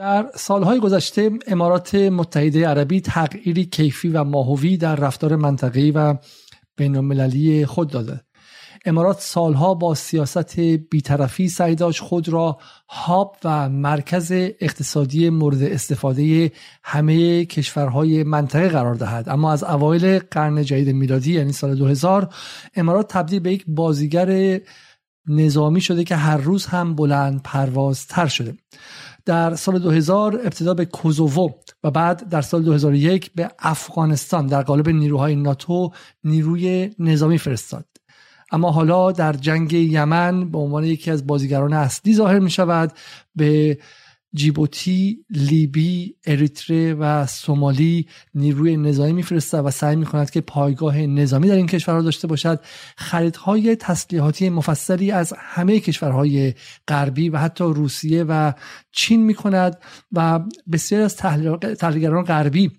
در سالهای گذشته امارات متحده عربی تغییری کیفی و ماهوی در رفتار منطقه‌ای و بین خود داده. امارات سالها با سیاست بیطرفی سعی داشت خود را هاب و مرکز اقتصادی مورد استفاده همه کشورهای منطقه قرار دهد. اما از اوایل قرن جدید میلادی یعنی سال 2000 امارات تبدیل به یک بازیگر نظامی شده که هر روز هم بلند پرواز تر شده. در سال 2000 ابتدا به کوزوو و بعد در سال 2001 به افغانستان در قالب نیروهای ناتو نیروی نظامی فرستاد. اما حالا در جنگ یمن به عنوان یکی از بازیگران اصلی ظاهر می شود به جیبوتی، لیبی، اریتره و سومالی نیروی نظامی میفرستد و سعی می کند که پایگاه نظامی در این کشورها داشته باشد. خریدهای تسلیحاتی مفصلی از همه کشورهای غربی و حتی روسیه و چین می کند و بسیاری از تحلیلگران غربی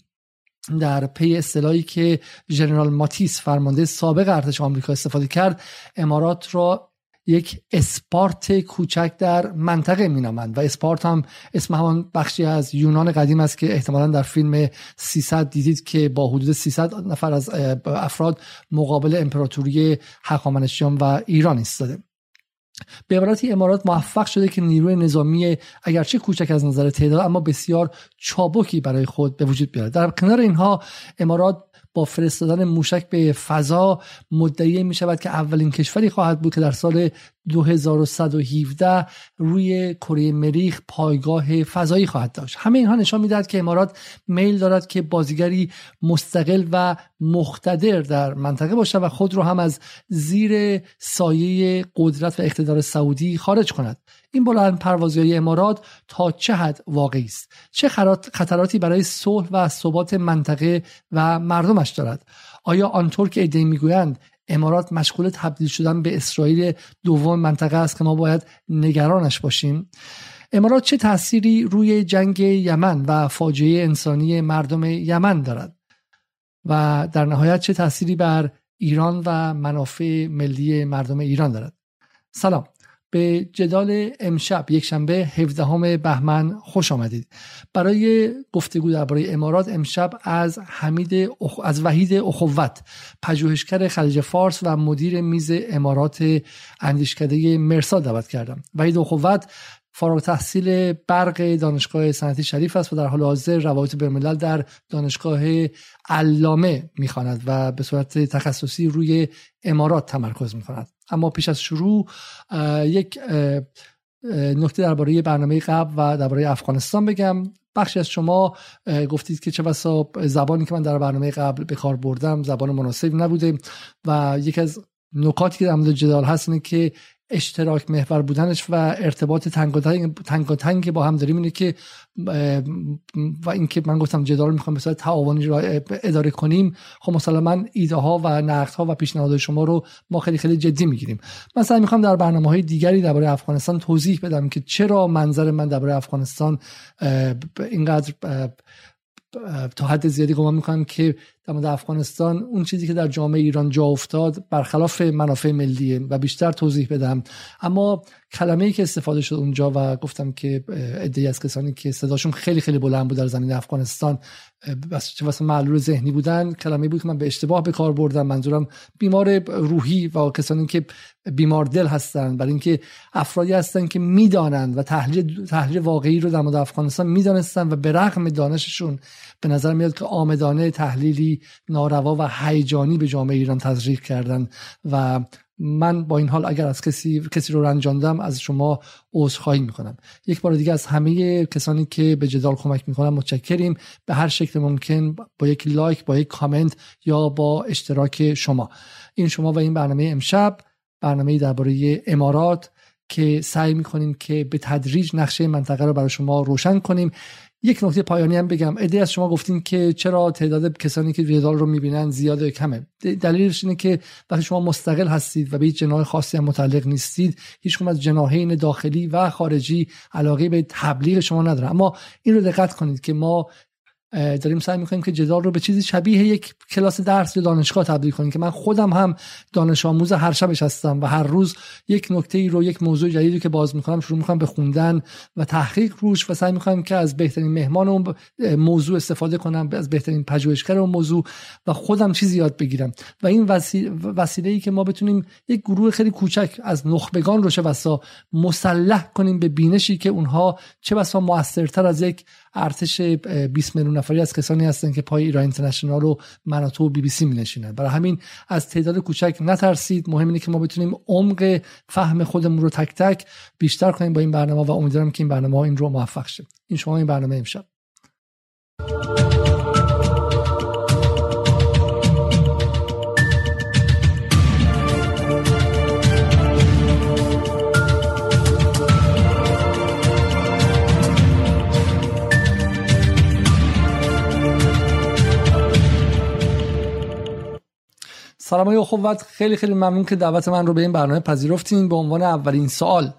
در پی اصطلاحی که ژنرال ماتیس فرمانده سابق ارتش آمریکا استفاده کرد امارات را یک اسپارت کوچک در منطقه مینامند و اسپارت هم اسم همان بخشی از یونان قدیم است که احتمالا در فیلم 300 دیدید که با حدود 300 نفر از افراد مقابل امپراتوری هخامنشیان و ایران ایستاده. به عبارتی امارات موفق شده که نیروی نظامی اگرچه کوچک از نظر تعداد اما بسیار چابکی برای خود به وجود بیاره در کنار اینها امارات با فرستادن موشک به فضا مدعی می شود که اولین کشوری خواهد بود که در سال 2117 روی کره مریخ پایگاه فضایی خواهد داشت. همه اینها نشان می‌دهد که امارات میل دارد که بازیگری مستقل و مختدر در منطقه باشد و خود را هم از زیر سایه قدرت و اقتدار سعودی خارج کند. این بلند پروازی امارات تا چه حد واقعی است؟ چه خطراتی برای صلح و ثبات منطقه و مردمش دارد؟ آیا آنطور که ایده می‌گویند امارات مشغول تبدیل شدن به اسرائیل دوم منطقه است که ما باید نگرانش باشیم؟ امارات چه تأثیری روی جنگ یمن و فاجعه انسانی مردم یمن دارد؟ و در نهایت چه تأثیری بر ایران و منافع ملی مردم ایران دارد؟ سلام. به جدال امشب یک شنبه 17 بهمن خوش آمدید. برای گفتگو درباره امارات امشب از حمید از وحید اخوت پژوهشگر خلیج فارس و مدیر میز امارات اندیشکده مرسا دعوت کردم. وحید اخوت فارغ تحصیل برق دانشگاه صنعتی شریف است و در حال حاضر روابط بین‌الملل در دانشگاه علامه می‌خواند و به صورت تخصصی روی امارات تمرکز می‌کند. اما پیش از شروع یک نکته درباره برنامه قبل و درباره افغانستان بگم. بخشی از شما گفتید که چه بسا زبانی که من در برنامه قبل به کار بردم زبان مناسبی نبوده و یکی از نکاتی که در جدال هست اینه که اشتراک محور بودنش و ارتباط تنگ و تنگ, با هم داریم اینه که و اینکه من گفتم جدال می‌خوام صورت تعاونی را اداره کنیم خب مسلما ایده ها و نقد ها و پیشنهادهای شما رو ما خیلی خیلی جدی می‌گیریم. من سعی می‌خوام در برنامه های دیگری درباره افغانستان توضیح بدم که چرا منظر من درباره افغانستان اینقدر تا حد زیادی گمان می‌کنم که در مورد افغانستان اون چیزی که در جامعه ایران جا افتاد برخلاف منافع ملیه و بیشتر توضیح بدم. اما کلمه ای که استفاده شد اونجا و گفتم که ادعی از کسانی که صداشون خیلی خیلی بلند بود در زمین افغانستان چه واسه معلول ذهنی بودن کلمه بود که من به اشتباه به کار بردم. منظورم بیمار روحی و کسانی که بیمار دل هستند برای اینکه افرادی هستند که می‌دانند و تحلیل تحلیل واقعی رو در مورد افغانستان می‌دانستند و به رغم دانششون به نظر میاد که آمدانه تحلیلی ناروا و هیجانی به جامعه ایران تزریق کردن و من با این حال اگر از کسی کسی رو رنجاندم از شما عذرخواهی می‌کنم. یک بار دیگه از همه کسانی که به جدال کمک می‌کنن متشکریم. به هر شکل ممکن با یک لایک با یک کامنت یا با اشتراک شما. این شما و این برنامه امشب برنامه درباره امارات که سعی می‌کنیم که به تدریج نقشه منطقه رو برای شما روشن کنیم. یک نکته پایانی هم بگم. ایده از شما گفتین که چرا تعداد کسانی که ریدال رو می‌بینن زیاده. کمه. دلیلش اینه که وقتی شما مستقل هستید و به هیچ جناح خاصی هم متعلق نیستید هیچ از جناحین داخلی و خارجی علاقه به تبلیغ شما نداره اما این رو دقت کنید که ما داریم سعی می‌کنیم که جدال رو به چیزی شبیه یک کلاس درس یا دانشگاه تبدیل کنیم که من خودم هم دانش آموز هر شبش هستم و هر روز یک نکته ای رو یک موضوع جدیدی که باز می‌کنم شروع می‌کنم به خوندن و تحقیق روش و سعی می‌کنم که از بهترین مهمان اون موضوع استفاده کنم از بهترین پژوهشگر اون موضوع و خودم چیزی یاد بگیرم. و این وسیله ای که ما بتونیم یک گروه خیلی کوچک از نخبگان رو چه بسا مسلح کنیم به بینشی که اونها چه بسا موثرتر از یک ارتش 20 میلیون نفری از کسانی هستند که پای ایران اینترنشنال و مناطو و بی بی سی می نشینن برای همین از تعداد کوچک نترسید. مهم اینه که ما بتونیم عمق فهم خودمون رو تک تک بیشتر کنیم با این برنامه و امیدوارم که این برنامه ها این رو موفق شه این شما این برنامه امشب. سلام های اخوت خیلی خیلی ممنون که دعوت من رو به این برنامه پذیرفتین به عنوان اولین سوال.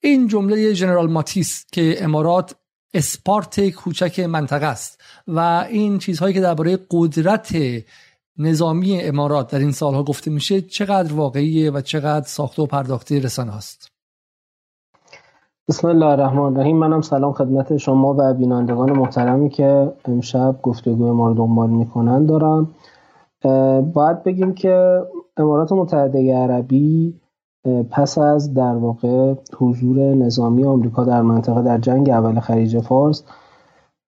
این جمله جنرال ماتیس که امارات اسپارت کوچک منطقه است و این چیزهایی که درباره قدرت نظامی امارات در این سالها گفته میشه چقدر واقعیه و چقدر ساخته و پرداخته رسانه هست بسم الله الرحمن الرحیم. منم سلام خدمت شما و بینندگان محترمی که امشب گفتگوی ما رو دنبال می‌کنن. دارم باید بگیم که امارات متحده عربی پس از در واقع حضور نظامی آمریکا در منطقه در جنگ اول خلیج فارس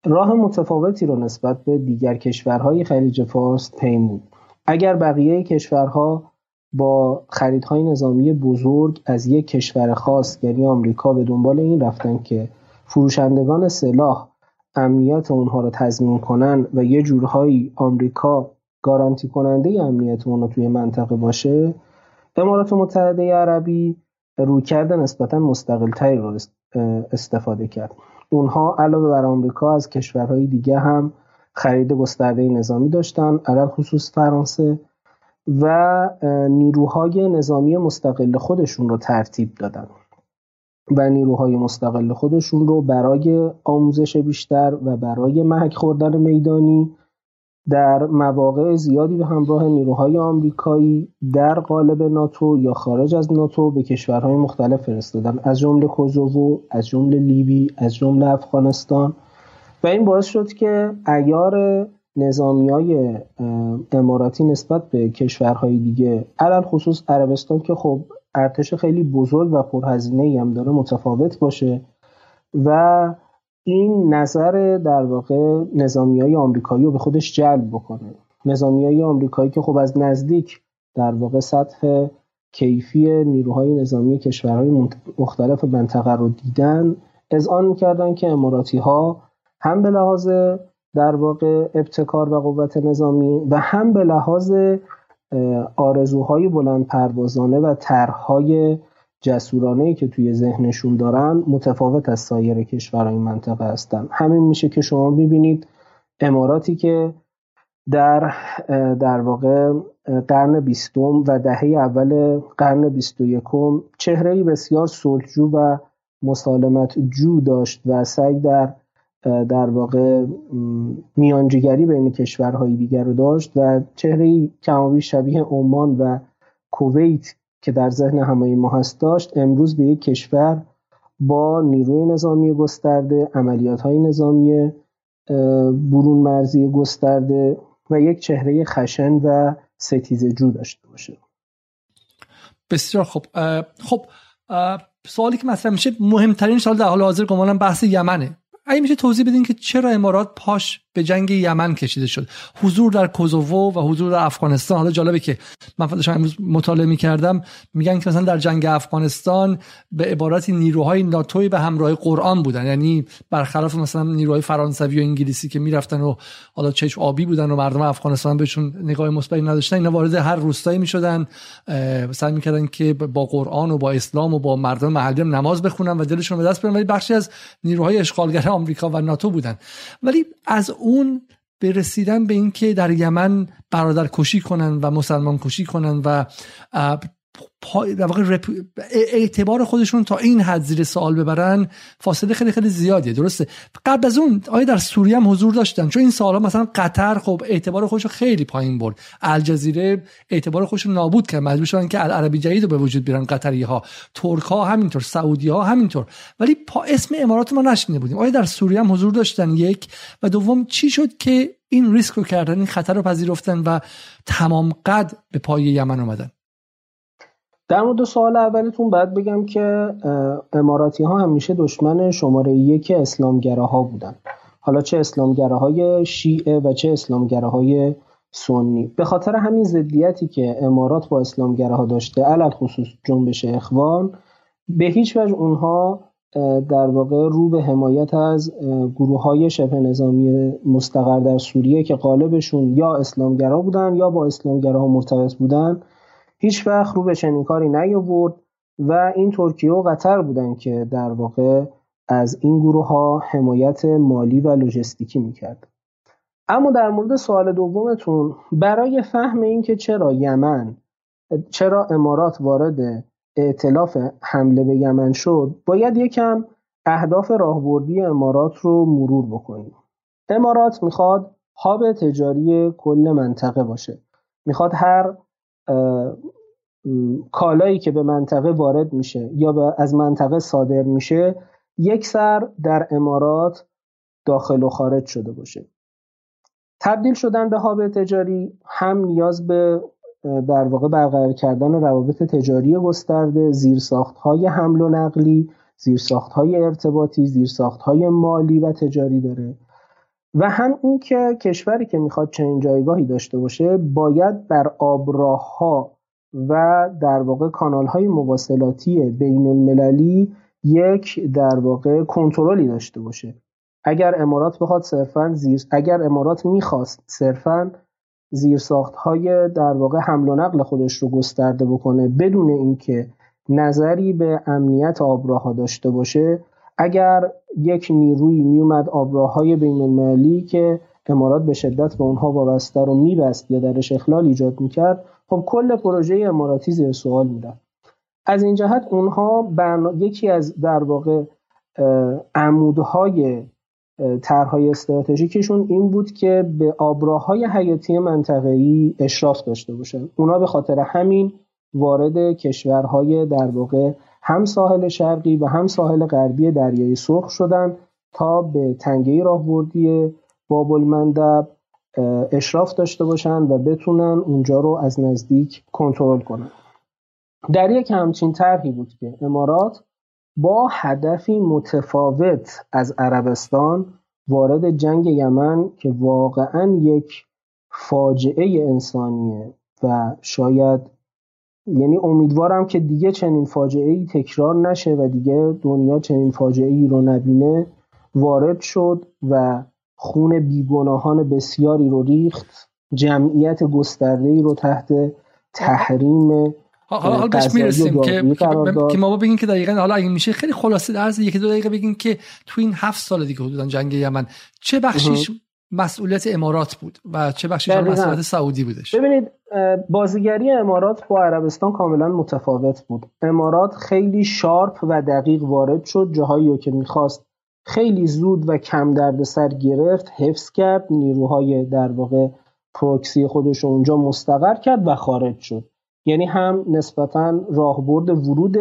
راه متفاوتی رو نسبت به دیگر کشورهای خلیج فارس پیمود اگر بقیه کشورها با خریدهای نظامی بزرگ از یک کشور خاص یعنی آمریکا به دنبال این رفتن که فروشندگان سلاح امنیت اونها رو تضمین کنن و یه جورهایی آمریکا گارانتی کننده امنیت اون توی منطقه باشه امارات متحده عربی رویکرد نسبتا مستقل تری رو استفاده کرد. اونها علاوه بر آمریکا از کشورهای دیگه هم خرید گسترده نظامی داشتن علل خصوص فرانسه و نیروهای نظامی مستقل خودشون رو ترتیب دادن. و نیروهای مستقل خودشون رو برای آموزش بیشتر و برای محک خوردن میدانی در مواقع زیادی به همراه نیروهای آمریکایی در قالب ناتو یا خارج از ناتو به کشورهای مختلف فرستادن. از جمله کوزوو از جمله لیبی از جمله افغانستان. و این باعث شد که ایار نظامی های اماراتی نسبت به کشورهای دیگه علل خصوص عربستان که خب ارتش خیلی بزرگ و پرهزینه هم داره متفاوت باشه. و این نظر در واقع نظامی های آمریکایی رو به خودش جلب بکنه. نظامی های آمریکایی که خب از نزدیک در واقع سطح کیفی نیروهای نظامی کشورهای مختلف منطقه رو دیدن از آن می‌کردن که اماراتی ها هم به لحاظ در واقع ابتکار و قوت نظامی و هم به لحاظ آرزوهای بلند پروازانه و طرحهای جسورانه ای که توی ذهنشون دارن متفاوت از سایر کشورهای منطقه هستن. همین میشه که شما ببینید اماراتی که در در واقع قرن بیستم و دهه اول قرن بیست و یکم چهره بسیار صلحجو و مسالمت جو داشت و سعی در در واقع میانجیگری بین کشورهای دیگر رو داشت و چهره کمابی شبیه عمان و کویت که در ذهن همه ما هست داشت امروز به یک کشور با نیروی نظامی گسترده عملیات های نظامی برون مرزی گسترده و یک چهره خشن و ستیز جو داشته باشه. بسیار خوب. خب سوالی که مطرح میشه مهمترین سال در حال حاضر گمانم بحث یمنه. اگه میشه توضیح بدین که چرا امارات پاش به جنگ یمن کشیده شد. حضور در کوزوو و حضور در افغانستان. حالا جالبه که من داشتم امروز مطالعه می‌کردم میگن که مثلا در جنگ افغانستان به عبارتی نیروهای ناتوی به همراه قرآن بودن. یعنی برخلاف مثلا نیروهای فرانسوی و انگلیسی که می‌رفتن و حالا چشم آبی بودن و مردم افغانستان بهشون نگاه مثبتی نداشتن اینا وارد هر روستایی می‌شدن سعی می‌کردن که با قرآن و با اسلام و با مردم محلی نماز بخونن و دلشون به دست بیارن. ولی بخشی از نیروهای اشغالگر آمریکا و ناتو بودن. ولی از اون به رسیدن به اینکه در یمن برادر کشی کنن و مسلمان کشی کنن و اعتبار خودشون تا این حد زیر سوال ببرن فاصله خیلی خیلی زیادیه درسته؟ قبل از اون آیا در سوریه هم حضور داشتن؟ چون این سالا مثلا قطر خب اعتبار خودش خیلی پایین برد. الجزیره اعتبار خودش نابود کرد. مجبور شدن که العربی جدید رو به وجود بیارن قطری ها ترک ها همینطور سعودی ها همینطور. ولی پا اسم امارات ما نشنیده بودیم. آیا در سوریه هم حضور داشتن؟ یک. و دوم چی شد که این ریسک رو کردن این خطر رو پذیرفتن و تمام قد به پای یمن اومدن؟ در مورد سوال اولتون باید بگم که اماراتی ها همیشه دشمن شماره یک اسلامگراها بودن. حالا چه اسلامگراهای شیعه و چه اسلامگراهای سنی. به خاطر همین ضدیتی که امارات با اسلامگراها داشته علل خصوص جنبش اخوان به هیچ وجه اونها در واقع رو به حمایت از گروه های شبه نظامی مستقر در سوریه که غالبشون یا اسلامگرا بودن یا با اسلامگراها مرتبط بودن هیچ وقت رو به چنین کاری نیاورد و این ترکیه و قطر بودن که در واقع از این گروه ها حمایت مالی و لوجستیکی می‌کرد. اما در مورد سوال دومتون برای فهم اینکه چرا یمن چرا امارات وارد ائتلاف حمله به یمن شد باید یکم اهداف راهبردی امارات رو مرور بکنیم. امارات می‌خواد هاب تجاری کل منطقه باشه. می‌خواد هر کالایی که به منطقه وارد میشه یا از منطقه صادر میشه یک سر در امارات داخل و خارج شده باشه. تبدیل شدن به هاب تجاری هم نیاز به در واقع برقرار کردن روابط تجاری گسترده زیرساخت های حمل و نقلی زیرساخت های ارتباطی زیرساخت های مالی و تجاری داره. و هم این که کشوری که می‌خواد چنین جایگاهی داشته باشه باید بر آبراه ها و در واقع کانال های مواصلاتی بین المللی یک در واقع کنترلی داشته باشه. اگر امارات بخواد صرفا زیر اگر امارات می‌خواست صرفا زیرساخت های در واقع حمل و نقل خودش رو گسترده بکنه بدون اینکه نظری به امنیت آبراها داشته باشه اگر یک نیروی میومد آبراهای بین المللی که امارات به شدت به اونها وابسته رو میبست یا درش اخلال ایجاد می‌کرد خب کل پروژه اماراتی زیر سوال می‌رفت. از این جهت اونها برنا... یکی از در واقع عمودهای طرحهای استراتژیکشون این بود که به آبراهای حیاتی منطقه‌ای اشراف داشته باشن. اونا به خاطر همین وارد کشورهای در واقع هم ساحل شرقی و هم ساحل غربی دریای سرخ شدن تا به تنگه راهبردی باب المندب اشراف داشته باشن و بتونن اونجا رو از نزدیک کنترل کنن. در یک همچین طرحی بود که امارات با هدفی متفاوت از عربستان وارد جنگ یمن که واقعا یک فاجعه انسانیه و شاید یعنی امیدوارم که دیگه چنین فاجعه ای تکرار نشه و دیگه دنیا چنین فاجعه ای رو نبینه. وارد شد و خون بیگناهان بسیاری رو ریخت. جمعیت گسترده ای رو تحت تحریم حالا حالا بهش می‌رسیم که که ما بگیم که دقیقا حالا اگه میشه خیلی خلاصه در یکی دو دقیقه بگیم که تو این هفت سال دیگه حدودا جنگ یمن چه بخشیش مسئولیت امارات بود و چه بخشیش مسئولیت سعودی بودش. ببینید بازیگری امارات با عربستان کاملا متفاوت بود. امارات خیلی شارپ و دقیق وارد شد جاهایی رو که می‌خواست خیلی زود و کم دردسر گرفت حفظ کرد نیروهای در واقع پروکسی خودش رو اونجا مستقر کرد و خارج شد. یعنی هم نسبتا راهبرد ورود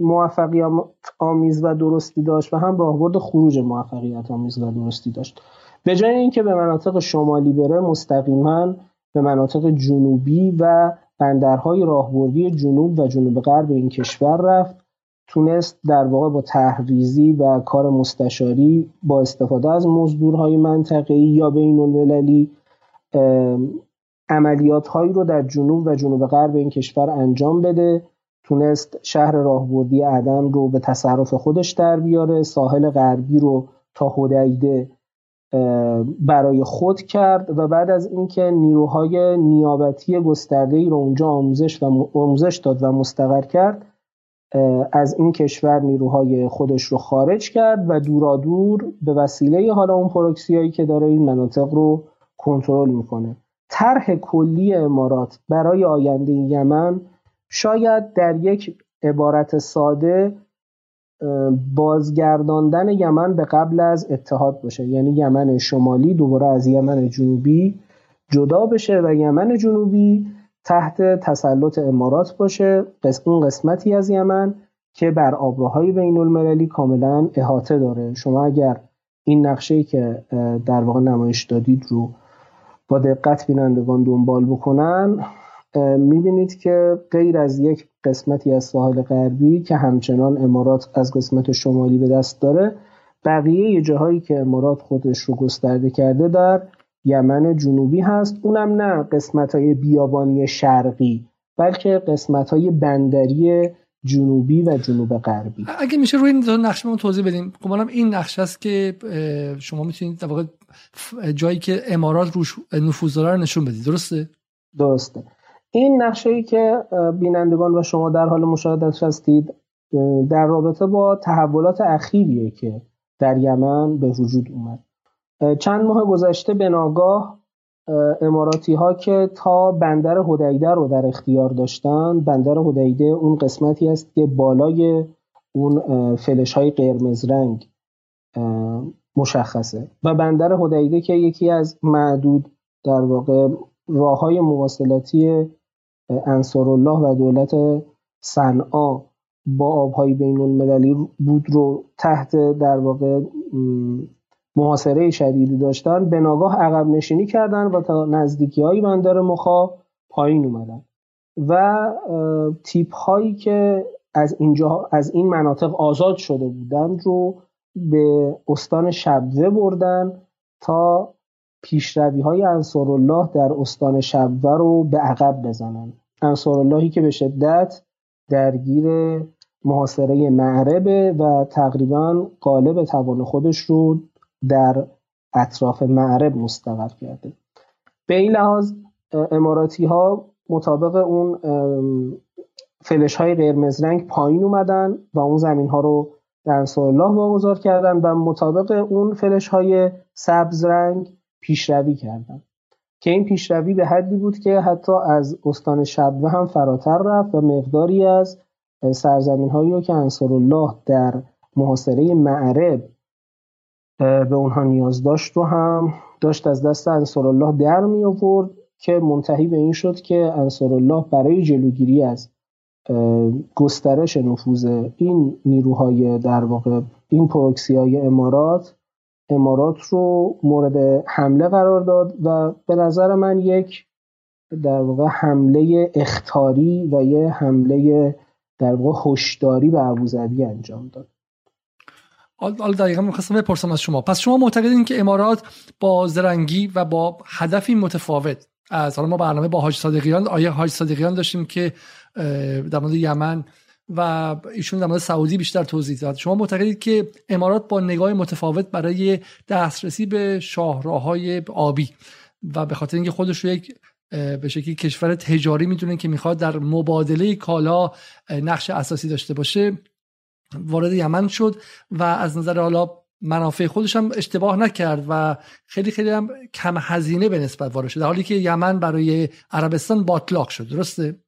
موفقیت آمیز و درستی داشت و هم راهبرد خروج موفقیت آمیز و درستی داشت. به جای اینکه به مناطق شمالی بره مستقیما به مناطق جنوبی و بندرهای راهبردی جنوب و جنوب غرب این کشور رفت. تونست در واقع با تحریزی و کار مستشاری با استفاده از مزدورهای منطقه‌ای یا بین المللی عملیات هایی رو در جنوب و جنوب غرب این کشور انجام بده. تونست شهر راهبردی عدن رو به تصرف خودش در بیاره ساحل غربی رو تا هدیده برای خود کرد و بعد از اینکه نیروهای نیابتی گسترده ای رو اونجا آموزش و آموزش داد و مستقر کرد از این کشور نیروهای خودش رو خارج کرد و دورادور به وسیله حالا اون پروکسیایی که داره این مناطق رو کنترل می‌کنه. طرح کلی امارات برای آینده یمن شاید در یک عبارت ساده بازگرداندن یمن به قبل از اتحاد باشه. یعنی یمن شمالی دوباره از یمن جنوبی جدا بشه و یمن جنوبی تحت تسلط امارات باشه. اون قسمتی از یمن که بر آبراهای بین المللی کاملا احاطه داره. شما اگر این نقشه که در واقع نمایش دادید رو با دقت بینندگان دنبال بکنن می‌بینید که غیر از یک قسمتی از ساحل غربی که همچنان امارات از قسمت شمالی به دست داره بقیه جاهایی که امارات خودش رو گسترده کرده در یمن جنوبی هست. اونم نه قسمت های بیابانی شرقی بلکه قسمت های بندری جنوبی و جنوب غربی. اگه میشه روی این نقشه توضیح بدیم. گمانم این نقشه است که شما می‌تونید در واقع جایی که امارات روش نفوذ داره رو نشون بدید. درسته؟ درسته. این نقشه ای که بینندگان و شما در حال مشاهدتش هستید در رابطه با تحولات اخیریه که در یمن به وجود اومد. چند ماه گذشته به ناگاه اماراتی ها که تا بندر هدیده رو در اختیار داشتن بندر هدیده اون قسمتی است که بالای اون فلش های قرمز رنگ مشخصه. و بندر هدیده که یکی از معدود در واقع راه های مواصلاتی انصارالله و دولت صنعا با آبهای بین المللی بود رو تحت در واقع محاصره شدیدی داشتن. به ناگاه عقب نشینی کردن و تا نزدیکی های بندر مخا پایین اومدن. و تیپ هایی که از اینجا از این مناطق آزاد شده بودن رو به استان شبوه بردن تا پیشروی های انصارالله در استان شبوه رو به عقب بزنن. انصاراللهی که به شدت درگیر محاصره معربه و تقریبا قالب توان خودش رو در اطراف معرب مستقر کرده. به این لحاظ اماراتی ها مطابق اون فلش های قرمز رنگ پایین اومدن و اون زمین ها رو در الله واگذار کردن و مطابق اون فلش های سبز رنگ پیشروی کردن. که این پیشروی به حدی بود که حتی از استان شبوه هم فراتر رفت و مقداری از سرزمین هایی رو که الله در محاصره معرب به اونها نیاز داشت رو هم داشت از دست الله در می آورد که منتهی به این شد که الله برای جلوگیری از گسترش نفوذ این نیروهای در واقع این پروکسی های امارات امارات رو مورد حمله قرار داد و به نظر من یک در واقع حمله اختاری و یه حمله در واقع هشداری به ابوظبی انجام داد. حالا دقیقا می‌خواستم بپرسم از شما. پس شما معتقدین که امارات با زرنگی و با هدفی متفاوت از حالا ما برنامه با حاج صادقیان آیه حاج صادقیان داشتیم که در مورد یمن و ایشون در مورد سعودی بیشتر توضیح داد. شما معتقدید که امارات با نگاه متفاوت برای دسترسی به شاهراهای آبی و به خاطر اینکه خودش رو یک به شکلی کشور تجاری می‌دونه که می‌خواد در مبادله کالا نقش اساسی داشته باشه وارد یمن شد و از نظر حالا منافع خودش هم اشتباه نکرد و خیلی خیلی هم کم هزینه به نسبت وارد شد. در حالی که یمن برای عربستان باطلاق شد. درسته؟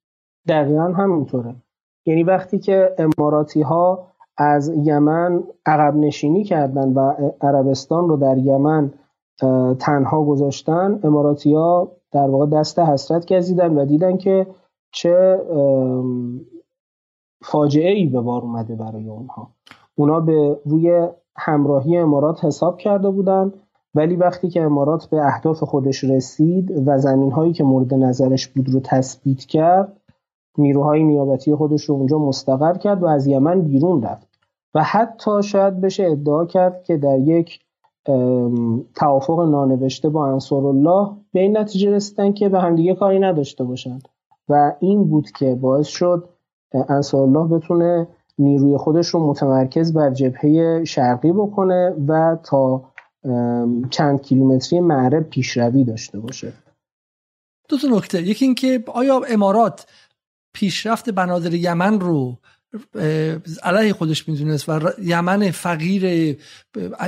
دقیقا همینطوره یعنی وقتی که اماراتی ها از یمن عقب نشینی کردن و عربستان رو در یمن تنها گذاشتن اماراتی ها در واقع دست حسرت گزیدن و دیدن که چه فاجعه ای به بار اومده برای اونها. اونا به روی همراهی امارات حساب کرده بودن ولی وقتی که امارات به اهداف خودش رسید و زمین هایی که مورد نظرش بود رو تثبیت کرد نیروهای نیابتی خودش رو اونجا مستقر کرد و از یمن بیرون رفت. و حتی شاید بشه ادعا کرد که در یک توافق نانوشته با انصار الله به این نتیجه رسیدن که به همدیگه کاری نداشته باشن و این بود که باعث شد انصار الله بتونه نیروی خودش رو متمرکز بر جبهه شرقی بکنه و تا چند کیلومتری معرب پیشروی داشته باشه. دو تا نکته. یکی اینکه آیا امارات پیشرفت بنادر یمن رو علیه خودش می‌دونست و یمن فقیر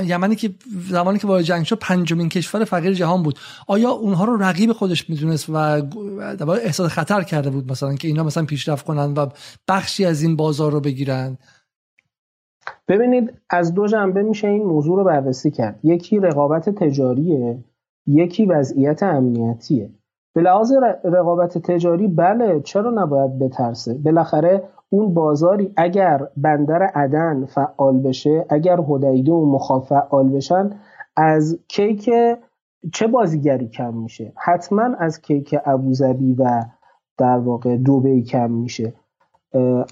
یمنی که زمانی که وارد جنگ شد پنجمین کشور فقیر جهان بود. آیا اونها رو رقیب خودش می‌دونست و احساس خطر کرده بود مثلا که اینا مثلا پیشرفت کنن و بخشی از این بازار رو بگیرن؟ ببینید از دو جنبه میشه این موضوع رو بررسی کرد. یکی رقابت تجاریه یکی وضعیت امنیتیه. به لحاظ رقابت تجاری بله چرا نباید بترسه؟ بالاخره اون بازاری اگر بندر عدن فعال بشه اگر هدیده و مخاف فعال بشن از کیک چه بازیگری کم میشه؟ حتما از کیک ابوظبی و در واقع دوبی کم میشه.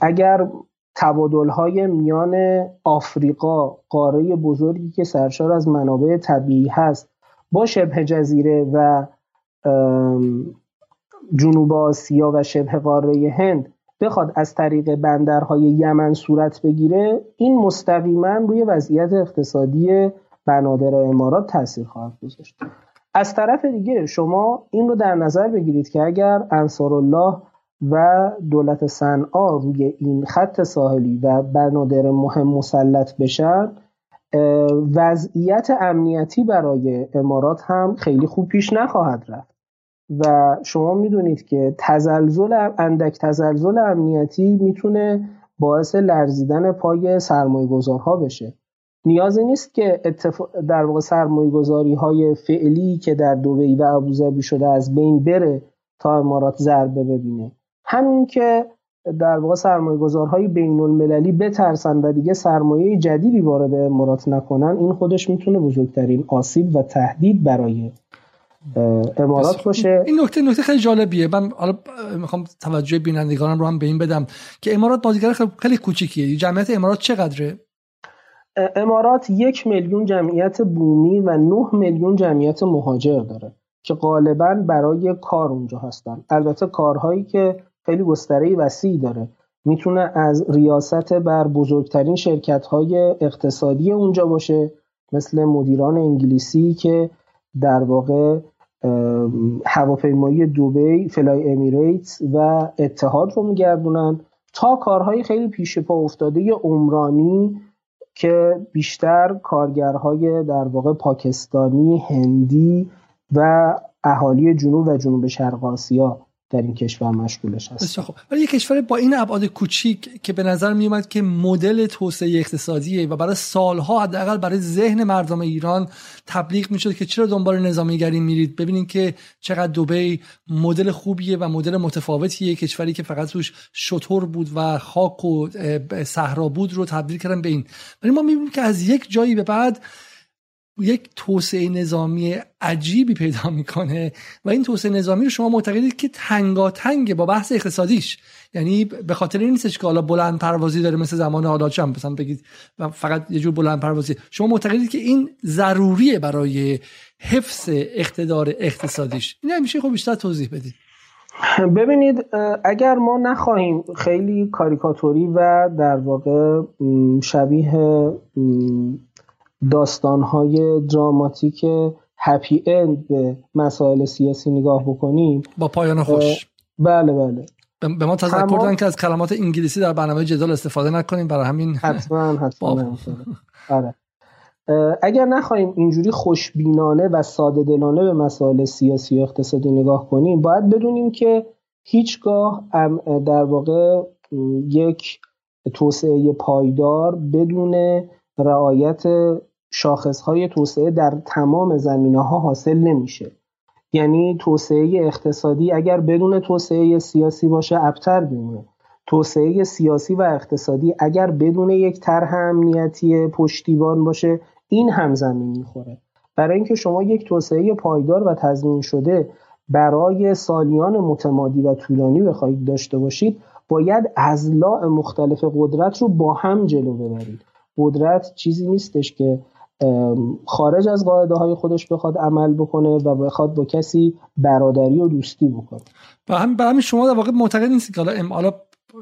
اگر تبادل های میان آفریقا قاره بزرگی که سرشار از منابع طبیعی هست با شبه جزیره و جنوب آسیا و شبه قاره هند بخواد از طریق بندرهای یمن صورت بگیره این مستقیما روی وضعیت اقتصادی بنادر امارات تاثیر خواهد گذاشت. از طرف دیگه شما این رو در نظر بگیرید که اگر انصارالله و دولت صنعا روی این خط ساحلی و بنادر مهم مسلط بشن وضعیت امنیتی برای امارات هم خیلی خوب پیش نخواهد رفت. و شما می‌دونید که تزلزل اندک تزلزل امنیتی می‌تونه باعث لرزیدن پای سرمایه گذارها بشه. نیازی نیست که در واقع سرمایه گذاری های فعلی که در دوبی و ابوظبی شده از بین بره تا امارات ضربه ببینه. همین که در واقع سرمایه گذارهای بین المللی بترسن و دیگه سرمایه جدیدی وارد امارات نکنن این خودش می‌تونه بزرگترین آسیب و تهدید برای امارات باشه. این نکته نکته خیلی جالبیه. من حالا می‌خوام توجه بینندگانم رو هم به این بدم که امارات بازیگر خیلی کوچیکیه. جمعیت امارات چقدره؟ امارات یک میلیون جمعیت بومی و نه میلیون جمعیت مهاجر داره که غالبا برای کار اونجا هستن. البته کارهایی که خیلی گستره وسیعی داره. می‌تونه از ریاست بر بزرگترین شرکت های اقتصادی اونجا باشه مثل مدیران انگلیسی که در واقع هواپیمایی دوبی فلای امیریتس و اتحاد رو میگردونن تا کارهای خیلی پیش پا افتاده عمرانی که بیشتر کارگرهای در واقع پاکستانی هندی و اهالی جنوب و جنوب شرق آسیا. در این کشور مشغولش هست. خب ولی یک کشور با این ابعاد کوچیک که به نظر می اومد که مدل توسعه اقتصادیه و برای سالها حداقل برای ذهن مردم ایران تبلیغ می‌شد که چرا دنبال نظامیگری میرید؟ ببینید که چقدر دبی مدل خوبیه و مدل متفاوتیه. کشوری که فقط توش شطور بود و خاک و صحرا بود رو تبدیل کردن به این. ولی ما می‌بینیم که از یک جایی به بعد یک توسعه نظامی عجیبی پیدا می‌کنه و این توسعه نظامی رو شما معتقدید که تنگاتنگ با بحث اقتصادیش. یعنی به خاطر این نیستش که حالا بلند پروازی داره مثل زمان حالا چم مثلا بگید فقط یه جور بلند پروازی. شما معتقدید که این ضروریه برای حفظ اقتدار اقتصادیش. این همیشه خب بیشتر توضیح بدید. ببینید اگر ما نخواهیم خیلی کاریکاتوری و در واقع شبیه داستانهای دراماتیک هپی اند به مسائل سیاسی نگاه بکنیم. با پایان خوش. بله بله. به ما تذکر دادن که از کلمات انگلیسی در برنامه جدال استفاده نکنیم برای همین حتما حتما. آره. اگر نخواهیم اینجوری خوشبینانه و ساده دلانه به مسائل سیاسی و اقتصادی نگاه کنیم باید بدونیم که هیچگاه در واقع یک توسعه پایدار بدون رعایت شاخصهای توسعه در تمام زمینه ها حاصل نمیشه. یعنی توسعه اقتصادی اگر بدون توسعه سیاسی باشه ابتر میمونه. توسعه سیاسی و اقتصادی اگر بدون یک طرح امنیتی پشتیبان باشه این هم زمین می‌خوره. برای اینکه شما یک توسعه پایدار و تضمین شده برای سالیان متمادی و طولانی بخواهید داشته باشید باید ازلاع مختلف قدرت رو با هم جلو ببرید. قدرت چیزی نیستش که خارج از قاعده های خودش بخواد عمل بکنه و بخواد با کسی برادری و دوستی بکنه. و هم همین شما در واقع معتقد نیستید که حالا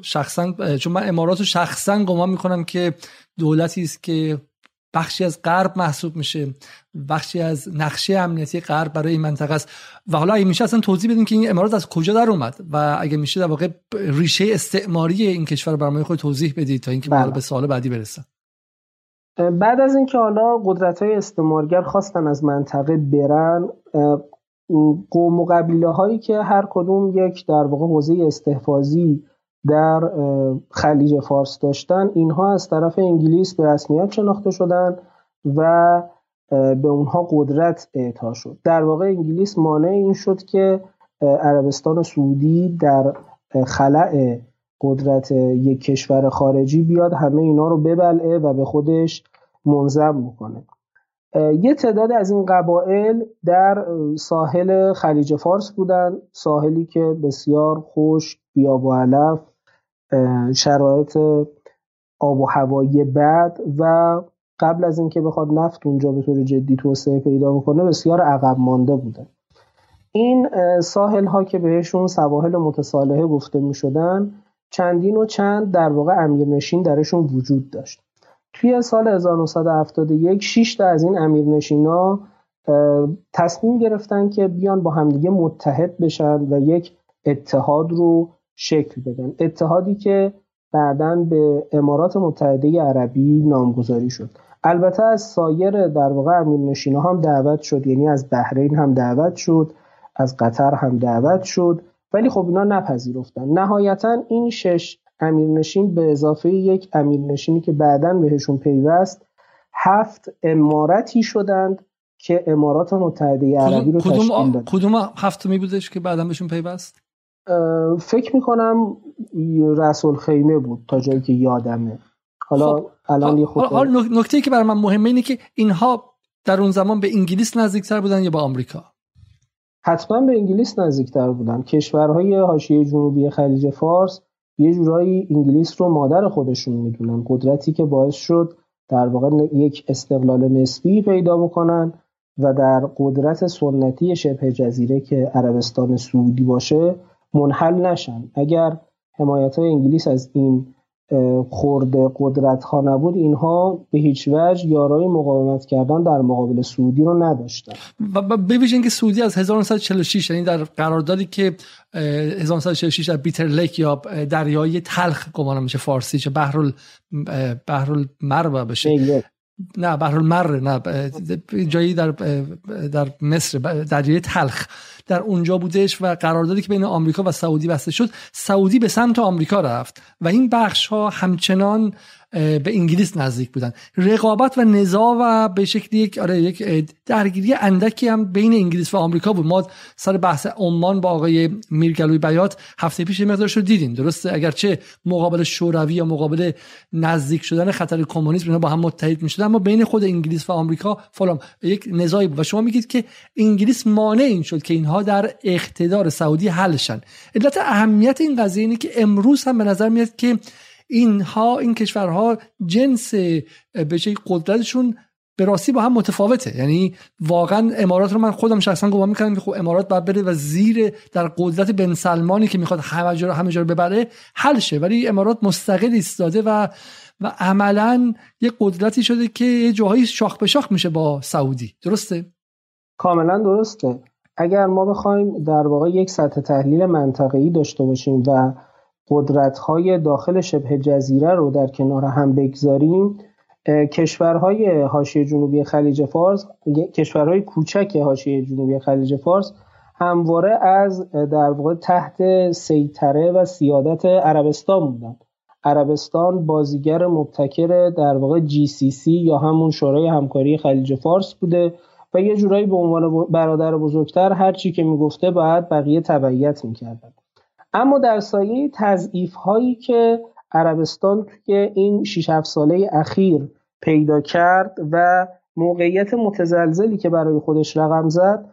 شخصا چون من امارات رو شخصا گمان می‌کنم که دولتی است که بخشی از غرب محسوب میشه بخشی از نقشه امنیتی غرب برای این منطقه است. و حالا اگه میشه اصلا توضیح بدیم که این امارات از کجا در اومد و اگه میشه در واقع ریشه استعماری این کشور برای خود توضیح بدید تا اینکه بله. به سال بعدی برسن بعد از اینکه حالا قدرت های استعمارگر خواستن از منطقه برن قوم و قبیله هایی که هر کدوم یک در واقع حوزه استحفاظی در خلیج فارس داشتن اینها از طرف انگلیس به رسمیت شناخته شدن و به اونها قدرت اعطا شد. در واقع انگلیس مانع این شد که عربستان سعودی در خلع قدرت یک کشور خارجی بیاد همه اینا رو ببلعه و به خودش منظم بکنه. یه تعداد از این قبایل در ساحل خلیج فارس بودن ساحلی که بسیار خوش بیاب و علف شرایط آب و هوایی بد و قبل از اینکه بخواد نفت اونجا به طور جدی توسعه پیدا بکنه بسیار عقب مانده بودن. این ساحل ها که بهشون سواحل متصالحه گفته می شدن چندین و چند در واقع امیرنشین درشون وجود داشت. توی سال 1971 6 تا از این امیرنشینا تصمیم گرفتن که بیان با همدیگه متحد بشن و یک اتحاد رو شکل بدن. اتحادی که بعدا به امارات متحده عربی نامگذاری شد. البته از سایر در واقع امیرنشینا هم دعوت شد یعنی از بحرین هم دعوت شد از قطر هم دعوت شد. ولی خب اینا نپذیرفتن. نهایتا این شش امیرنشین به اضافه یک امیرنشینی که بعدا بهشون پیوست هفت امارتی شدند که امارات متحده عربی رو تشکیل داد کدوم هفتمی بودش که بعدا بهشون پیوست؟ فکر می‌کنم رسول خیمه بود تا جایی که یادمه. حالا خب. الان یه خود نکته که برای من مهمه اینه که اینها در اون زمان به انگلیس نزدیکتر بودن یا با آمریکا؟ حتما به انگلیس نزدیکتر بودن کشورهای حاشیه جنوبی خلیج فارس یه جورایی انگلیس رو مادر خودشون می‌دونن. قدرتی که باعث شد در واقع یک استقلال نسبی پیدا بکنن و در قدرت سنتی شبه جزیره که عربستان سعودی باشه منحل نشن. اگر حمایت های انگلیس از این خورده قدرت ها نبود اینها به هیچ وجه یارای مقاومت کردن در مقابل سعودی رو نداشتن. و ببینید اینکه سعودی از 1946 یعنی در قراردادی که 1946 در بیتر لیک یا دریای تلخ گمان میشه فارسی چه بحر بحر المر بشه. نه بحر المر نه جایی در در مصر دریای تلخ. در اونجا بودش و قراردادی که بین آمریکا و سعودی بسته شد سعودی به سمت آمریکا رفت و این بخش ها همچنان به انگلیس نزدیک بودن. رقابت و نزاع و به شکلی یک آره یک درگیری اندکی هم بین انگلیس و آمریکا بود. ما سر بحث عمان با آقای میرگلوی بیات هفته پیش مقدارش رو دیدیم. درسته؟ اگرچه مقابل شوروی یا مقابل نزدیک شدن خطر کمونیسم با هم متحد می‌شدن. اما بین خود انگلیس و آمریکا فلان یک نزاعی بود. و شما میگید که انگلیس مانع این شد که اینها در اقتدار سعودی حلشن. علت اهمیت این قضیه اینه که امروز هم به نظر میاد که اینها این کشورها جنس به قدرتشون به راستی با هم متفاوته. یعنی واقعا امارات رو من خودم شخصا گمان می‌کنم که خب امارات باید بره و زیر در قدرت بن سلمانی که می‌خواد همه جا همه جا ببره حل شه. ولی امارات مستقل ایستاده و و عملا یه قدرتی شده که یه جاهایی شاخ به شاخ میشه با سعودی. درسته؟ کاملا درسته. اگر ما بخوایم در واقع یک سطح تحلیل منطقه‌ای داشته باشیم و قدرت‌های داخل شبه جزیره رو در کنار هم بگذاریم. کشورهای حاشیه جنوبی خلیج فارس کشورهای کوچک حاشیه جنوبی خلیج فارس همواره از در واقع تحت سیطره و سیادت عربستان بودن. عربستان بازیگر مبتکر در واقع جی سی سی یا همون شورای همکاری خلیج فارس بوده و یه جورایی به عنوان برادر بزرگتر هرچی که می‌گفته باید بقیه تبعیت می‌کردن. اما در سایه تضعیف هایی که عربستان توی این 6 7 ساله اخیر پیدا کرد و موقعیت متزلزلی که برای خودش رقم زد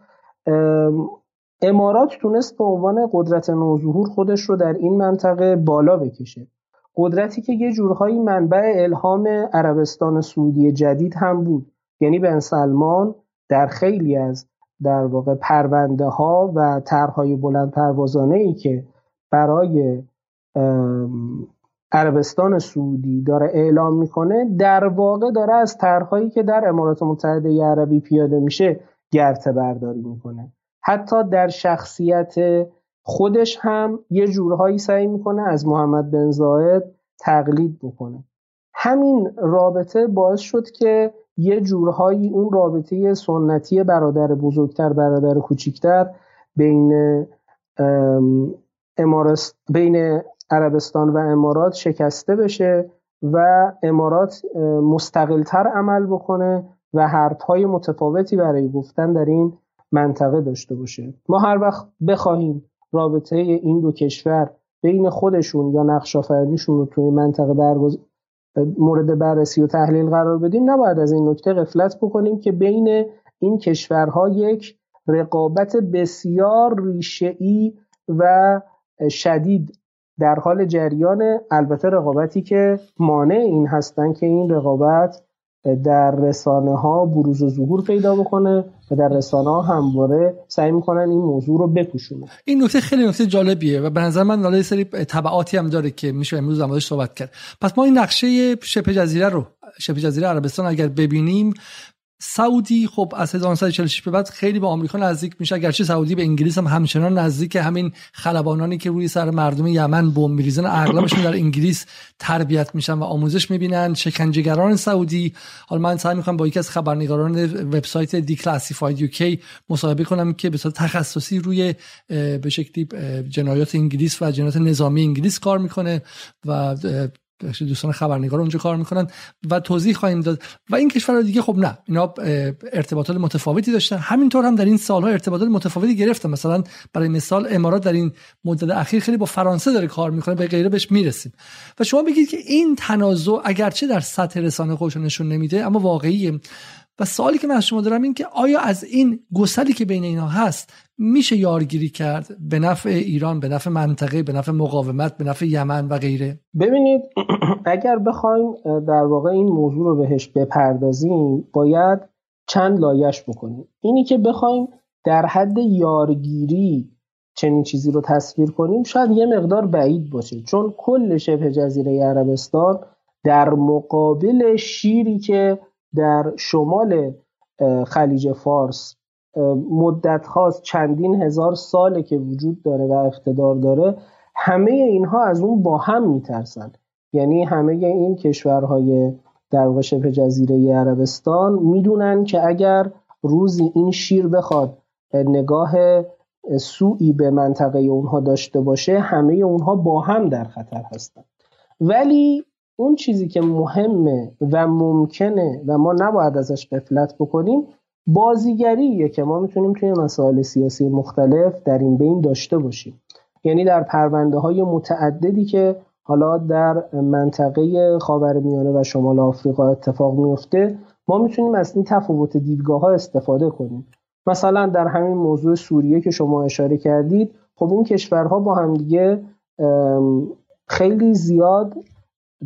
امارات تونست به عنوان قدرت نوظهور خودش رو در این منطقه بالا بکشه. قدرتی که یه جورهایی منبع الهام عربستان سعودی جدید هم بود. یعنی بن سلمان در خیلی از در واقع پرونده ها و طرحهای بلند پروازانه ای که برای عربستان سعودی داره اعلام می‌کنه در واقع داره از طرحهایی که در امارات متحده عربی پیاده میشه گرته برداری می‌کنه. حتی در شخصیت خودش هم یه جورهایی سعی می‌کنه از محمد بن زاید تقلید بکنه. همین رابطه باعث شد که یه جورهایی اون رابطه سنتی برادر بزرگتر برادر کوچیکتر بین امارست بین عربستان و امارات شکسته بشه و امارات مستقلتر عمل بکنه و حرفهای متفاوتی برای گفتن در این منطقه داشته باشه. ما هر وقت بخواهیم رابطه این دو کشور بین خودشون یا نقش رو توی منطقه برگز... مورد بررسی و تحلیل قرار بدیم نباید از این نکته قفلت بکنیم که بین این کشورها یک رقابت بسیار ریشه‌ای و شدید در حال جریان. البته رقابتی که مانع این هستن که این رقابت در رسانه ها بروز و ظهور پیدا بکنه و در رسانه ها همواره سعی می‌کنن این موضوع رو بپوشونه. این نکته خیلی نکته جالبیه و به نظر من حالا سری تبعاتی هم داره که میشه امروز در صحبت کرد. پس ما این نقشه شبه جزیره رو شبه جزیره عربستان اگر ببینیم سعودی خب از 1946 به بعد خیلی به آمریکا نزدیک میشه. اگرچه سعودی به انگلیس هم همچنان نزدیک همین خلبانانی که روی سر مردم یمن بمب میریزن اغلبشون در انگلیس تربیت میشن و آموزش می‌بینن. شکنجهگران سعودی حالا من سعی می‌کنم با یکی از خبرنگاران وبسایت دی کلاسیفاید یوکی مصاحبه کنم که به صورت تخصصی روی به شکلی جنایات انگلیس و جنایات نظامی انگلیس کار می‌کنه و دوستان خبرنگار اونجا کار می‌کنن و توضیح خواهیم داد. و این کشورها دیگه خب نه اینا ارتباطات متفاوتی داشتن. همینطور هم در این سالها ارتباطات متفاوتی گرفتن. مثلا برای مثال امارات در این مدت اخیر خیلی با فرانسه داره کار می‌کنه به غیره بهش می‌رسیم. و شما بگید که این تنازع اگرچه در سطح رسانه خودش نشون نمیده اما واقعیه. و سوالی که من از شما دارم این که آیا از این گسلی که بین اینا هست میشه یارگیری کرد به نفع ایران به نفع منطقه به نفع مقاومت به نفع یمن و غیره؟ ببینید اگر بخوایم در واقع این موضوع رو بهش بپردازیم باید چند لایش بکنیم. اینی که بخوایم در حد یارگیری چنین چیزی رو تصویر کنیم شاید یه مقدار بعید باشه. چون کل شبه جزیره عربستان در مقابل شیری که در شمال خلیج فارس مدت هاست چندین هزار ساله که وجود داره و اقتدار داره همه اینها از اون با هم میترسن. یعنی همه این کشورهای در واقع شبه جزیره عربستان می‌دونن که اگر روزی این شیر بخواد نگاه سوئی به منطقه اونها داشته باشه همه اونها با هم در خطر هستن. ولی اون چیزی که مهمه و ممکنه و ما نباید ازش قفلت بکنیم بازیگریه که ما می‌تونیم توی مسائل سیاسی مختلف در این بین داشته باشیم. یعنی در پرونده های متعددی که حالا در منطقه خاورمیانه و شمال آفریقا اتفاق میفته ما می‌تونیم از این تفاوت دیدگاه ها استفاده کنیم. مثلا در همین موضوع سوریه که شما اشاره کردید خب این کشورها با همدیگه خیلی زیاد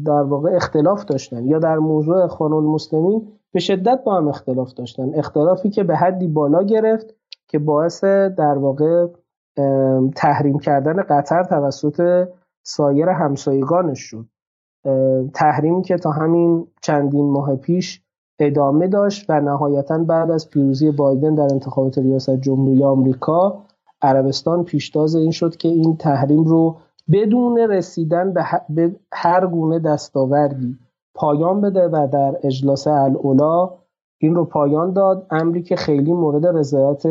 در واقع اختلاف داشتن یا در موضوع اخوان المسلمین به شدت با هم اختلاف داشتن. اختلافی که به حدی بالا گرفت که باعث در واقع تحریم کردن قطر توسط سایر همسایگانش شد. تحریمی که تا همین چندین ماه پیش ادامه داشت و نهایتا بعد از پیروزی بایدن در انتخابات ریاست جمهوری آمریکا عربستان پیشتاز این شد که این تحریم رو بدون رسیدن به هر گونه دستاوردی. پایان بده و در اجلاس الاولا این رو پایان داد. امری که خیلی مورد رضایت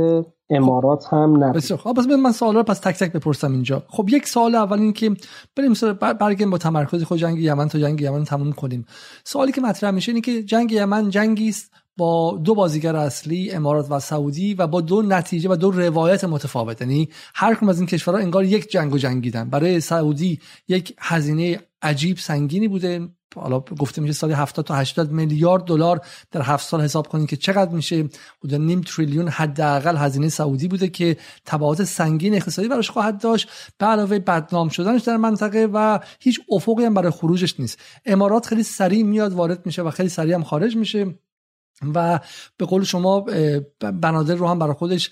امارات هم نبود. بسیار خب من سوالا رو پس تک تک بپرسم اینجا. خب یک سوال اول این که بریم برگردیم با تمرکز خود جنگ یمن تا جنگ یمن تموم کنیم. سوالی که مطرح میشه اینه که جنگ یمن جنگی است با دو بازیگر اصلی امارات و سعودی و با دو نتیجه و دو روایت متفاوت. یعنی هر کدوم از این کشورها انگار یک جنگ و جنگیدن. برای سعودی یک هزینه عجیب سنگینی بوده. حالا گفته میشه سالی 70 تا 80 میلیارد دلار در هفت سال حساب کنید که چقدر میشه. بوده نیم تریلیون حداقل هزینه سعودی بوده که تبعات سنگین اقتصادی براش خواهد داشت. به علاوه بدنام شدنش در منطقه و هیچ افقی هم برای خروجش نیست. امارات خیلی سریع میاد وارد میشه و خیلی سریع هم خارج میشه. و به قول شما بنادر رو هم برای خودش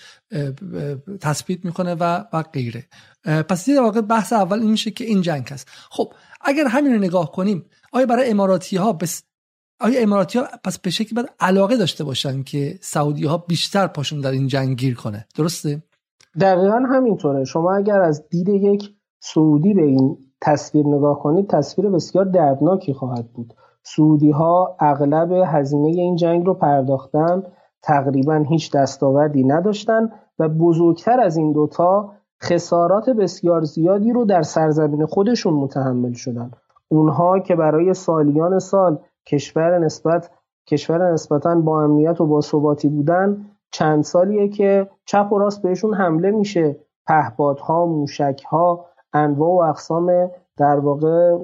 تثبیت می‌کنه و و غیره. پس در واقع بحث اول این میشه که این جنگ هست. خب اگر همین رو نگاه کنیم آیا برای اماراتی ها بس آیا اماراتی ها پس به شکلی باید علاقه داشته باشن که سعودی ها بیشتر پاشون در این جنگ گیر کنه؟ درسته؟ دقیقا همینطوره. شما اگر از دید یک سعودی به این تصویر نگاه کنید تصویر بسیار دردناکی خواهد بود. سعودی ها اغلب هزینه این جنگ رو پرداختن. تقریبا هیچ دستاوردی نداشتن و بزرگتر از این دوتا خسارات بسیار زیادی رو در سرزمین خودشون متحمل شدن. اونها که برای سالیان سال کشور نسبت کشور نسبتا با امنیت و با ثباتی بودن چند سالیه که چپ و راست بهشون حمله میشه. پهپادها موشکها انواع و اقسام در واقع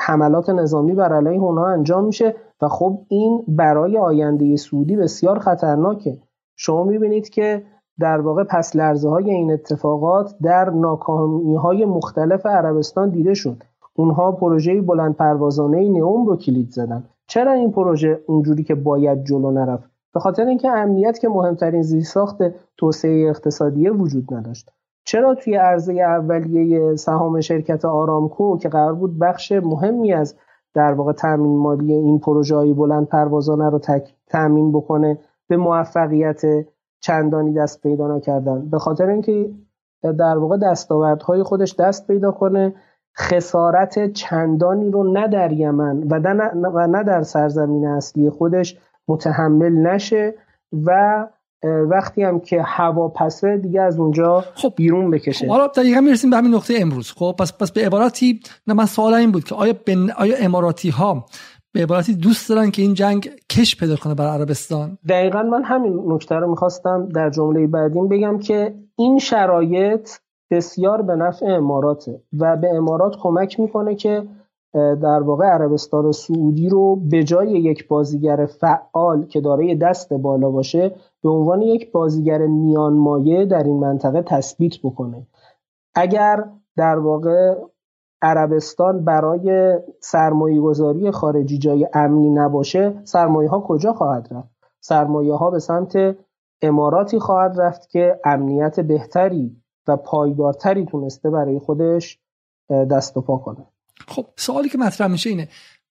حملات نظامی بر علیه اونها انجام میشه و خب این برای آینده سعودی بسیار خطرناکه. شما می‌بینید که در واقع پس لرزه های این اتفاقات در ناکامی های مختلف عربستان دیده شد. اونها پروژه بلند پروازانه نئوم رو کلید زدن. چرا این پروژه اونجوری که باید جلو نرفت؟ به خاطر اینکه امنیت که مهمترین زیرساخت توسعه اقتصادی وجود نداشت. چرا توی عرضه اولیه سهام شرکت آرامکو که قرار بود بخش مهمی از در واقع تامین مالی این پروژه های بلند پروازانه رو تامین بکنه به موفقیت چندانی دست پیدا نکردن؟ به خاطر اینکه در واقع دستاوردهای خودش دست پیدا کنه خسارت چندانی رو نه در یمن و نه در سرزمین اصلی خودش متحمل نشه و وقتی هم که هوا پسه دیگه از اونجا خب. بیرون بکشه. حالا دقیقا می‌رسیم به همین نقطه امروز. خب پس پس به عبارتی نه من سوال این بود که آیا بن... آیا اماراتی ها به عبارتی دوست دارن که این جنگ کش پیدا کنه برای عربستان؟ دقیقا من همین نکته رو می‌خواستم در جمله بعدیم بگم که این شرایط بسیار به نفع اماراته و به امارات کمک می‌کنه که در واقع عربستان سعودی رو به جای یک بازیگر فعال که دارای دست بالا باشه به عنوان یک بازیگر میان مایه در این منطقه تثبیت بکنه. اگر در واقع عربستان برای سرمایه گذاری خارجی جای امنی نباشه سرمایه ها کجا خواهد رفت؟ سرمایه ها به سمت اماراتی خواهد رفت که امنیت بهتری و پایدارتری تونسته برای خودش دست و پا کنه. خب سوالی که مطرح میشه اینه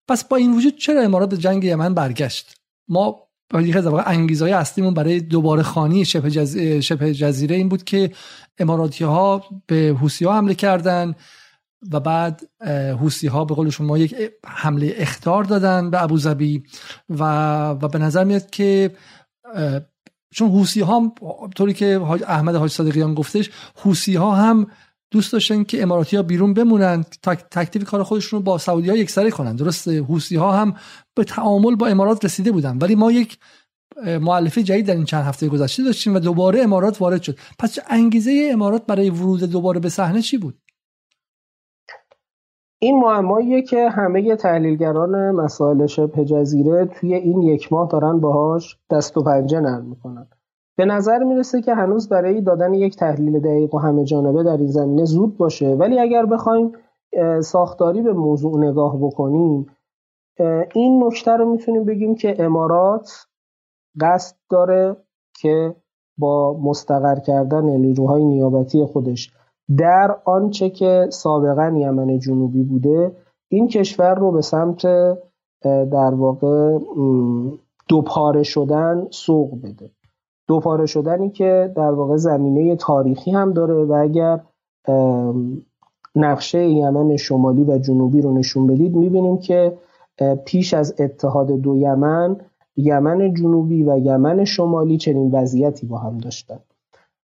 پس با این وجود چرا امارات به جنگ یمن برگشت؟ ما یکی از انگیزه های اصلیمون برای دوباره خانی شبه, جز... شبه جزیره این بود که اماراتی ها به حوسی ها حمله کردن و بعد حوسی ها به قول شما یک حمله اختار دادن به ابوظبی و و به نظر میاد که چون حوسی ها طوری که احمد حاج صادقیان گفتش حوسی ها هم دوست داشتن که اماراتی ها بیرون بمونن تکلیف کار خودشون رو با سعودی ها یکسره کنن. درسته حوسی ها هم به تعامل با امارات رسیده بودن. ولی ما یک معلفه جدید در این چند هفته گذشته داشتیم و دوباره امارات وارد شد. پس انگیزه امارات برای ورود دوباره به صحنه چی بود؟ این معماییه که همه تحلیلگران مسائل شبه جزیره توی این یک ماه دارن باهاش دست و پنجه نرم می‌کنن. به نظر می‌رسه که هنوز برای دادن یک تحلیل دقیق و همه جانبه در این زمینه زود باشه. ولی اگر بخوایم ساختاری به موضوع نگاه بکنیم این نکته رو می‌تونیم بگیم که امارات قصد داره که با مستقر کردن نیروهای نیابتی خودش در آنچه که سابقا یمن جنوبی بوده این کشور رو به سمت در واقع دوپاره شدن سوق بده. دوپاره شدنی که در واقع زمینه تاریخی هم داره و اگر نقشه یمن شمالی و جنوبی رو نشون بدید می‌بینیم که پیش از اتحاد دو یمن یمن جنوبی و یمن شمالی چنین وضعیتی با هم داشتن.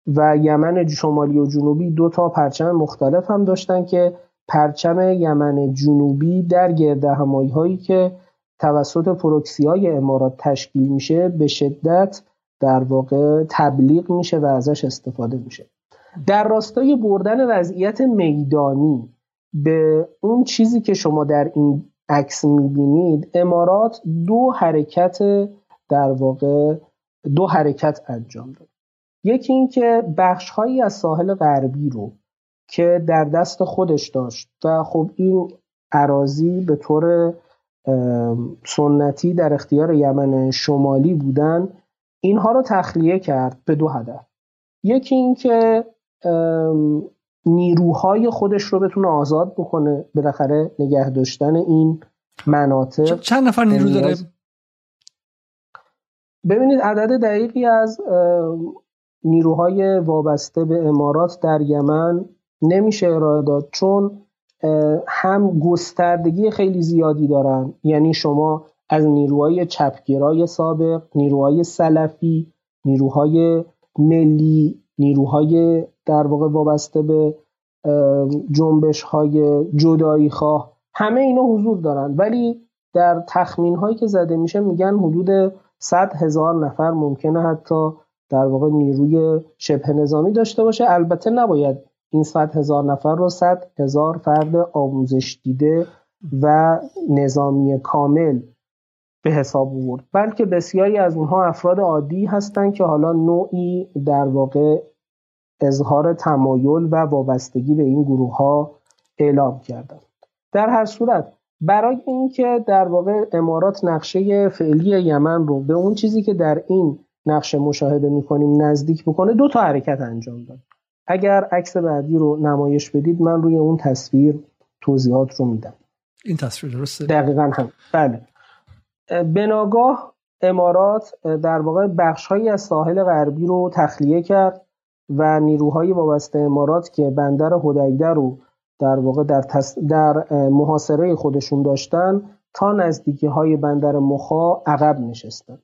و یمن شمالی و جنوبی دو تا پرچم مختلف هم داشتن که پرچم یمن جنوبی در گرد همایی هایی که توسط پروکسی های امارات تشکیل میشه به شدت در واقع تبلیغ میشه و ازش استفاده میشه. در راستای بردن وضعیت میدانی به اون چیزی که شما در این عکس می‌بینید امارات دو حرکت در واقع دو حرکت انجام داد. یکی اینکه بخشهایی از ساحل غربی رو که در دست خودش داشت و خب این عراضی به طور سنتی در اختیار یمن شمالی بودن اینها رو تخلیه کرد به دو هدف. یکی اینکه نیروهای خودش رو بتونه آزاد بکنه بالاخره نگه داشتن این مناطق. چند نفر نیرو داره؟ ببینید عدد دقیقی از نیروهای وابسته به امارات در یمن نمیشه ارائه داد چون هم گستردگی خیلی زیادی دارن. یعنی شما از نیروهای چپگرای سابق نیروهای سلفی نیروهای ملی نیروهای در واقع وابسته به جنبش های جدایی خواه همه اینا حضور دارن. ولی در تخمین هایی که زده میشه میگن حدود 100 هزار نفر ممکنه حتی در واقع نیروی شبه نظامی داشته باشه. البته نباید این 100 هزار نفر رو 100 هزار فرد آموزش دیده و نظامی کامل به حساب آورد. بلکه بسیاری از اونها افراد عادی هستند که حالا نوعی در واقع اظهار تمایل و وابستگی به این گروه ها اعلام کردند. در هر صورت برای اینکه در واقع امارات نقشه فعلی یمن رو به اون چیزی که در این نقشه مشاهده می‌کنیم نزدیک بکنه دو تا حرکت انجام داد. اگر عکس بعدی رو نمایش بدید من روی اون تصویر توضیحات رو میدم. این تصویر درسته؟ دقیقا هم بله. بناگاه امارات در واقع بخشهایی از ساحل غربی رو تخلیه کرد و نیروهای وابسته امارات که بندر هدیده رو در واقع در, در محاصره خودشون داشتن تا نزدیکی های بندر مخا عقب نشستن.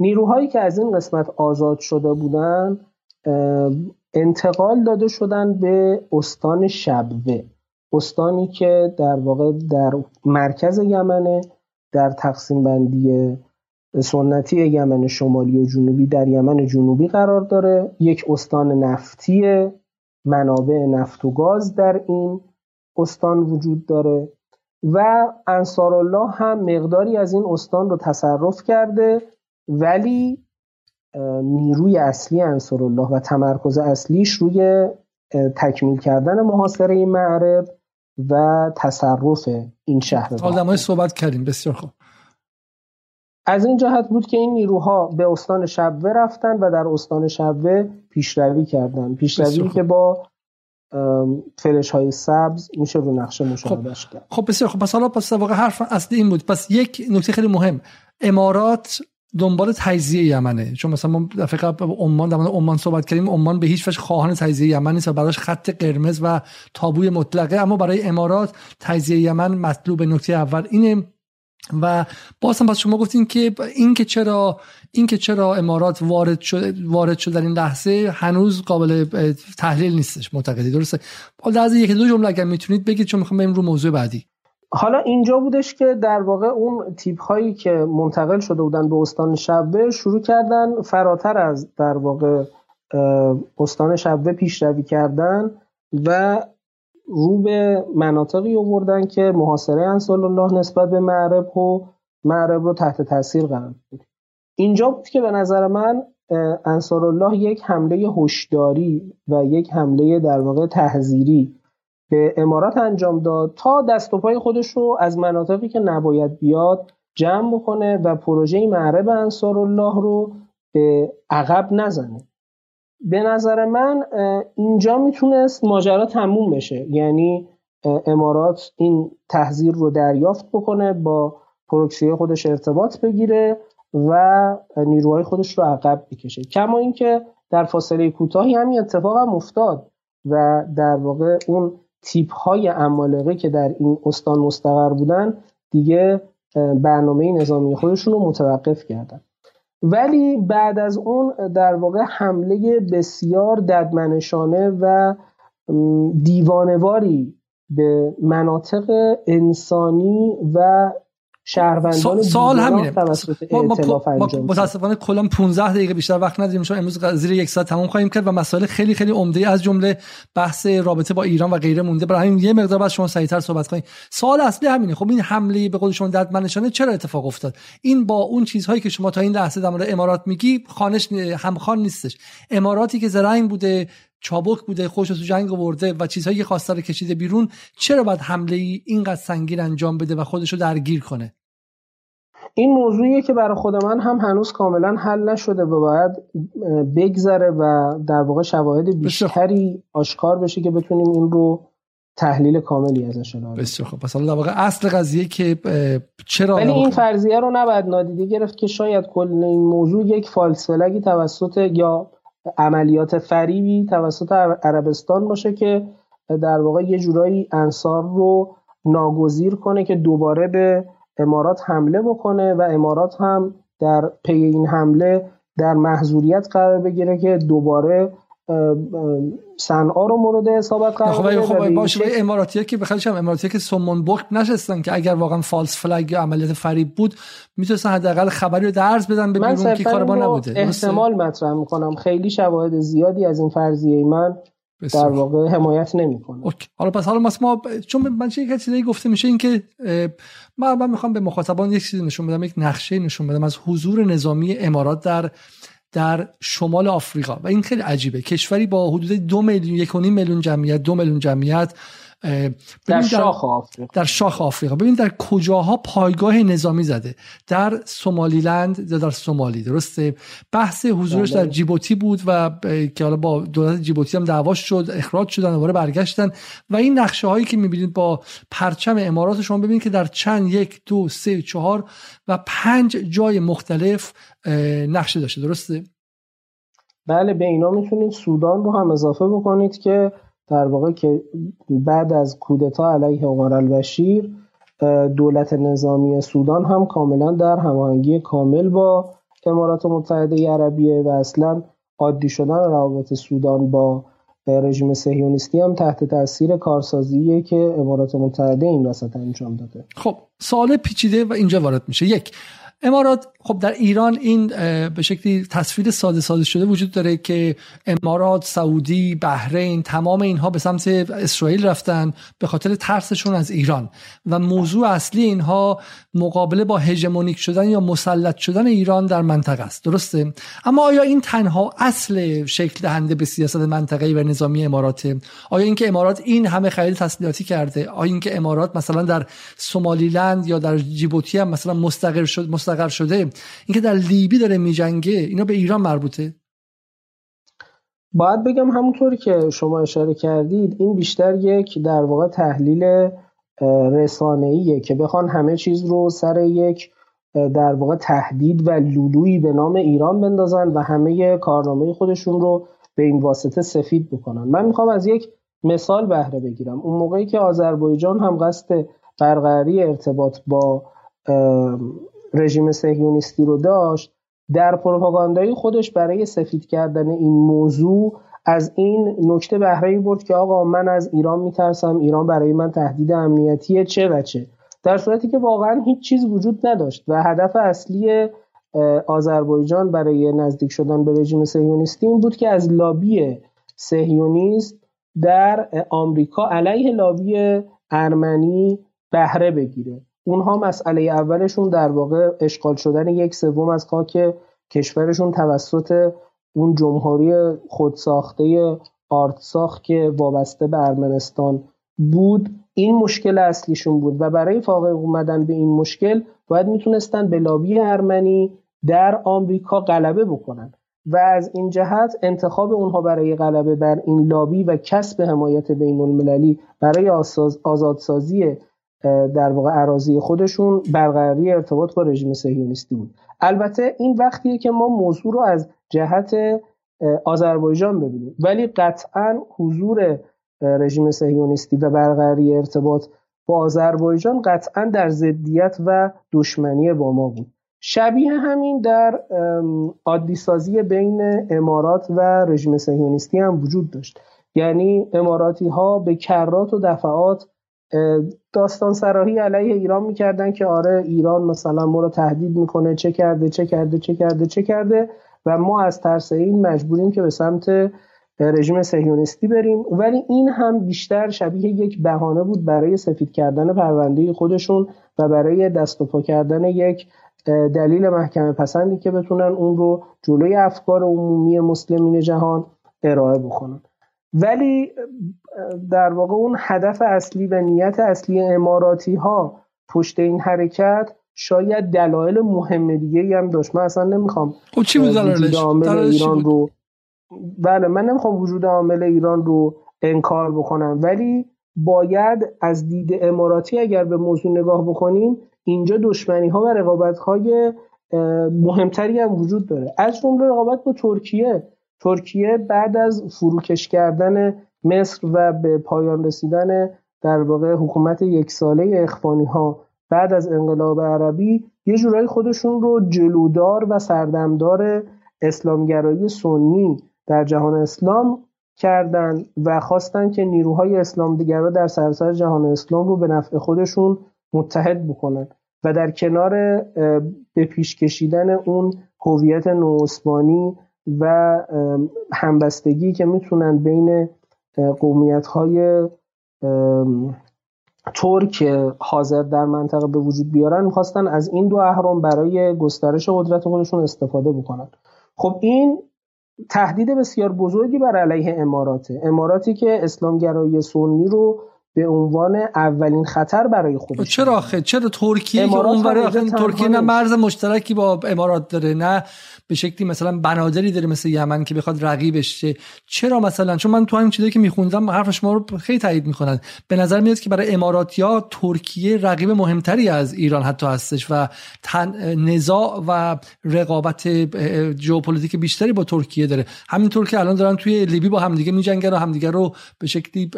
نیروهایی که از این قسمت آزاد شده بودن انتقال داده شدن به استان شبوه. استانی که در واقع در مرکز یمنه در تقسیم بندی سنتی یمن شمالی و جنوبی در یمن جنوبی قرار داره. یک استان نفتی منابع نفت و گاز در این استان وجود داره و انصارالله هم مقداری از این استان رو تصرف کرده ولی نیروی اصلی انصارالله و تمرکز اصلیش روی تکمیل کردن محاصره معرب و تصرف این شهر آدمای صحبت کردیم. بسیار خوب. از این جهت بود که این نیروها به استان شبوه رفتن و در استان شبوه پیشروی کردن. پیشروی که با فلش های سبز میشه رو نقشه مشاهدش کرد. خب بسیار خب پس حالا پس واقع حرف اصلی این بود. پس یک نکته خیلی مهم. امارات دنبال تجزیه یمنه. چون مثلا ما فکر عمان در عمان صحبت کردیم عمان به هیچ وجه خواهان تجزیه یمن نیست و براش خط قرمز و تابوی مطلقه. اما برای امارات تجزیه یمن مطلوب نکته اول اینه. و باز هم پس شما گفتین که این که چرا این که چرا امارات وارد شد وارد شد در این لحظه هنوز قابل تحلیل نیستش معتقدی. درسته؟ حالا از یک دو جمله اگر می‌تونید بگید چون می‌خوام بریم رو موضوع بعدی. حالا اینجا بودش که در واقع اون تیپ هایی که منتقل شده بودن به استان شبه شروع کردن فراتر از در واقع استان شبه پیشروی کردن و رو به مناطقی آوردن که محاصره انصار الله نسبت به معرب و معرب رو تحت تاثیر قرار بود اینجا بود که به نظر من انصار الله یک حمله هشداری و یک حمله در واقع تحذیری به امارات انجام داد تا دست و پای خودش رو از مناطقی که نباید بیاد جمع بکنه و پروژه معرب انصار الله رو به عقب نزنه. به نظر من اینجا می‌تونست ماجرا تموم بشه. یعنی امارات این تحذیر رو دریافت بکنه با پروکسی خودش ارتباط بگیره و نیروهای خودش رو عقب بکشه. کما اینکه در فاصله کوتاهی همین اتفاق هم افتاد و در واقع اون تیپ های امالقه که در این استان مستقر بودن دیگه برنامه نظامی خودشون رو متوقف کردن. ولی بعد از اون در واقع حمله بسیار ددمنشانه و دیوانواری به مناطق انسانی و شهروندان سوال همینه. ما, متاسفانه کلا 15 دقیقه بیشتر وقت نداریم چون امروز زیر یک ساعت تمام خواهیم کرد و مسائل خیلی خیلی عمده از جمله بحث رابطه با ایران و غیره مونده. برای همین یه مقدار بعد شما سریعتر صحبت کنید سوال اصلی همینه. خب این حمله به قول شما ددمنشانه چرا اتفاق افتاد؟ این با اون چیزهایی که شما تا این لحظه در مورد امارات میگی خانش همخوان نیستش. اماراتی که زرنگ بوده چابک بوده خوش تو جنگ آورده و چیزهایی که خواسته رو کشیده بیرون چرا باید حمله ای اینقدر سنگین انجام بده و خودش رو درگیر کنه؟ این موضوعیه که برای خود من هم هنوز کاملا حل نشده و باید بگذره و در واقع شواهد بیشتری آشکار بشه که بتونیم این رو تحلیل کاملی ازش ارائه بسیار خب پس در واقع اصل قضیه که چرا ولی این فرضیه رو نباید نادیده گرفت که شاید کل این موضوع یک فالس فلگی توسط یا عملیات فریبی توسط عربستان باشه که در واقع یه جورایی انصار رو ناگزیر کنه که دوباره به امارات حمله بکنه و امارات هم در پی این حمله در محضوریت قرار بگیره که دوباره صنعا رو مورد حسابت قرار خب خب باشه اماراتی که بخاطرش هم اماراتی که سومون بخت نشستن که اگر واقعا فالس فلگ یا عملیات فریب بود می‌تونستن حداقل خبری رو درس بدن به بیرون که کار ما نبوده. احتمال مطرح می‌کنم. خیلی شواهد زیادی از این فرضیه من در واقع حمایت نمی‌کنه. حالا پس حالا ما چون من چه چیزی گفته میشه این که من, من می‌خوام به مخاطبان یک چیزی نشون بدم یک نقشه نشون بدم از حضور نظامی امارات در در شمال آفریقا. و این خیلی عجیبه. کشوری با حدود دو میلیون یک میلیون جمعیت دو میلیون جمعیت در شاخ آفریقا. در شاخ آفریقا. ببین در کجاها پایگاه نظامی زده؟ در سومالیلند یا در سومالی درسته؟ بحث حضورش در بله. جیبوتی بود و که حالا با دولت جیبوتی هم دعواش شد اخراج شدن دوباره برگشتن. و این نقشه هایی که می‌بینید با پرچم امارات شما ببینید که در چند یک دو سه چهار و پنج جای مختلف نقشه داشته درسته؟ بله به اینا می‌تونید سودان رو هم اضافه بکنید که در واقع که بعد از کودتا علیه عمر البشیر دولت نظامی سودان هم کاملا در هماهنگی کامل با امارات متحده عربیه و اصلا عادی شدن روابط سودان با رژیم سهیونیستی هم تحت تاثیر کارسازیه که امارات متحده این وسط انجام داده. خب سوال پیچیده و اینجا وارد میشه. یک امارات خب در ایران این به شکلی تصویر ساده ساده شده وجود داره که امارات سعودی بحرین تمام اینها به سمت اسرائیل رفتن به خاطر ترسشون از ایران. و موضوع اصلی اینها مقابله با هژمونیک شدن یا مسلط شدن ایران در منطقه است. درسته؟ اما آیا این تنها اصل شکل دهنده به سیاست منطقه‌ای و نظامی امارات آیا اینکه امارات این همه خرید تسلیحاتی کرده؟ آیا اینکه امارات مثلا در سومالیلند یا در جیبوتی هم مثلا مستقر شد مستقر شده. اینکه در لیبی داره میجنگه اینا به ایران مربوطه. باید بگم همونطوری که شما اشاره کردید این بیشتر یک در واقع تحلیل رسانه‌ایه که بخوان همه چیز رو سر یک در واقع تهدید و لولویی به نام ایران بندازن و همه کارنامه خودشون رو به این واسطه سفید بکنن. من می‌خوام از یک مثال بهره بگیرم. اون موقعی که آذربایجان هم قصد برقراری ارتباط با رژیم سهیونیستی رو داشت در پروپاگاندای خودش برای سفید کردن این موضوع از این نکته بهره برد که آقا من از ایران میترسم ایران برای من تهدید امنیتیه چه و چه. در صورتی که واقعا هیچ چیز وجود نداشت و هدف اصلی آذربایجان برای نزدیک شدن به رژیم سهیونیستی این بود که از لابی سهیونیست در آمریکا علیه لابی ارمنی بهره بگیره. اونها مسئله اولشون در واقع اشغال شدن یک سوم از خاک کشورشون توسط اون جمهوری خودساخته آرتساخ که وابسته به ارمنستان بود. این مشکل اصلیشون بود و برای فاقه اومدن به این مشکل باید می‌تونستن به لابی ارمنی در آمریکا غلبه بکنن و از این جهت انتخاب اونها برای غلبه بر این لابی و کسب حمایت بین المللی برای آزادسازی در واقع عراضی خودشون برقراری ارتباط با رژیم صهیونیستی بود. البته این وقتیه که ما موضوع رو از جهت آذربایجان ببینیم. ولی قطعا حضور رژیم صهیونیستی و برقراری ارتباط با آذربایجان قطعا در ضدیت و دشمنی با ما بود. شبیه همین در عادی سازی بین امارات و رژیم صهیونیستی هم وجود داشت. یعنی اماراتی ها به کرات و دفعات داستان سراحی علیه ایران می‌کردن که آره ایران مثلا ما رو تهدید می‌کنه چه کرده چه کرده چه کرده چه کرده و ما از ترس این مجبوریم که به سمت رژیم سهیونیستی بریم. ولی این هم بیشتر شبیه یک بهانه بود برای سفید کردن پرونده خودشون و برای دست و پا کردن یک دلیل محکمه پسندی که بتونن اون رو جلوی افکار عمومی مسلمین جهان ارائه بکنن. ولی در واقع اون هدف اصلی و نیت اصلی اماراتی ها پشت این حرکت شاید دلایل مهم دیگه هم داشت. من اصلا نمی‌خوام خب چی بود ایران رو بله من نمی‌خوام وجود عامل ایران رو انکار بکنم ولی باید از دید اماراتی اگر به موضوع نگاه بکنیم اینجا دشمنی ها و رقابت های مهمتری هم وجود داره. از جمله رقابت با ترکیه. ترکیه بعد از فروکش کردن مصر و به پایان رسیدن در واقع حکومت یک ساله اخوانی ها بعد از انقلاب عربی یه جورایی خودشون رو جلودار و سردمدار اسلامگرایی سنی در جهان اسلام کردن و خواستن که نیروهای اسلام دیگر در سراسر جهان اسلام رو به نفع خودشون متحد بکنن و در کنار به پیش کشیدن اون هویت نوعثمانی و همبستگی که می‌تونن بین قومیت های ترک حاضر در منطقه به وجود بیارن می‌خواستن از این دو اهرام برای گسترش قدرت خودشون استفاده بکنن. خب این تهدید بسیار بزرگی بر علیه اماراته. اماراتی که اسلامگرایی سنی رو به عنوان اولین خطر برای خودش چرا آخه؟ چرا ترکیه که اونور ترکیه؟ نه مرز مشترکی با امارات داره نه به شکلی مثلا بنادری داره مثل یمن که بخواد رقیبش شه. چرا مثلا؟ چون من تو همین چیزی که میخوندم حرف شما رو خیلی تایید می‌کنن. به نظر میاد که برای اماراتیا ترکیه رقیب مهمتری از ایران حتی هستش و تن... نزاع و رقابت ژئوپلیتیک بیشتری با ترکیه داره. همین که الان دارن توی لیبی با همدیگه میجنگن و همدیگه رو به شکلی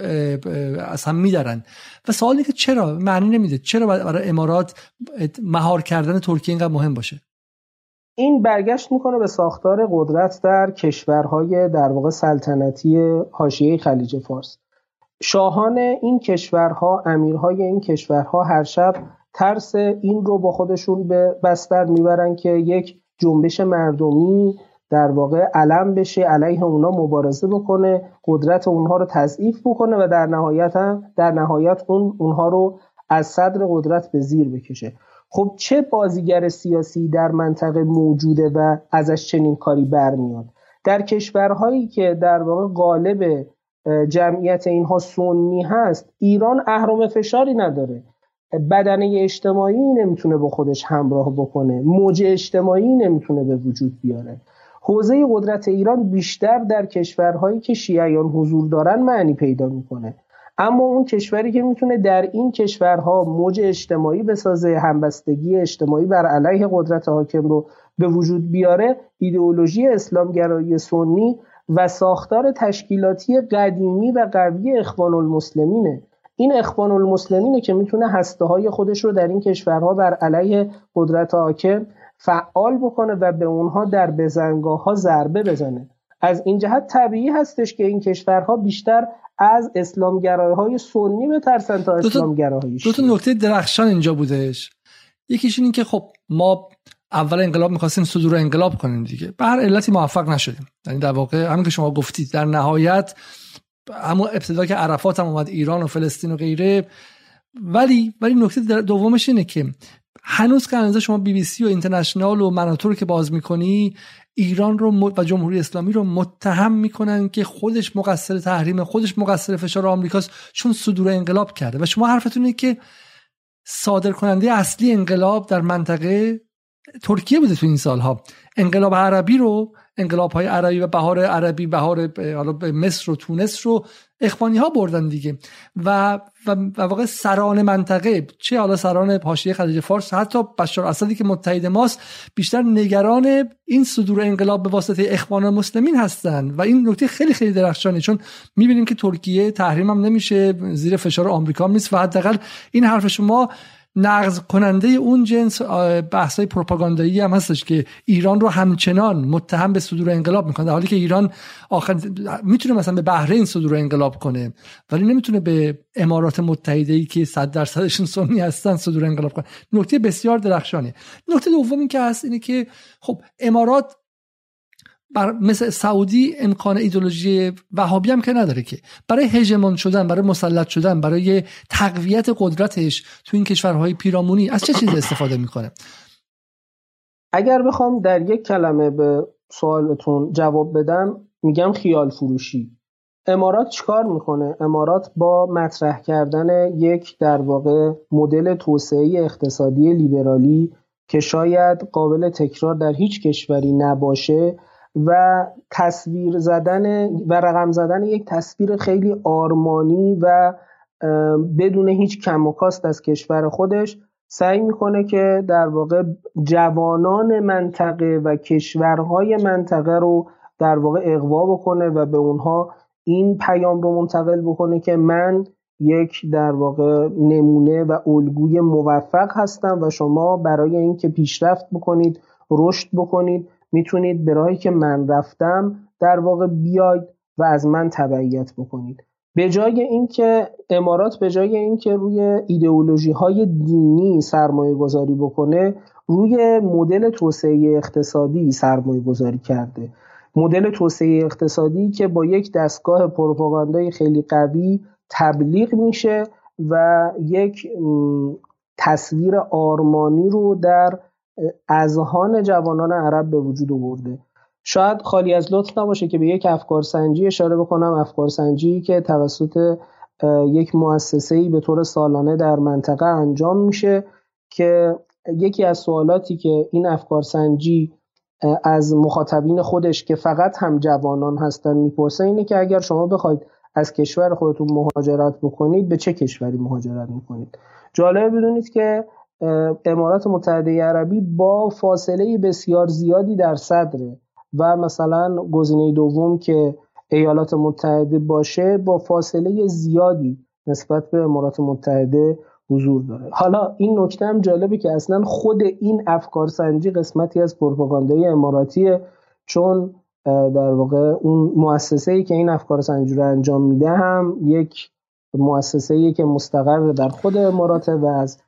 از هم میدارن. و سوالی که چرا؟ معنی نمیده. چرا برای امارات مهار کردن ترکیه اینقدر مهم باشه؟ این برگشت می‌کنه به ساختار قدرت در کشورهای در واقع سلطنتی حاشیه خلیج فارس. شاهان این کشورها امیرهای این کشورها هر شب ترس این رو با خودشون به بستر می‌برن که یک جنبش مردمی در واقع علم بشه علیه اونا مبارزه بکنه قدرت اونها رو تضعیف بکنه و در نهایت هم در نهایت اون اونها رو از صدر قدرت به زیر بکشه. خب چه بازیگر سیاسی در منطقه موجوده و ازش چنین کاری برمیاد؟ در کشورهایی که در واقع غالب جمعیت اینها سنی هست ایران اهرام فشاری نداره. بدنه اجتماعی نمی‌تونه با خودش همراه بکنه. موج اجتماعی نمی‌تونه به وجود بیاره. حوزه قدرت ایران بیشتر در کشورهایی که شیعیان حضور دارن معنی پیدا می‌کنه. اما اون کشوری که می‌تونه در این کشورها موج اجتماعی بسازه همبستگی اجتماعی بر علیه قدرت حاکم رو به وجود بیاره ایدئولوژی اسلامگرایی سنی و ساختار تشکیلاتی قدیمی و قوی اخوان المسلمینه. این اخوان المسلمینه که می‌تونه هسته های خودش رو در این کشورها بر علیه قدرت حاکم فعال بکنه و به اونها در بزنگاه ها ضربه بزنه. از این جهت طبیعی هستش که این کشورها بیشتر از اسلامگرای های سنی بترسن تا اسلامگرایی دو تا نکته درخشان اینجا بودش. یکیش این که خب ما اول انقلاب می‌خواستیم صدور انقلاب کنیم دیگه. به هر علتی موفق نشدیم. یعنی در واقع همین که شما گفتید در نهایت اما ابتدا که عرفات هم اومد ایران و فلسطین و غیره. ولی ولی نکته دومش اینه که هنوز که شما بی بی سی و اینترنشنال و مناطور که باز می‌کنی ایران رو و جمهوری اسلامی رو متهم می‌کنن که خودش مقصر تحریم خودش مقصر فشار آمریکاست چون صدور انقلاب کرده. و شما حرفتون اینه که صادر کننده اصلی انقلاب در منطقه ترکیه بوده تو این سالها. انقلاب عربی رو انقلاب های عربی و بهار عربی بهار مصر و تونس رو اخوانی ها بردن دیگه. و و واقع سران منطقه چه حالا سران حاشیه خلیج فارس حتی بشار اسدی که متحد ماست بیشتر نگران این صدور انقلاب به واسطه اخوان مسلمین هستند و این نکته خیلی خیلی درخشانه چون می‌بینیم که ترکیه تحریم هم نمیشه زیر فشار آمریکا نیست و حداقل این حرف شما نقض کننده اون جنس بحثای پروپاگاندایی هم هستش که ایران رو همچنان متهم به صدور انقلاب می‌کنه در حالی که ایران آخر می‌تونه مثلا به بحرین صدور انقلاب کنه ولی نمی‌تونه به امارات متحده ای که 100 درصدشون سنی هستن صدور انقلاب کنه. نکته بسیار درخشانه. نکته دوم این که هست اینه که خب امارات بر مثل سعودی امکان ایدولوژی وهابی هم که نداره که. برای هژمون شدن برای مسلط شدن برای تقویت قدرتش تو این کشورهای پیرامونی از چه چیزی استفاده می‌کنه؟ اگر بخوام در یک کلمه به سوالتون جواب بدم میگم خیال فروشی. امارات چیکار می‌کنه؟ امارات با مطرح کردن یک در واقع مدل توسعه اقتصادی لیبرالی که شاید قابل تکرار در هیچ کشوری نباشه و تصویر زدن و رقم زدن یک تصویر خیلی آرمانی و بدون هیچ کم و کاست از کشور خودش سعی می‌کنه که در واقع جوانان منطقه و کشورهای منطقه رو در واقع اقوا بکنه و به اونها این پیام رو منتقل بکنه که من یک در واقع نمونه و الگوی موفق هستم و شما برای اینکه پیشرفت بکنید رشد بکنید می‌تونید به راهی که من رفتم در واقع بیاید و از من تبعیت بکنید. به جای اینکه امارات به جای اینکه روی ایدئولوژی های دینی سرمایه گذاری بکنه روی مدل توسعه اقتصادی سرمایه گذاری کرده. مدل توسعه اقتصادی که با یک دستگاه پروپاگاندای خیلی قوی تبلیغ میشه و یک تصویر آرمانی رو در اذهان جوانان عرب به وجود آورده. شاید خالی از لطف نباشه که به یک افکار سنجی اشاره بکنم افکار سنجی که توسط یک مؤسسه به طور سالانه در منطقه انجام میشه که یکی از سوالاتی که این افکار سنجی از مخاطبین خودش که فقط هم جوانان هستن می‌پرسه اینه که اگر شما بخواید از کشور خودتون مهاجرت بکنید به چه کشوری مهاجرت می‌کنید؟ جالبه بدونید که امارات متحده عربی با فاصله بسیار زیادی در صدره و مثلا گزینه دوم که ایالات متحده باشه با فاصله زیادی نسبت به امارات متحده حضور داره. حالا این نکته هم جالبه که اصلا خود این افکار سنجی قسمتی از پروپاگاندای اماراتیه چون در واقع اون مؤسسه ای که این افکار سنجی رو انجام میده هم یک مؤسسه ای که مستقر در خود اماراته و از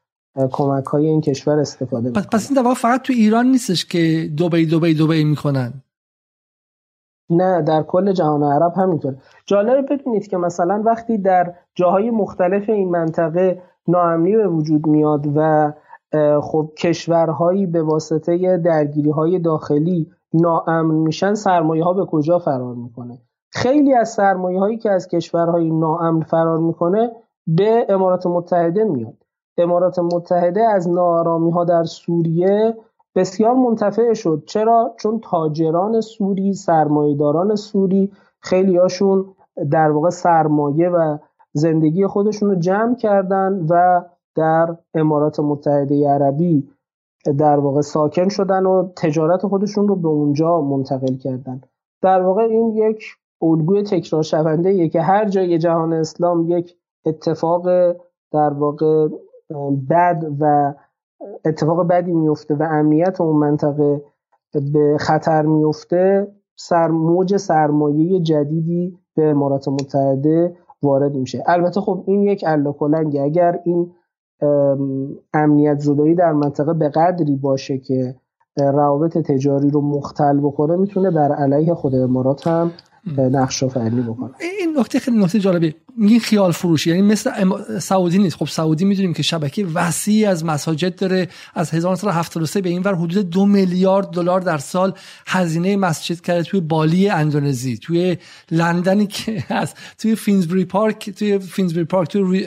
کمک های این کشور استفاده پس, پس این در فقط تو ایران نیستش که دوبی دوبی دوبی می‌کنن. نه در کل جهان عرب همینطور. جالب بدونید که مثلا وقتی در جاهای مختلف این منطقه ناامنی به وجود میاد و خب کشورهایی به واسطه درگیری های داخلی ناامن میشن سرمایه ها به کجا فرار می‌کنه؟ خیلی از سرمایه هایی که از کشورهای ناامن فرار می‌کنه به امارات متحده میاد. امارات متحده از نارامی ها در سوریه بسیار منتفع شد. چرا؟ چون تاجران سوری سرمایهداران سوری خیلی هاشون در واقع سرمایه و زندگی خودشون رو جمع کردن و در امارات متحده عربی در واقع ساکن شدن و تجارت خودشون رو به اونجا منتقل کردن. در واقع این یک الگوی تکرار شونده که هر جای جهان اسلام یک اتفاق در واقع بد و اتفاق بدی میفته و امنیت اون منطقه به خطر میفته سر موج سرمایه جدیدی به امارات متحده وارد میشه. البته خب این یک کلنگه. اگر این امنیت زدایی در منطقه به قدری باشه که روابط تجاری رو مختل بکنه می‌تونه بر علیه خود امارات هم نقش آفرینی بکنه. این نکته خیلی نکته جالبی. میگین خیال فروشی یعنی مثل سعودی نیست. خب سعودی می‌دونیم که شبکه وسیع از مساجد داره. از 1973 به این ور حدود دو میلیارد دلار در سال هزینه مسجد کرده توی بالی اندونزی توی لندنی که هست توی فینزبری پارک توی فینزبری پارک توی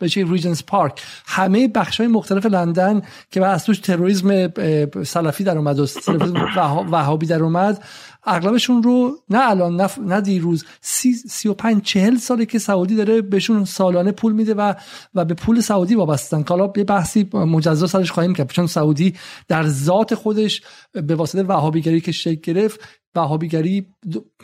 ری، Regent's Park. همه بخش های مختلف لندن که از توش تروریسم سلفی در اومد و وهابی در اومد اغلبشون رو نه الان نه, نه دیروز سی, سی و پنج چهل ساله که سعودی داره بهشون سالانه پول میده و و به پول سعودی وابستن. حالا یه بحثی مجزا سرش خواهیم کرد چون سعودی در ذات خودش به واسطه وهابیگری که شکل گرفت وهابیگری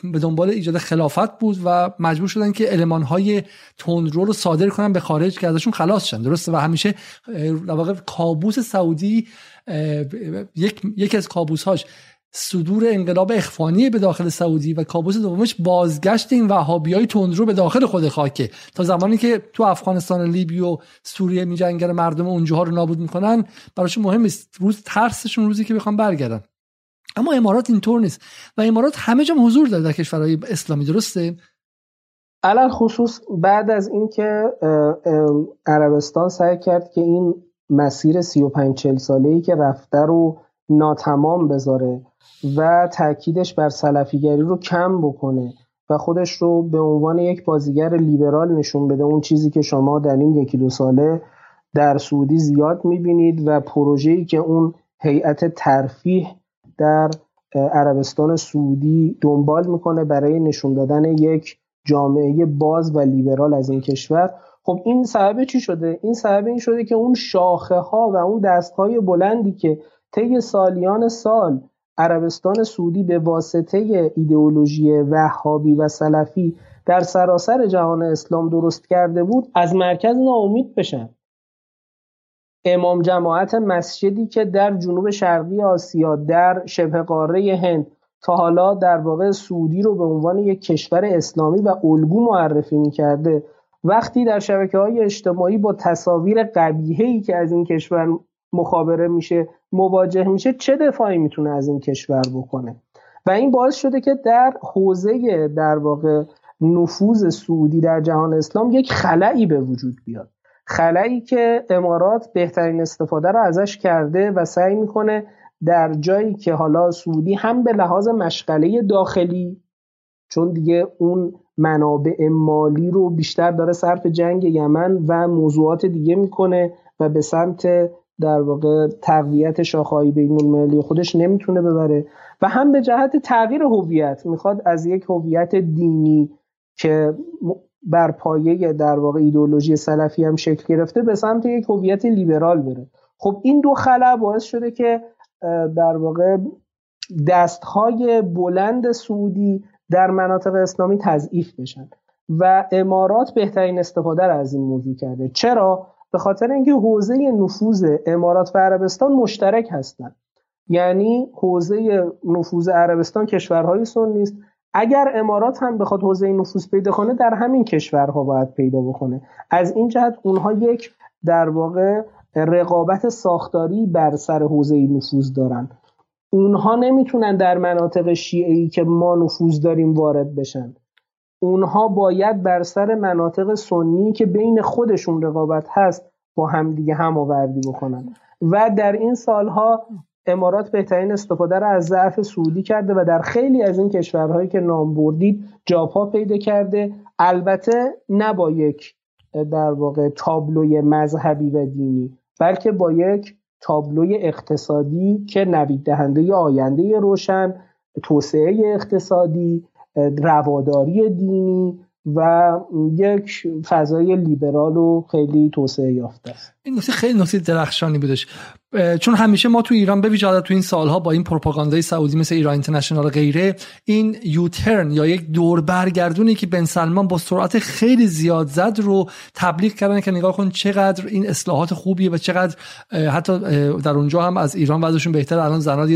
به دنبال ایجاد خلافت بود و مجبور شدن که المان‌های تندرو رو صادر کنن به خارج که ازشون خلاص شن. درسته؟ و همیشه در واقع کابوس سعودی یک یکی از کابوس هاش صدور انقلاب اخوانی به داخل سعودی و کابوس دومش بازگشت این وهابی های تندرو به داخل خود خاکه. تا زمانی که تو افغانستان لیبی و سوریه میجنگن مردم اونجاها رو نابود می‌کنن براشون مهم است روز ترسشون روزی که بخوام برگردن. اما امارات اینطور نیست. و امارات همه جا حضور داره در کشورهای اسلامی. درسته؟ علل خصوص بعد از اینکه عربستان سعی کرد که این مسیر 35 40 ساله ای که رفته رو ناتمام بذاره. و تاکیدش بر سلفیگری رو کم بکنه و خودش رو به عنوان یک بازیگر لیبرال نشون بده. اون چیزی که شما در این یکی دو ساله در سعودی زیاد می‌بینید و پروژه‌ای که اون هیئت ترفیح در عربستان سعودی دنبال می‌کنه برای نشون دادن یک جامعه باز و لیبرال از این کشور. خب این سبب چی شده؟ این سبب این شده که اون شاخه ها و اون دست های بلندی که طی سالیان سال عربستان سعودی به واسطه ایدئولوژی وهابی و سلفی در سراسر جهان اسلام درست کرده بود از مرکز ناامید بشن. امام جماعت مسجدی که در جنوب شرقی آسیا در شبه قاره هند تا حالا در واقع سعودی رو به عنوان یک کشور اسلامی و الگو معرفی می‌کرده وقتی در شبکه های اجتماعی با تصاویر قبیهی که از این کشور مخابره میشه مواجه میشه چه دفاعی می‌تونه از این کشور بکنه؟ و این باعث شده که در حوزه در واقع نفوذ سعودی در جهان اسلام یک خلایی به وجود بیاد. خلایی که امارات بهترین استفاده رو ازش کرده و سعی می‌کنه در جایی که حالا سعودی هم به لحاظ مشغله داخلی چون دیگه اون منابع مالی رو بیشتر داره صرف جنگ یمن و موضوعات دیگه می‌کنه و به سمت در واقع تقویت شاخه‌های بین المللی خودش نمی‌تونه ببره و هم به جهت تغییر هویت می‌خواد از یک هویت دینی که بر پایه در واقع ایدولوژی سلفی هم شکل گرفته به سمت یک هویت لیبرال بره. خب این دو خلا باعث شده که در واقع دستهای بلند سعودی در مناطق اسلامی تضعیف بشن و امارات بهترین استفاده را از این موضوع کرده. چرا؟ به خاطر اینکه حوزه نفوذ امارات و عربستان مشترک هستند. یعنی حوزه نفوذ عربستان کشورهای سنی است. اگر امارات هم بخواد حوزه نفوذ پیدا کنه در همین کشورها باید پیدا بکنه. از این جهت اونها یک در واقع رقابت ساختاری بر سر حوزه نفوذ دارن. اونها نمی‌تونن در مناطق شیعی که ما نفوذ داریم وارد بشن. اونها باید بر سر مناطق سنی که بین خودشون رقابت هست با همدیگه هماوردی بکنن. و در این سالها امارات بهترین استفاده را از ضعف سعودی کرده و در خیلی از این کشورهایی که نام بردید جاپا پیدا کرده. البته نه با یک در واقع تابلوی مذهبی و دینی بلکه با یک تابلوی اقتصادی که نوید دهنده آینده روشن توسعه اقتصادی رواداری دینی و یک فضای لیبرال و خیلی توسعه یافته. است این نکته خیلی نکته درخشانی بودش. چون همیشه ما تو ایران به ویژه تو این سالها با این پروپاگاندای سعودی مثل ایران اینترنشنال غیره این U-turn یا یک دور برگردونی که بن سلمان با سرعت خیلی زیاد زد رو تبلیغ کردن که نگاه کن چقدر این اصلاحات خوبیه و چقدر حتی در اونجا هم از ایران وضعشون بهتر الان زنها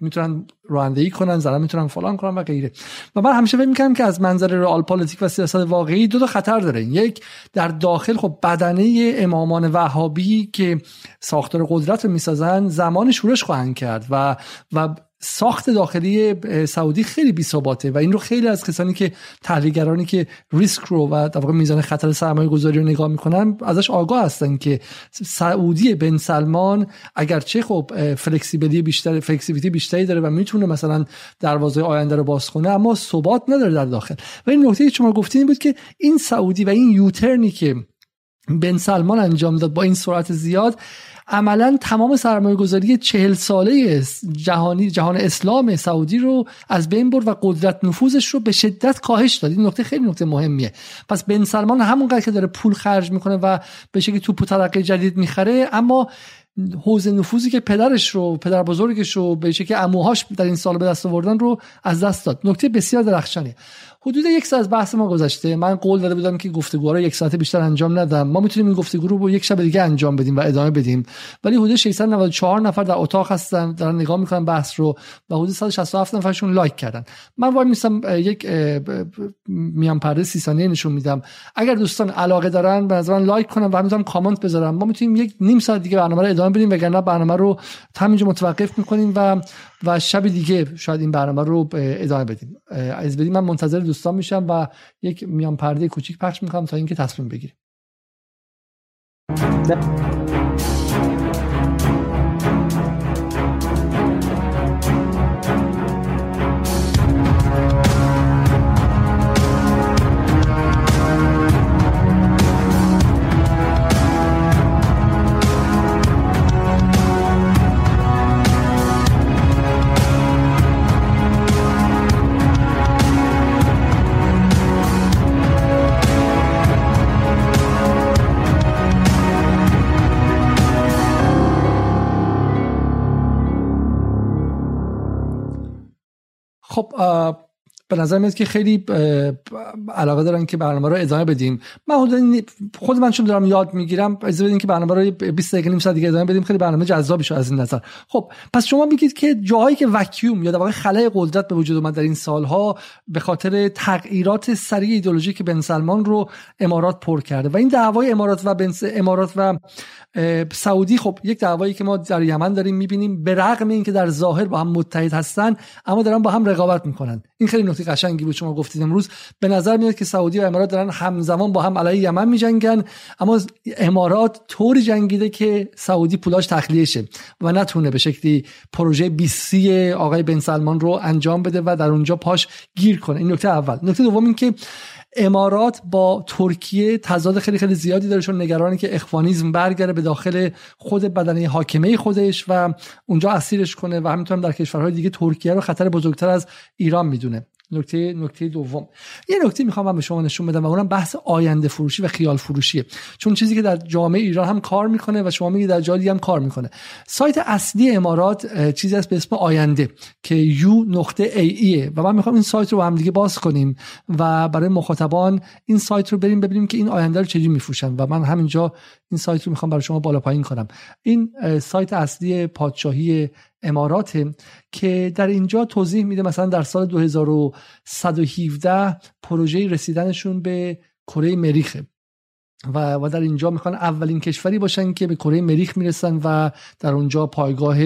می‌تونن رانندگی کنن زنها می‌تونن فلان کنن و غیره. و من همیشه فکر می‌کنم که از منظر رئال پلیتیک و سیاست واقعی دو تا خطر داره. یک در داخل خب بدنه امامان وهابی که ساختار قدرت رو می‌سازن زمان شورش خواهند کرد و و ساخت داخلی سعودی خیلی بی ثباته و این رو خیلی از کسانی که تحلیلگرانی که ریسک رو و در واقع میزان خطر سرمایه گذاری رو نگاه می‌کنن ازش آگاه هستن که سعودی بن سلمان اگرچه خب flexibility بیشتر flexibility بیشتری داره و می‌تونه مثلا دروازه آینده رو باز کنه اما ثبات نداره در داخل. و این نکته که شما گفتین بود که این سعودی و این یوترنی که بن سلمان انجام داد با این سرعت زیاد عملا تمام سرمایه گذاری چهل ساله جهانی جهان اسلام سعودی رو از بین برد و قدرت نفوذش رو به شدت کاهش داد. این نکته خیلی نکته مهمیه. پس بن سلمان همونقدر که داره پول خرج می‌کنه و به شکلی توپ و ترقه جدید می‌خره اما حوزه نفوذی که پدرش رو پدر بزرگش رو به شکلی اموهاش در این سال به دست آوردن رو از دست داد. نکته بسیار درخشانیه حدود یک ساعت بحث ما گذشته. من قول داده بودم که گفتگوها رو یک ساعت بیشتر انجام ندم. ما می‌تونیم این گفتگو رو با یک شب دیگه انجام بدیم و ادامه بدیم. ولی حدود 694 نفر در اتاق هستن دارن نگاه می‌کنن بحث رو و حدود 167 نفرشون لایک کردن. من وای میسم یک میان پرده 30 ثانیه نشون میدم. اگر دوستان علاقه دارن به نظر لایک کنن و همینطور کامنت بذارن. ما می‌تونیم یک نیم ساعت دیگه برنامه رو ادامه بدیم وگرنه برنامه رو همینجا متوقف می‌کنیم و و شب دیگه شاید این برنامه رو ادامه بدیم. از بدیم من منتظر دوستان میشم و یک میان پرده کوچیک پخش می‌کنم تا اینکه تصمیم بگیریم. خب به نظر میاد که خیلی علاقه دارن که برنامه رو ادامه بدیم. من خود من چون دارم یاد می‌گیرم اجازه بدین که برنامه رو 20 دقیقه نیم ساعت دیگه ادامه بدیم. خیلی برنامه جذابی شد از این نظر. خب پس شما میگید که جاهایی که وکیوم یا در واقع خلای قدرت به وجود اومد در این سالها به خاطر تغییرات سریع ایدئولوژی که بن سلمان رو امارات پر کرده. و این دعوای امارات و بن امارات و سعودی خب یک دعوایی که ما در یمن داریم می‌بینیم به رغم اینکه در ظاهر با هم متحد هستن اما دارن با هم رقابت می‌کنن. این خیلی نکته قشنگی بود شما گفتید امروز. به نظر میاد که سعودی و امارات دارن همزمان با هم علیه یمن میجنگن اما امارات طوری جنگیده که سعودی پولاش تخلیه شه و نتونه به شکلی پروژه 20 آقای بن سلمان رو انجام بده و در اونجا پاش گیر کنه. این نکته اول. نکته دوم این که امارات با ترکیه تضاد خیلی خیلی زیادی داره چون نگرانی که اخوانیزم برگره به داخل خود بدنه حاکمه خودش و اونجا اسیرش کنه و همینطور در کشورهای دیگه ترکیه رو خطر بزرگتر از ایران می‌دونه. نکته نکته دوم. یه نکته می‌خوام من به شما نشون بدم و اونم بحث آینده فروشی و خیال فروشیه. چون چیزی که در جامعه ایران هم کار می‌کنه و شما میگی در جای هم کار می‌کنه. سایت اصلی امارات چیزی هست به اسم آینده که یو نقطه ای ایه و من می‌خوام این سایت رو با هم دیگه باز کنیم و برای مخاطبان این سایت رو بریم ببینیم که این آینده رو چجوری میفروشن. و من همینجا این سایت رو می‌خوام برای شما بالا پایین کنم. این سایت اصلی پادشاهی امارات که در اینجا توضیح میده مثلا در سال 2117 پروژه رسیدنشون به کره مریخه و, و در اینجا می‌خوان اولین کشوری باشن که به کره مریخ می‌رسن و در اونجا پایگاه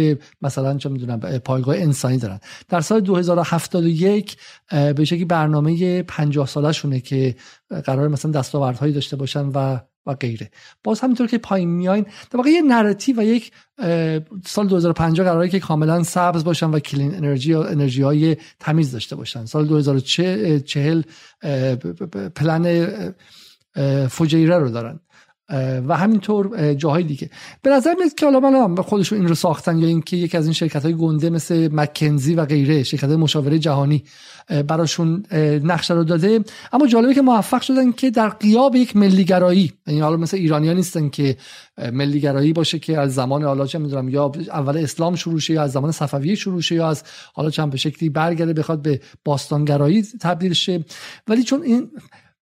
مثلا چه می‌دونم پایگاه انسانی دارن. در سال 2071 به شکلی برنامه 50 ساله شونه که قرار مثلا دستاوردهایی داشته باشن و و غیره. باز همینطور که پایین میاین در واقع یه narrative و یک سال 2050 قراره که کاملا سبز باشن و clean energy و انرژی های تمیز داشته باشن. سال 2040 پلن فجیره رو دارن. و همینطور جاهای دیگه. به نظر میاد که حالا من خودشون این رو ساختن یا اینکه یکی از این شرکت های گنده مثل مکنزی و غیره شرکت های مشاوره جهانی براشون نقشه رو داده. اما جالبه که موفق شدن که در قیاب یک ملیگرایی یعنی حالا مثل ایرانی نیستن که ملیگرایی باشه که از زمان حالا چه می‌دونم یا اول اسلام شروع شه یا از زمان صفویه شروع شه یا از حالا چند به شکلی برگرده بخواد به باستانگرایی تبدیل شه. ولی چون این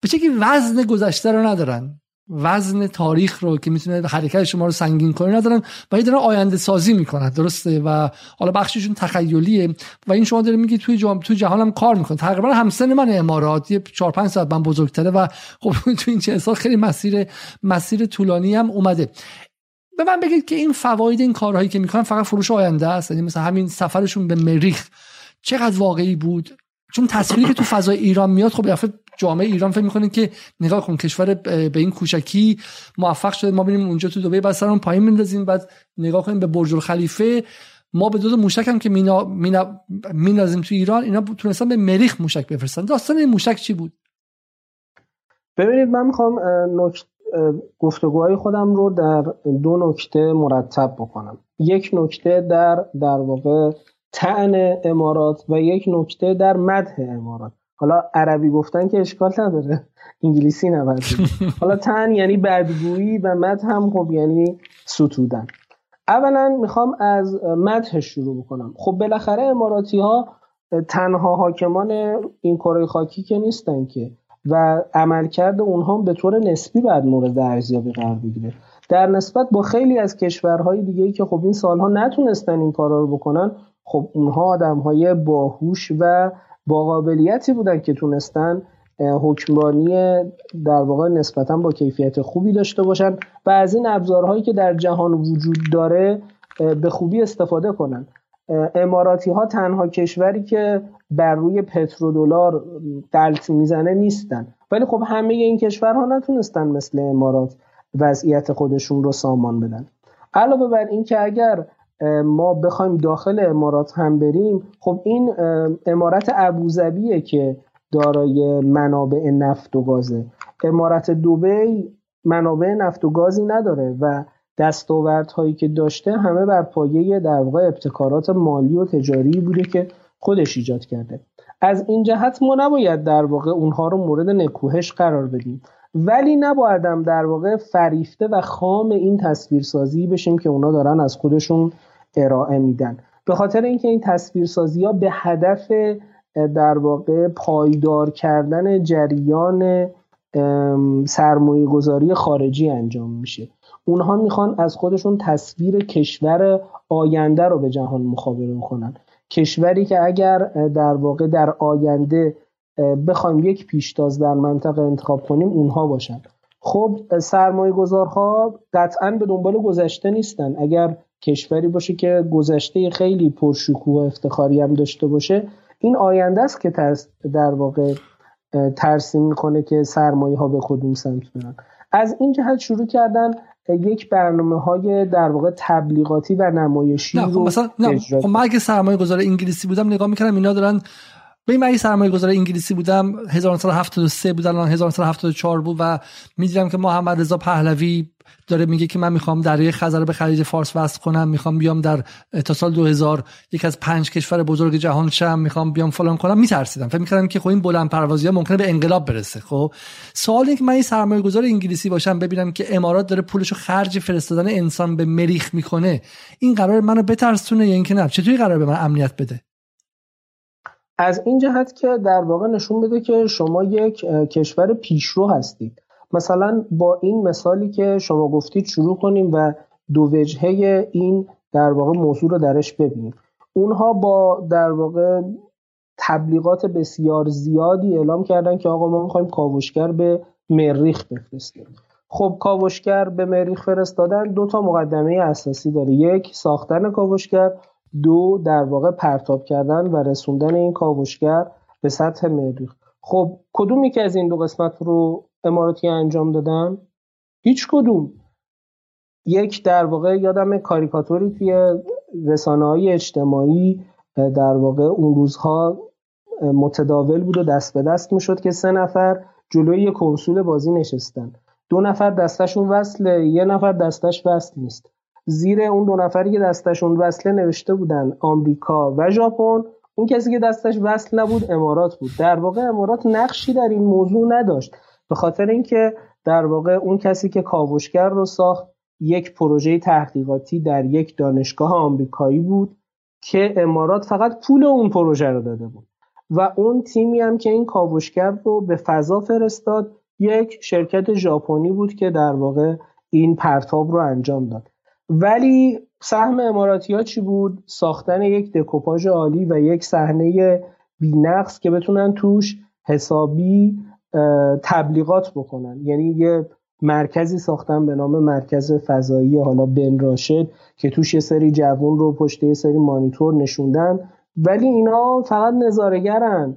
به شکلی وزن گذشته رو ندارن. وزن تاریخ رو که می‌تونه حرکت شما رو سنگین کنه ندارن و یه دارن آینده سازی می‌کنن درسته؟ و حالا بخششون تخیلیه و این شما داره میگی توی جام توی جهان هم کار می‌کنه. تقریبا همسن من امارات. یه 4 5 ساعت من بزرگتره و خب تو این چه سال خیلی مسیر مسیر طولانی هم اومده. به من بگید که این فواید این کارهایی که می‌کنن فقط فروش آینده است؟ یعنی مثلا همین سفرشون به مریخ چقدر واقعی بود؟ چون تصویری که تو فضای ایران میاد خب جامعه ایران فکر می‌کنه که نگاه کن کشور به این کوچکی موفق شده ما ببینیم اونجا تو دبی بعد سرمون پایین میندازیم بعد نگاه کنیم به برج الخلیفه. ما به دو موشک هم که مینا مینا مینازیم تو ایران اینا تونستن به مریخ موشک بفرستن. داستان این موشک چی بود؟ ببینید من می‌خوام. گفتگوهای خودم رو در دو نکته مرتب بکنم. یک نکته در در واقع تعن امارات و یک نکته در مدح امارات. حالا عربی گفتن که اشکال نداره. انگلیسی نباید حالا تن یعنی بدگویی و مد هم خب یعنی ستودن. اولا می‌خوام از مدح شروع بکنم. خب بالاخره اماراتی ها تنها حاکمان این کره خاکی که نیستن که و عملکرد اونها به طور نسبی بعد مورد ارزیابی قرار بگیره. در نسبت با خیلی از کشورهای دیگه که خب این سالها نتونستن این کارا رو بکنن خب اونها آدمهای باهوش و با قابلیتی بودن که تونستن حکمرانی در واقع نسبتا با کیفیت خوبی داشته باشن و از این ابزارهایی که در جهان وجود داره به خوبی استفاده کنن. اماراتی ها تنها کشوری که بر روی پترودلار دلت می‌زنه نیستن. ولی خب همه این کشورها نتونستن مثل امارات وضعیت خودشون رو سامان بدن. علاوه بر اینکه اگر ما بخوایم داخل امارات هم بریم خب این امارت ابوظبیه که دارای منابع نفت و گازه. امارت دوبی منابع نفت و گازی نداره و دستاوردهایی که داشته همه بر پایه در واقع ابتکارات مالی و تجاری بوده که خودش ایجاد کرده. از این جهت ما نباید در واقع اونها رو مورد نکوهش قرار بدیم. ولی نبایدم در واقع فریفته و خام این تصویرسازی بشیم که اونا دارن از خودشون ارائه میدن. به خاطر اینکه این تصویرسازی ها به هدف در واقع پایدار کردن جریان سرمایه گذاری خارجی انجام میشه. اونها می‌خوان از خودشون تصویر کشور آینده رو به جهان مخابره کنن. کشوری که اگر در واقع در آینده بخوایم یک پیشتاز در منطقه انتخاب کنیم اونها باشن. خب سرمایه گذارها قطعا به دنبال گذشته نیستن. اگر کشوری باشه که گذشته خیلی پرشکوه و افتخاری هم داشته باشه این آینده است که در واقع ترسیم می‌کنه که سرمایه ها به کدوم سمت برن. از این جهت شروع کردن یک برنامه های در واقع تبلیغاتی و نمایشی نه خب مثلا نه خب من اگه سرمایه گذار انگلیسی بودم نگاه می‌کردم اینا دارن به من سرمایه گذار انگلیسی بودم 1973 بود الان 1974 بود و می‌دیدم که محمد رضا پهلوی داره میگه که من می‌خوام دریای خزر به خلیج فارس وصل کنم می‌خوام بیام در تا سال 2000 یک از پنج کشور بزرگ جهان شم می‌خوام بیام فلان کنم. میترسیدم. فکر می‌کردم که خب این بلند پروازی ها ممکنه به انقلاب برسه. خب سوال اینه که من این سرمایه گذار انگلیسی باشم ببینم که امارات داره پولشو خرج فرستادن انسان به مریخ می‌کنه این قرار منو بترسونه یا اینکه نه؟ چطوری قرار به من امنیت بده؟ از این جهت که در واقع نشون بده که شما یک کشور پیشرو هستید. مثلا با این مثالی که شما گفتید شروع کنیم و دو وجهه این در واقع موضوع رو درش ببینیم. اونها با در واقع تبلیغات بسیار زیادی اعلام کردن که آقا ما می‌خوایم کاوشگر به مریخ بفرستیم. خب کاوشگر به مریخ فرستادن دو تا مقدمه اساسی داره. یک ساختن کاوشگر. دو در واقع پرتاب کردن و رسوندن این کاوشگر به سطح مریخ. خب کدومی که از این دو قسمت رو اماراتی انجام دادن؟ هیچ کدوم. یک در واقع یادم کاریکاتوری توی رسانه های اجتماعی در واقع اون روزها متداول بود و دست به دست می‌شد که سه نفر جلوی یک کنسول بازی نشستن. دو نفر دستشون وصله یه نفر دستش وصل نیست. زیر اون دو نفری که دستشون وصله نوشته بودن آمریکا و ژاپن اون کسی که دستش وصل نبود امارات بود. در واقع امارات نقشی در این موضوع نداشت. به خاطر اینکه در واقع اون کسی که کاوشگر رو ساخت یک پروژه تحقیقاتی در یک دانشگاه آمریکایی بود که امارات فقط پول اون پروژه رو داده بود. و اون تیمی هم که این کاوشگر رو به فضا فرستاد یک شرکت ژاپنی بود که در واقع این پرتاب رو انجام داد. ولی سهم اماراتی ها چی بود؟ ساختن یک دکوپاژ عالی و یک صحنه بینقص که بتونن توش حسابی تبلیغات بکنن. یعنی یه مرکزی ساختن به نام مرکز فضایی حالا بن راشد که توش یه سری جوون رو پشت یه سری مانیتور نشوندن. ولی اینا فقط نظارگرن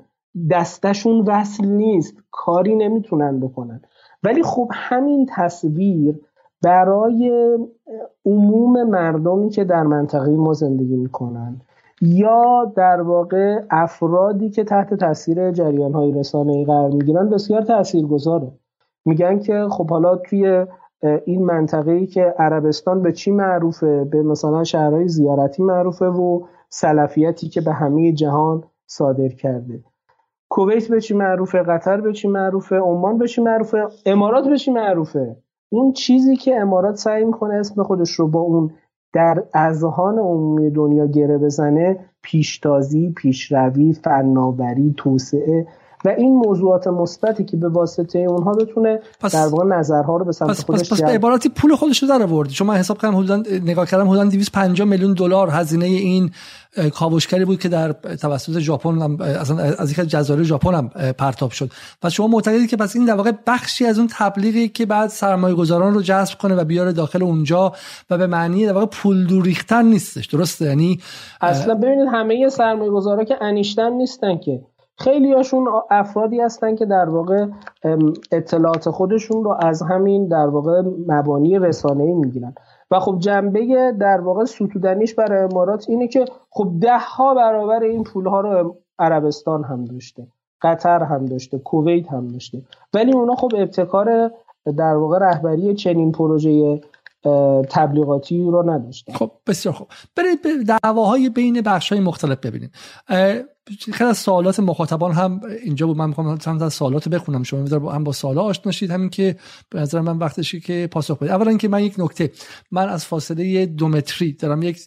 دستشون وصل نیست. کاری نمی‌تونن بکنن. ولی خب همین تصویر برای عموم مردمی که در منطقه ما زندگی می‌کنن یا در واقع افرادی که تحت تاثیر جریان های رسانه قرار می‌گیرن بسیار تاثیرگذاره. میگن که خب حالا توی این منطقه ای که عربستان به چی معروفه؟ به مثلا شهرهای زیارتی معروفه و سلفیتی که به همه جهان صادر کرده. کویت به چی معروفه؟ قطر به چی معروفه؟ عمان به چی معروفه؟ امارات به چی معروفه؟ اون چیزی که امارات سعی می‌کنه اسم خودش رو با اون در اذهان عمومی دنیا گره بزنه پیشتازی پیشروی فناوری توسعه و این موضوعات مثبتی که به واسطه اونها بتونه پس در واقع نظرها رو به سمت پس خودش پس, پس به عبارتی پول خودش رو در آورد شما حساب کردم حدودا نگاه کردم حدودا 250 میلیون دلار هزینه این کاوشگری بود که در توسط ژاپن از از یک جزایر ژاپن هم پرتاب شد. و شما معتقدید که پس این در واقع بخشی از اون تبلیغی که بعد سرمایه گذاران رو جذب کنه و بیاره داخل اونجا و به معنی در واقع پول دور ریختن نیستش. درسته؟ یعنی اصلا ببینید همه سرمایه گذارا که انیشتن نیستن که. خیلی هاشون افرادی هستن که در واقع اطلاعات خودشون رو از همین در واقع مبانی رسانه ای می‌گیرن. و خب جنبه در واقع ستودنیش برای امارات اینه که خب ده ها برابر این پول ها رو عربستان هم داشته قطر هم داشته کویت هم داشته. ولی اونا خب ابتکار در واقع رهبری چنین پروژه تبلیغاتی رو نداشتن. خب بسیار خوب. برید دعواهای بین بخش های مختلف ببینید خیلی از سوالات مخاطبان هم اینجا بود. من می‌خوام چند از سوالات بخونم. شما میذار هم با سوالا آشنا شید. همین که به نظر من وقتشه که پاسخ بدید. اولا که من یک نکته من از فاصله دو متری دارم یک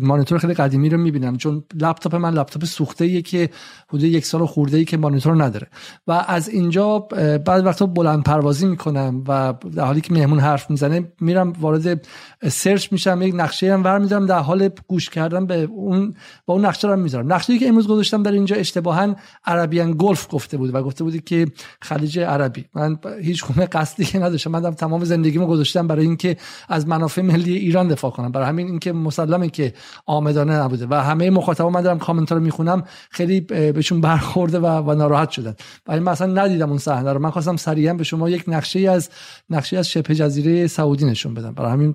مانیتور خیلی قدیمی رو می‌بینم. چون لپتاپ من لپتاپ سوخته ایه که حدود یک سال خورده ای که مانیتور نداره. و از اینجا بعد وقتا بلند پروازی می‌کنم و در حالی که مهمون حرف می‌زنه میرم وارد سرچ میشم یک نقشه هم ور در حال گوش کردن به اون با اون نقشه رو می‌ذارم. نقشه که امروز گذاشتم در اینجا اشتباها عربیان گلف گفته بود و گفته بودی که خلیج عربی. من هیچ گونه قصدی که نداشتم. من تمام زندگیمو گذاشتم برای اینکه از منافع ملی ایران دفاع کنم. برای همین اینکه مسلمه که آمدانه نبوده. و همه مخاطبا من دارم کامنت رو می‌خونم. خیلی بهشون برخورده و, و ناراحت شدن. ولی من اصلا ندیدم اون صحنه رو. من خواستم سریعا به شما یک نقشه از نقشه از شبه جزیره سعودی نشون بدم. برای همین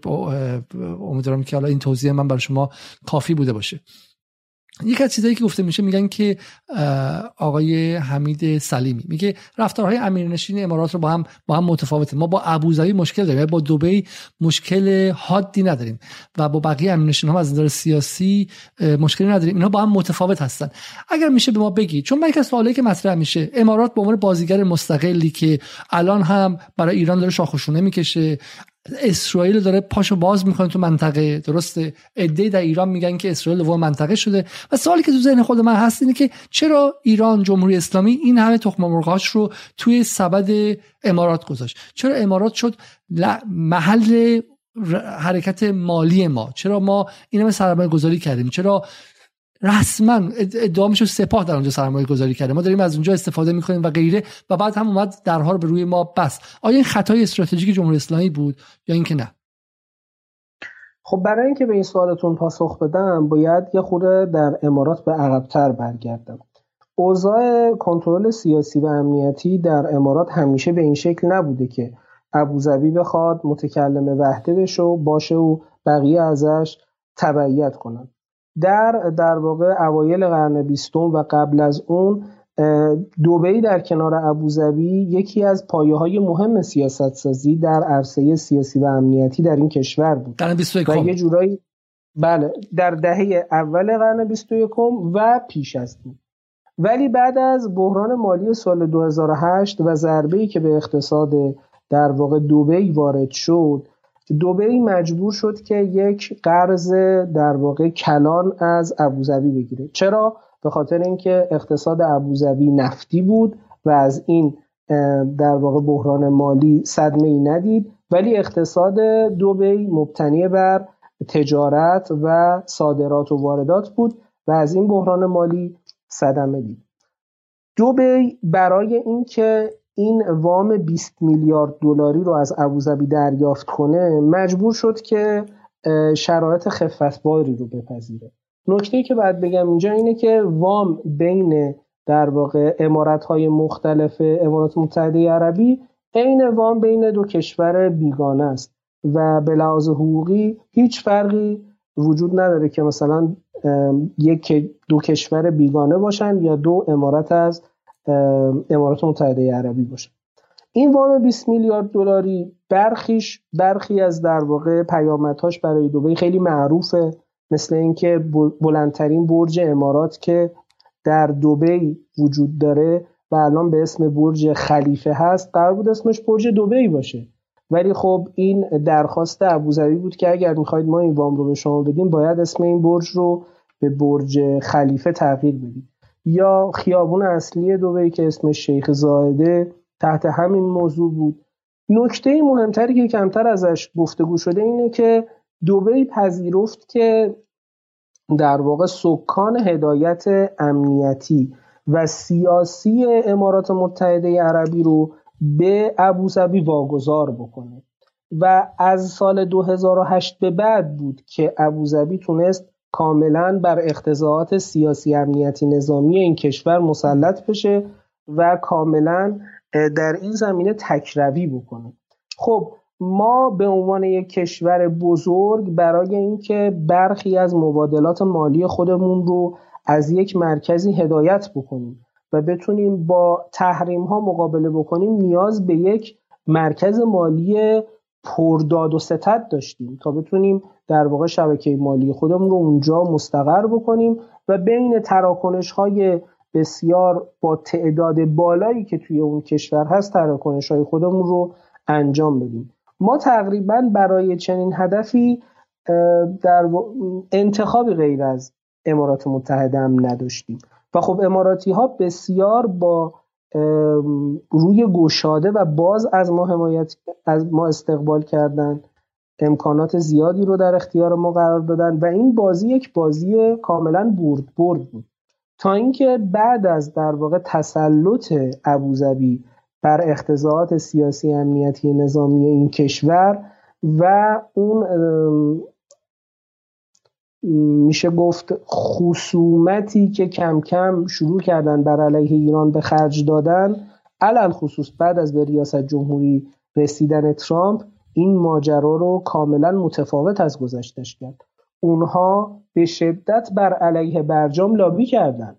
امیدوارم که حالا این توضیح من برای شما کافی بوده باشه. یک از چیزایی که گفته میشه میگن که آقای حمید سلیمی میگه رفتارهای امیرنشین امارات رو با هم با هم متفاوته. ما با ابوظبی مشکل داریم با دبی مشکل حادی نداریم و با بقیه امیرنشین ها از نظر سیاسی مشکلی نداریم. اینا با هم متفاوت هستن. اگر میشه به ما بگی چون من سوالایی که مطرح میشه امارات به عنوان بازیگر مستقلی که الان هم برای ایران داره شاخشونه می‌کشه اسرائیل داره پاشو باز می‌کنه تو منطقه. درسته؟ عده در ایران میگن که اسرائیل دوم منطقه شده. و سوالی که تو ذهن خود من هست اینه که چرا ایران جمهوری اسلامی این همه تخم مرغاش رو توی سبد امارات گذاشت؟ چرا امارات شد محل حرکت مالی ما؟ چرا ما این همه سرمایه گذاری کردیم؟ چرا رسما ادعا میشه سپاه در اونجا سرمایه گذاری کرده. ما داریم از اونجا استفاده می‌کنیم و غیره و بعد هم اومد درها رو به روی ما بس آیا این خطای استراتژیک جمهوری اسلامی بود یا اینکه نه؟ خب برای اینکه به این سوالتون پاسخ بدم باید یه خورده در امارات به عقبتر برگردم. اوضاع کنترل سیاسی و امنیتی در امارات همیشه به این شکل نبوده که ابوظبی بخواد متکلم وحده بشه و باشه و بقیه ازش تبعیت کنند در در واقع اوایل قرن بیستم و قبل از اون دوبی در کنار ابوظبی یکی از پایه های مهم سیاست سازی در عرصه سیاسی و امنیتی در این کشور بود. و یه جورایی بله در دهه اول قرن 21 و پیش از این. ولی بعد از بحران مالی سال 2008 و ضربه‌ای که به اقتصاد در واقع دوبی وارد شد دوبی مجبور شد که یک قرض در واقع کلان از ابوظبی بگیره. چرا؟ به خاطر اینکه اقتصاد ابوظبی نفتی بود و از این در واقع بحران مالی صدمه ای ندید ولی اقتصاد دوبی مبتنی بر تجارت و صادرات و واردات بود و از این بحران مالی صدمه دید. دوبی برای اینکه این وام 20 میلیارد دلاری رو از ابوظبی دریافت کنه مجبور شد که شرایط خفتباری رو بپذیره. نکته که باید بگم اینجا اینه که وام بین در واقع امارت های مختلف امارات متحده عربی عین وام بین دو کشور بیگانه است و به لحاظ حقوقی هیچ فرقی وجود نداره که مثلا یک دو کشور بیگانه باشن یا دو امارت از امارات متحده عربی باشه. این وام 20 میلیارد دلاری برخیش برخی از در واقع پیامدهاش برای دوبی خیلی معروفه مثل اینکه بلندترین برج امارات که در دوبی وجود داره و الان به اسم برج خلیفه هست قرار بود اسمش برج دوبی باشه. ولی خب این درخواست ابوظبی بود که اگر می‌خواید ما این وام رو به شما بدیم باید اسم این برج رو به برج خلیفه تغییر بدیم. یا خیابون اصلی دوبی که اسمش شیخ زاهده تحت همین موضوع بود. نکته مهمتری که کمتر ازش گفتگو شده اینه که دوبی پذیرفت که در واقع سکان هدایت امنیتی و سیاسی امارات متحده عربی رو به ابوظبی واگذار بکنه. و از سال 2008 به بعد بود که ابوظبی تونست کاملا بر اقتضاعات سیاسی امنیتی نظامی این کشور مسلط بشه و کاملا در این زمینه تکروی بکنه. خب ما به عنوان یک کشور بزرگ برای اینکه برخی از مبادلات مالی خودمون رو از یک مرکزی هدایت بکنیم و بتونیم با تحریم ها مقابله بکنیم نیاز به یک مرکز مالی پرداد و ستد داشتیم تا بتونیم در واقع شبکه مالی خودمون رو اونجا مستقر بکنیم و بین تراکنش های بسیار با تعداد بالایی که توی اون کشور هست تراکنش های خودمون رو انجام بدیم. ما تقریبا برای چنین هدفی در انتخابی غیر از امارات متحده هم نداشتیم. و خب اماراتی ها بسیار با روی گشاده و باز از ما حمایت از ما استقبال کردن امکانات زیادی رو در اختیار ما قرار دادن و این بازی یک بازی کاملا برد برد بود. تا اینکه بعد از در واقع تسلط ابوظبی بر اختزاعات سیاسی امنیتی نظامی این کشور و اون میشه گفت خصومتی که کم کم شروع کردن بر علیه ایران به خرج دادن علل خصوص بعد از به ریاست جمهوری رسیدن ترامپ این ماجرا رو کاملا متفاوت از گذشتش کرد. اونها به شدت بر علیه برجام لابی کردن.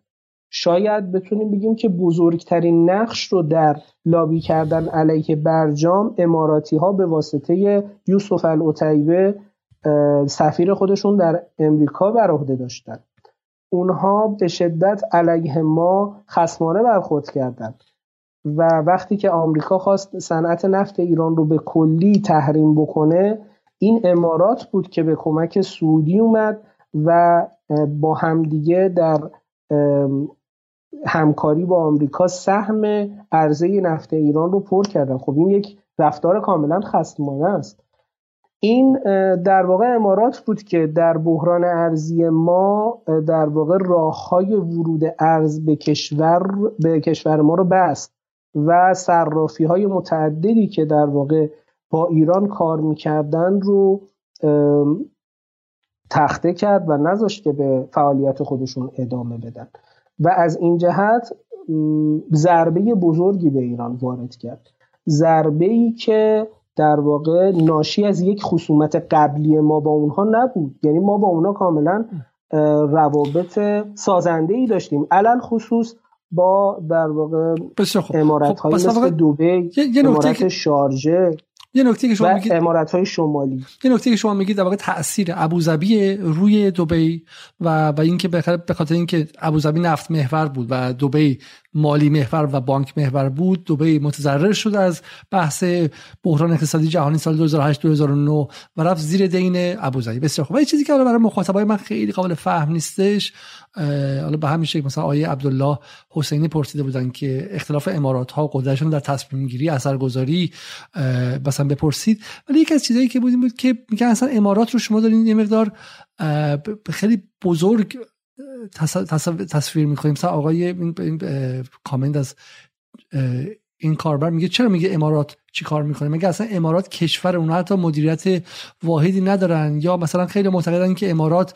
شاید بتونیم بگیم که بزرگترین نقش رو در لابی کردن علیه برجام اماراتی ها به واسطه یوسف العتیبه سفیر خودشون در امریکا بر عهده داشتن. اونها به شدت علیه ما خسمانه برخورد کردند و وقتی که آمریکا خواست صنعت نفت ایران رو به کلی تحریم بکنه این امارات بود که به کمک سعودی اومد و با همدیگه در همکاری با آمریکا سهم عرضه نفت ایران رو پر کردن. خب این یک رفتار کاملا خصمانه است. این در واقع امارات بود که در بحران ارزی ما در واقع راه های ورود ارز به کشور به کشور ما رو بست و صرافی های متعددی که در واقع با ایران کار می‌کردن رو تخته کرد و نذاشت که به فعالیت خودشون ادامه بدن و از این جهت ضربه بزرگی به ایران وارد کرد. ضربه ای که در واقع ناشی از یک خصومت قبلی ما با اونها نبود. یعنی ما با اونها کاملا روابط سازنده ای داشتیم. علل خصوص با در واقع امارت های خب مثل دوبه امارت شارژه یه نکته که شما میگید امارات های شمالی. یه نکته که شما میگید در واقع تاثیر ابوظبی روی دبی و و اینکه به خاطر اینکه ابوظبی نفت محور بود و دبی مالی محور و بانک محور بود. دبی متضرر شد از بحث بحران اقتصادی جهانی سال 2008 2009 و رفت زیر دین ابوظبی بسیار خوب. چیزی که برای مخاطبای من خیلی قابل فهم نیستش حالا به همین شکل مثلا آیه عبدالله حسینی پرسیده بودن که اختلاف امارات ها قدرتشون در تصمیم گیری اثرگذاری مثلا بپرسید. ولی یکی از چیزایی که بود بود که میگن اصلا امارات رو شما دارین یه مقدار خیلی بزرگ تصویر می‌کنیم. مثلا آقای این کامنت از این کاربر میگه چرا میگه امارات چی کار می‌کنه؟ میگه اصلا امارات کشور اونها حتی مدیریت واحدی ندارن. یا مثلا خیلی معتقدن که امارات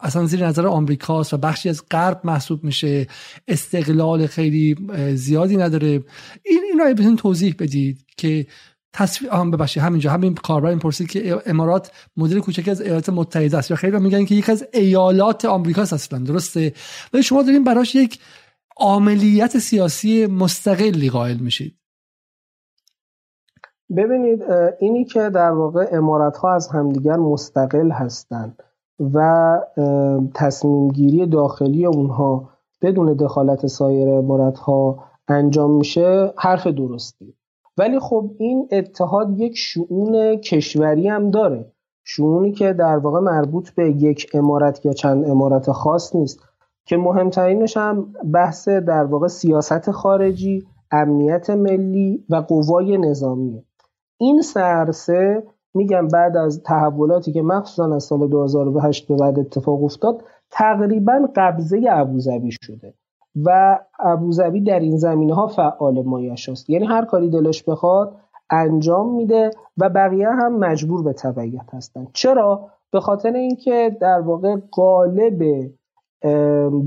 اصلا زیر نظر آمریکاست و بخشی از غرب محسوب میشه. استقلال خیلی زیادی نداره. این این رو بهتون توضیح بدید که تصویر هم ببخشید همینجا همین کاربر این پرسید که امارات مدل کوچکی از ایالات متحده است یا خیلی میگن که یکی از ایالات آمریکاست اصلا درسته؟ ولی شما دارین براش یک عملیت سیاسی مستقلی قائل میشید. ببینید اینی که در واقع امارت ها از همدیگر مستقل هستند و تصمیم گیری داخلی اونها بدون دخالت سایر امارت ها انجام میشه حرف درستی. ولی خب این اتحاد یک شعون کشوری هم داره. شعونی که در واقع مربوط به یک امارت یا چند امارت خاص نیست. که مهمترینش هم بحث در واقع سیاست خارجی امنیت ملی و قوای نظامیه این سرسه میگم بعد از تحولاتی که مخصوصا از سال 2008 به بعد اتفاق افتاد تقریبا قبضه ابوظبی شده. و ابوظبی در این زمینه ها فعال مایش است. یعنی هر کاری دلش بخواد انجام میده و بقیه هم مجبور به تبعیت هستند چرا؟ به خاطر اینکه در واقع قالب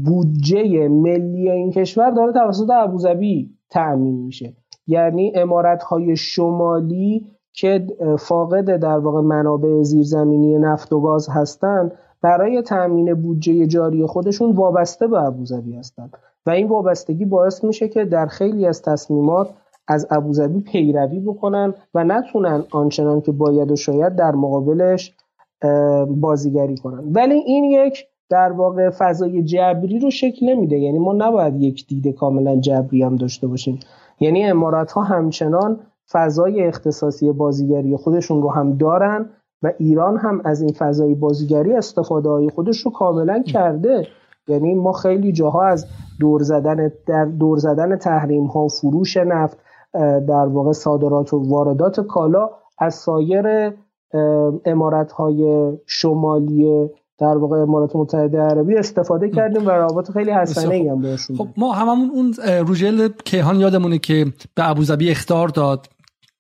بودجه ملی این کشور داره توسط ابوظبی تأمین میشه. یعنی امارت های شمالی که فاقد در واقع منابع زیرزمینی نفت و گاز هستند برای تأمین بودجه جاری خودشون وابسته به ابوظبی هستند و این وابستگی باعث میشه که در خیلی از تصمیمات از ابوظبی پیروی بکنن و نتونن آنچنان که باید و شاید در مقابلش بازیگری کنن. ولی این یک در واقع فضای جبری رو شکل نمیده. یعنی ما نباید یک دید کاملا جبری هم داشته باشیم. یعنی امارات ها همچنان فضای اختصاصی بازیگری خودشون رو هم دارن و ایران هم از این فضای بازیگری استفاده های خودش رو کاملا کرده. یعنی ما خیلی جاها از دور زدن در دور زدن تحریم ها فروش نفت در واقع صادرات و واردات کالا از سایر امارت های شمالی در واقع امارات متحده عربی استفاده کردیم و روابط خیلی حسنه ای هم خب ما هممون اون روژل کیهان یادمونه که به ابوظبی اختار داد.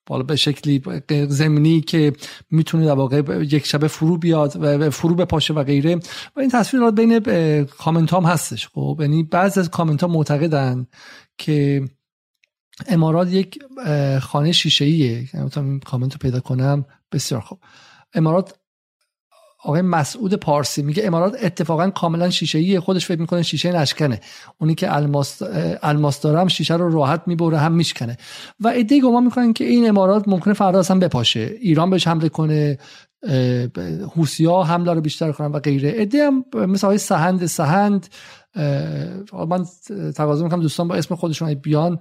بالا به شکلی زمینی که می‌تونه در واقع یک شبه فرو بیاد و فرو بپاشه و غیره. و این تصویر بین کامنت هم هستش. خب یعنی بعضی از کامنت ها معتقدن که امارات یک خانه شیشه ایه یعنی کامنت رو پیدا کنم. بسیار خوب. امارات آقای مسعود پارسی میگه امارات اتفاقا کاملا شیشه ای خودش فکر می‌کنه شیشه نشکنه. اونی که الماس الماس داره هم شیشه رو راحت می‌بره هم میشکنه. و ایده گمان می‌کنن که این امارات ممکنه فردا اصلا بپاشه. ایران بهش حمله کنه ها حمله رو بیشتر کنن و غیره. ایده هم مثل های سهند سهند من تقاضا می‌کنم دوستان با اسم خودشون بیان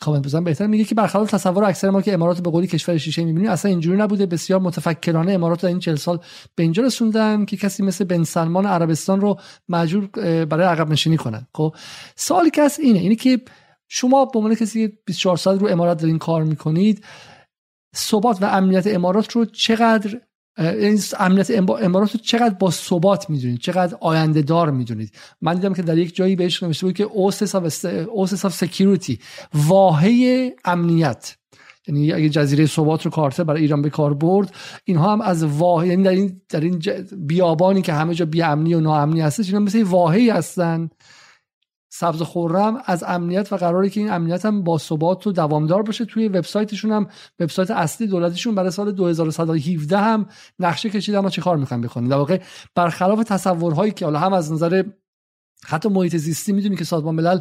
کامنت بزنن. بهتر میگه که برخلاف تصور اکثر ما که امارات به قولی کشور شیشه می‌بینیم اصلا اینجوری نبوده. بسیار متفکرانه امارات در این 40 سال به اینجا رسوندن که کسی مثل بن سلمان عربستان رو مجبور برای عقب نشینی کنن. خب سوالی که اینه اینه که شما به عنوان کسی 24 سال رو امارات دارین کار می‌کنید ثبات و امنیت امارات رو چقدر این امنیت امارات رو چقدر با ثبات می‌دونید چقدر آینده دار می‌دونید. من دیدم که در یک جایی بهش نوشته بود که oasis of security واحه امنیت. یعنی اگه جزیره ثبات رو کارتر برای ایران به کار برد اینها هم از واحه یعنی در این در این بیابانی که همه جا بی امنی و ناامنی هستش اینا مثل واحه‌ای هستن. سبز خورم از امنیت و قراری که این امنیت هم با ثبات و دوامدار باشه توی وبسایتشون هم. وبسایت اصلی دولتشون برای سال 2117 هم نقشه کشیده. اما چه کار می‌خوان بکنن در واقع برخلاف تصورهایی که حالا هم از نظر حتی محیط زیستی می‌دونی که سازمان ملل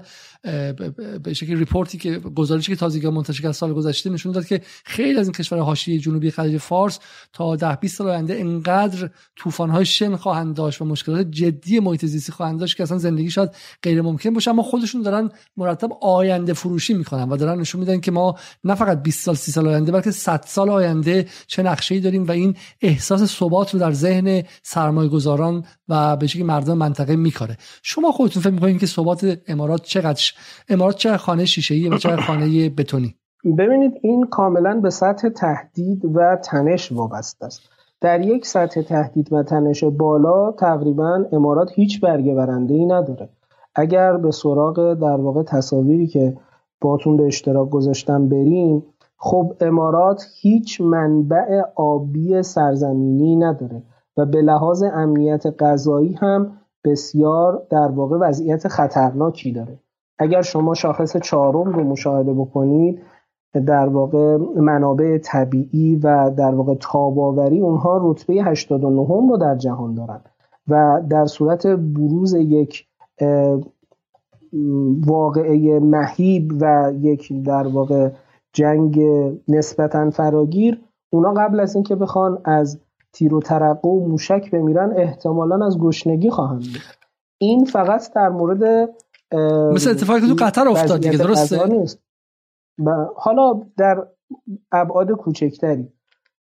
به شکل report ی که گزارشی که تازگی منتشر کرد سال گذشته نشون داد که خیلی از این کشورهای حاشیه جنوبی خلیج فارس تا ده 20 سال آینده انقدر طوفان‌های شن خواهند داشت و مشکلات جدی محیط زیستی خواهند داشت که اصلا زندگی شاید غیر ممکن باشه. اما خودشون دارن مرتب آینده فروشی می‌کنن و دارن نشون میدن که ما نه فقط 20 سال 30 سال آینده بلکه 100 سال آینده چه نقشه‌ای داریم و این احساس ثبات رو در ذهن سرمایه‌گذاران و به شکلی مردم منطقه میکاره. شما خودتون فکر می‌کنید که ثبات امارات چقدر امارات چه خانه شیشه و چه خانه بتونی؟ ببینید این کاملا به سطح تهدید و تنش وابسته است. در یک سطح تهدید و تنش بالا تقریبا امارات هیچ برگه برنده ای نداره. اگر به سراغ در واقع تصاویری که باتون به اشتراک گذاشتم بریم خب امارات هیچ منبع آبی سرزمینی نداره و به لحاظ امنیت غذایی هم بسیار در واقع وضعیت خطرناکی داره. اگر شما شاخص چهارم رو مشاهده بکنید در واقع منابع طبیعی و در واقع تاباوری اونها رتبه 89 رو در جهان دارن و در صورت بروز یک واقعه مهیب و یک در واقع جنگ نسبتا فراگیر اونا قبل از اینکه بخوان از تیر و ترقه و موشک بمیرن احتمالا از گشنگی خواهند بود این فقط در مورد مثل اتفاقی که تو قطر افتاد دیگه درسته نیست. حالا در ابعاد کوچکتری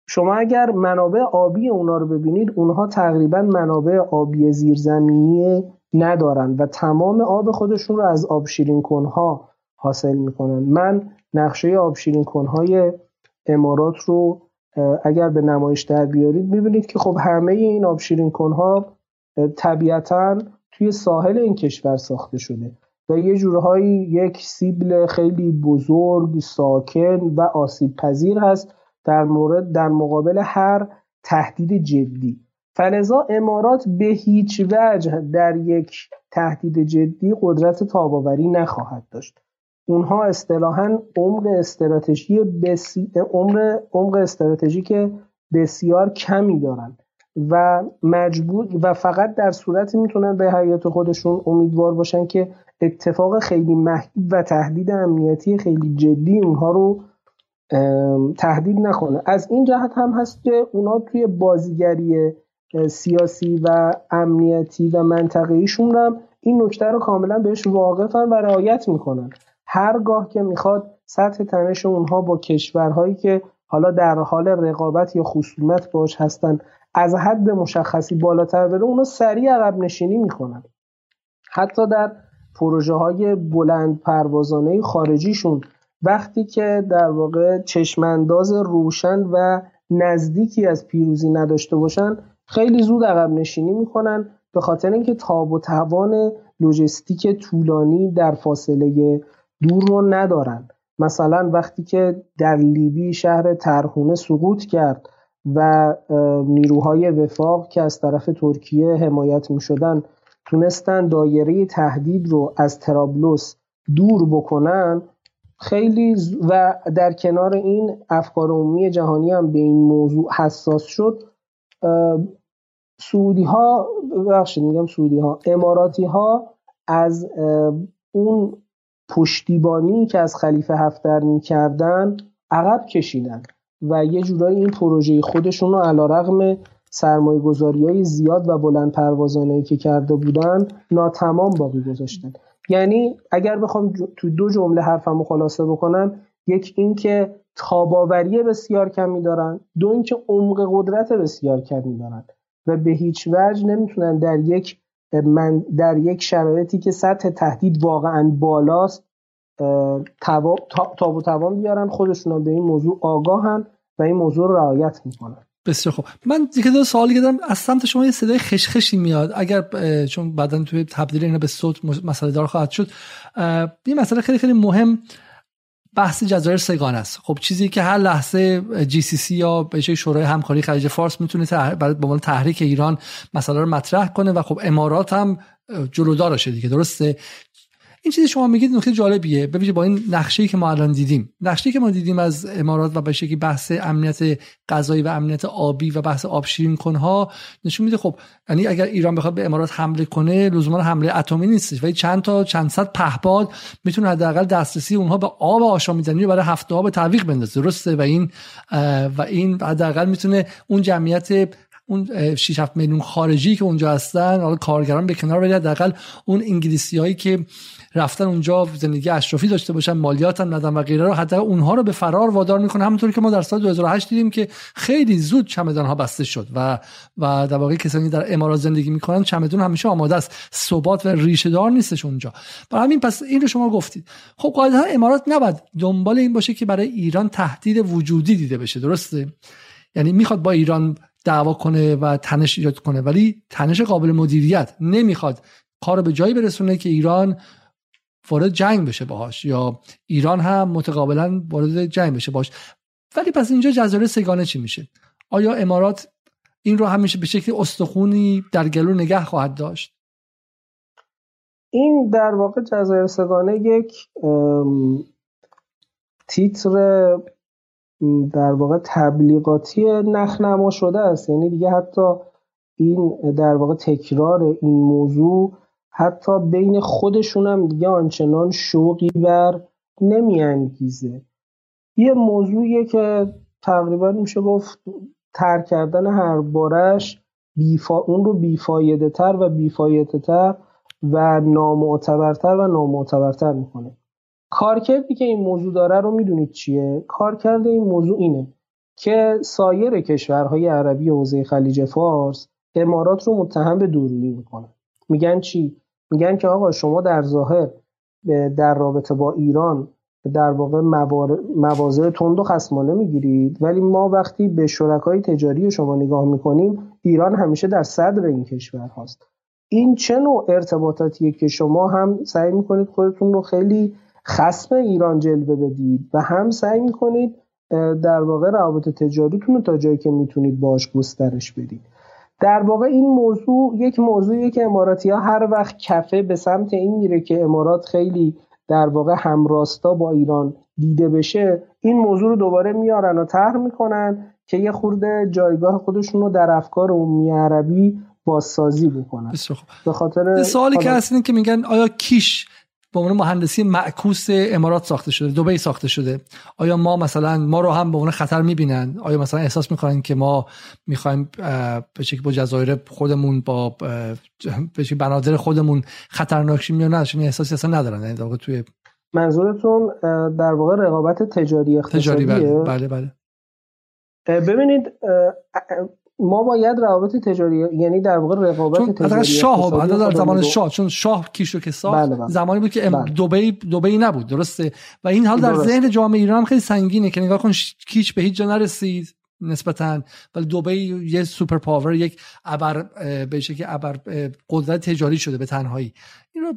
شما اگر منابع آبی اونا رو ببینید اونها تقریبا منابع آبی زیرزمینی ندارن و تمام آب خودشون رو از آب شیرین کنها حاصل می‌کنن من نقشه آب شیرین کنهای امارات رو اگر به نمایش در بیارید می‌بینید که خب همه این آب شیرین کنها طبیعتا توی ساحل این کشور ساخته شده و یه جورهایی یک سیبل خیلی بزرگ ساکن و آسیب پذیر هست در مورد در مقابل هر تهدید جدی. فلزا امارات به هیچ وجه در یک تهدید جدی قدرت تاباوری نخواهد داشت. اونها اصطلاحا عمق استراتژی بسی... عمر عمق استراتژیک بسیار کمی دارند و مجبور و فقط در صورتی می‌تونن به حیات خودشون امیدوار باشن که اتفاق خیلی محدود و تهدید امنیتی خیلی جدی اونها رو تهدید نکنه. از این جهت هم هست که اونا توی بازیگری سیاسی و امنیتی و منطقه‌ایشون هم این نکته رو کاملا بهش واقفن و رعایت می‌کنن. هرگاه که می‌خواد سطح تنش اونها با کشورهایی که حالا در حال رقابت یا خصومت باش هستن از حد مشخصی بالاتر بره اونا سریع عقب نشینی می‌کنن. حتی در پروژه های بلند پروازانه خارجیشون وقتی که در واقع چشمانداز روشن و نزدیکی از پیروزی نداشته باشن خیلی زود عقب نشینی می‌کنن به خاطر اینکه تاب و توان لوجستیک طولانی در فاصله دور رو ندارن. مثلا وقتی که در لیبی شهر ترهونه سقوط کرد و نیروهای وفاق که از طرف ترکیه حمایت می شدن تونستن دایره تهدید رو از ترابلوس دور بکنن. خیلی و در کنار این افکار عمومی جهانی هم به این موضوع حساس شد. سعودی ها ببخشید میگم سعودی ها اماراتی ها از اون پشتیبانی که از خلیفه هفتر می‌کردن عقب کشیدن. و یه جورایی این پروژه خودشون رو علا رقم سرمایه گذاری های زیاد و بلند پروازانه که کرده بودن ناتمام باقی گذاشتن. یعنی اگر بخوام تو دو جمله حرفمو خلاصه بکنم یک این که تاباوری بسیار کمی دارن دو اینکه عمق قدرت بسیار کمی دارن و به هیچ وجه نمی‌تونن در یک من در یک شرایطی که سطح تهدید واقعا بالاست تاب و توان بیارن خودشون به این موضوع آگاهن و این موضوع رو رعایت می‌کنن. بسیار خوب. من دیگه دو سوالی کردم از سمت شما یه صدای خشخشی میاد. اگر چون بعدا توی تبدیل اینا به صوت مسئله دار خواهد شد یه مسئله خیلی خیلی مهم بحث جزایر سگان است. خب چیزی که هر لحظه جی سی سی یا به شورای همکاری خلیج فارس می‌تونه برای به عنوان تحریک ایران مسئله رو مطرح کنه و خب امارات هم جلودارشه دیگه. درسته؟ این چیزی شما میگید نکته جالبیه. ببینید با این نقشه‌ای که ما الان دیدیم. نقشه‌ای که ما دیدیم از امارات و به شکلی بحث امنیت غذایی و امنیت آبی و بحث آب شیرین کنها نشون میده. خب یعنی اگر ایران بخواد به امارات حمله کنه لزوما حمله اتمی نیست ولی چند تا چند صد پهپاد می‌تونه حداقل دسترسی اونها به آب آشامیدنی برای هفته ها به تعویق بندازه. درسته؟ و این و این حداقل می‌تونه اون جمعیت اون 6 7 میلیون خارجی که اونجا هستن حالا کارگران به کنار بده حداقل اون انگلیسی هایی که رفتن اونجا زندگی اشرافی داشته باشن مالیات هم ندن و غیره رو حتی اونها رو به فرار وادار می‌کنه. همونطوری که ما در سال 2008 دیدیم که خیلی زود چمدان ها بسته شد و و در واقع کسانی در امارات زندگی می‌کنن چمدون همیشه آماده است. ثبات و ریشه دار نیستش اونجا. برای همین پس این رو شما گفتید. خب قاعدتا امارات نباید دنبال این باشه که برای ایران تهدید وجودی دیده بشه. درسته؟ یعنی می‌خواد با ایران دعوا کنه و تنش ایجاد کنه. ولی تنش قابل مدیریت نمی‌خواد کار به جایی برسونه که ایران وارد جنگ بشه باهاش یا ایران هم متقابلا وارد جنگ بشه باش ولی پس اینجا جزایر سگانه چی میشه؟ آیا امارات این رو همیشه به شکل استخونی در گلو نگه خواهد داشت؟ این در واقع جزایر سگانه یک تیتر در واقع تبلیغاتی نخنما شده است. یعنی دیگه حتی این در واقع تکرار این موضوع حتی بین خودشون هم دیگه آنچنان شوقی بر نمیانگیزه. یه موضوعیه که تقریبا میشه گفت تر کردن هر بارش بیفا... اون رو بیفایده تر و بیفایده تر و نامعتبرتر و نامعتبرتر می‌کنه. کارکردی که این موضوع داره رو می‌دونید چیه؟ کارکرد این موضوع اینه که سایر کشورهای عربی حوزه خلیج فارس امارات رو متهم به دورونی می‌کنن. میگن چی؟ میگن که آقا شما در ظاهر در رابطه با ایران در واقع مواضع تند و خصمانه می‌گیرید ولی ما وقتی به شرکای تجاری شما نگاه می‌کنیم ایران همیشه در صدر این کشور هاست. این چه نوع ارتباطاتیه که شما هم سعی می‌کنید خودتون رو خیلی خصم ایران جلوه بدید و هم سعی می‌کنید در واقع روابط تجاریتون رو تا جایی که می‌تونید باش گسترش بدید. در واقع این موضوع یک موضوعیه که اماراتی ها هر وقت کفه به سمت این میره که امارات خیلی در واقع همراستا با ایران دیده بشه این موضوع رو دوباره میارن و طرح می‌کنن که یه خورده جایگاه خودشون رو در افکار عمومی عربی بازسازی بکنن. به خاطر سوالی که هست که میگن آیا کیش به عنوان مهندسی معکوس امارات ساخته شده دبی ساخته شده. آیا ما مثلا ما رو هم به عنوان خطر می‌بینن؟ آیا مثلا احساس می‌کنن که ما می‌خوایم به شکل با جزایر خودمون با به شکل بنادر خودمون خطرناک شیم یا نه؟ احساسی اصلا ندارن. یعنی توی منظورتون در واقع رقابت تجاری اقتصادیه تجاری بله بله, بله. ببینید ما باید روابط تجاری یعنی در واقع رقابت تجاری شاه در زمان شاه چون شاه کیشو که ساخت بله بله. زمانی بود که بله. دبی دبی نبود درسته؟ و این حال در ذهن جامعه ایران هم خیلی سنگینه که نگاه کن کیش به هیچ جا نرسید نسبتا. ولی دبی یه سوپر پاور یک ابر به که ابر قدرت تجاری شده به تنهایی. این رو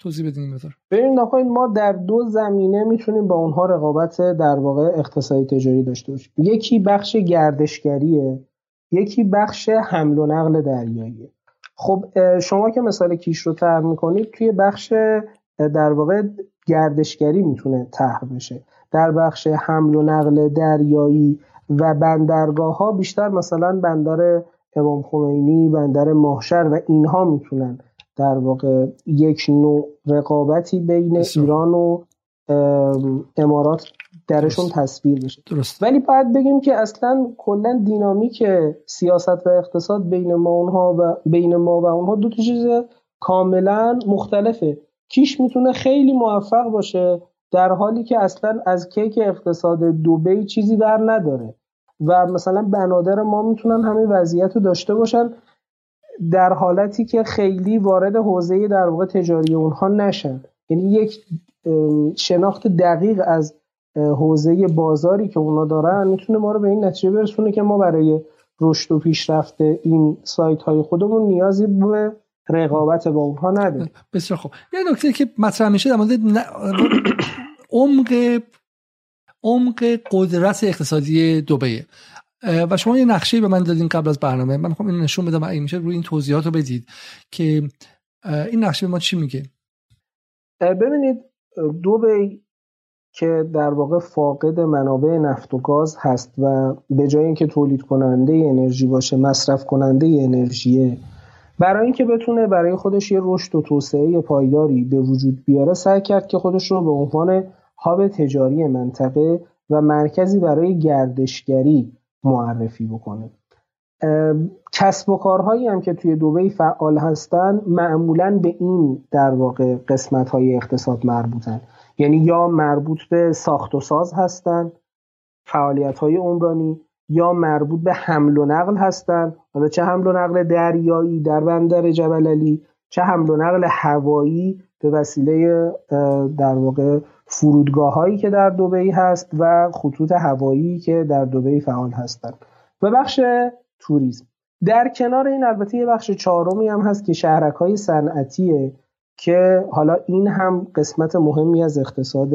توضیح بدین بذار. ببین ما در دو زمینه می‌تونیم با اونها رقابت در واقع اقتصادی تجاری داشته باشیم. یکی بخش گردشگریه. یکی بخش حمل و نقل دریایی. خب شما که مثال کیش رو طرح می‌کنید توی بخش در واقع گردشگری می‌تونه طرح بشه. در بخش حمل و نقل دریایی و بندرگاه ها بیشتر مثلا بندر امام خمینی بندر ماهشر و اینها می‌تونن در واقع یک نوع رقابتی بین ایران و امارات درشون تصویر بشه. درست. ولی باید بگیم که اصلا کلا دینامیک سیاست و اقتصاد بین ما اونها و بین ما و اونها دو تا چیز کاملا مختلفه. کیش می‌تونه خیلی موفق باشه در حالی که اصلا از کیک اقتصاد دوبی چیزی بر نداره. و مثلا بنادر ما می‌تونن همین وضعیت رو داشته باشن در حالتی که خیلی وارد حوزه در واقع تجاری اونها نشن. یعنی یک شناخت دقیق از حوزه بازاری که اونا دارن می‌تونه ما رو به این نتیجه برسونه که ما برای رشد و پیشرفت این سایت های خودمون نیازی به رقابت با اونها نداریم. بسیار خوب. یه نکته که مطرح میشه در مورد عمق عمق قدرت اقتصادی دبیه و شما یه نقشه به من دادین قبل از برنامه. من می‌خوام این نشون بدم این میشه روی این توضیحات رو بدید که این نقشه به ما چی میگه؟ ببینید دبی که در واقع فاقد منابع نفت و گاز هست و به جای اینکه تولید کننده انرژی باشه مصرف کننده انرژیه. برای اینکه بتونه برای خودش یه رشد و توسعه پایداری به وجود بیاره سعی کرد که خودش رو به عنوان هاب تجاری منطقه و مرکزی برای گردشگری معرفی بکنه. کسب و کارهایی هم که توی دوبه فعال هستن معمولا به این در واقع قسمت های اقتصاد مربوطن یعنی یا مربوط به ساخت و ساز هستن فعالیت های عمرانی یا مربوط به حمل و نقل هستن. حالا چه حمل و نقل دریایی در بندر جبل علی چه حمل و نقل هوایی به وسیله در واقع فرودگاه هایی که در دوبهی هست و خطوط هوایی که در دوبهی فعال هستند و بخش توریسم. در کنار این البته یه بخش چهارمی هم هست که شهرک های صنعتیه که حالا این هم قسمت مهمی از اقتصاد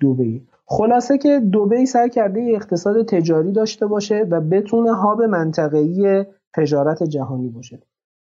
دوبهی خلاصه که دوبهی سعی کرده اقتصاد تجاری داشته باشه و بتونه هاب منطقه‌ای تجارت جهانی باشه.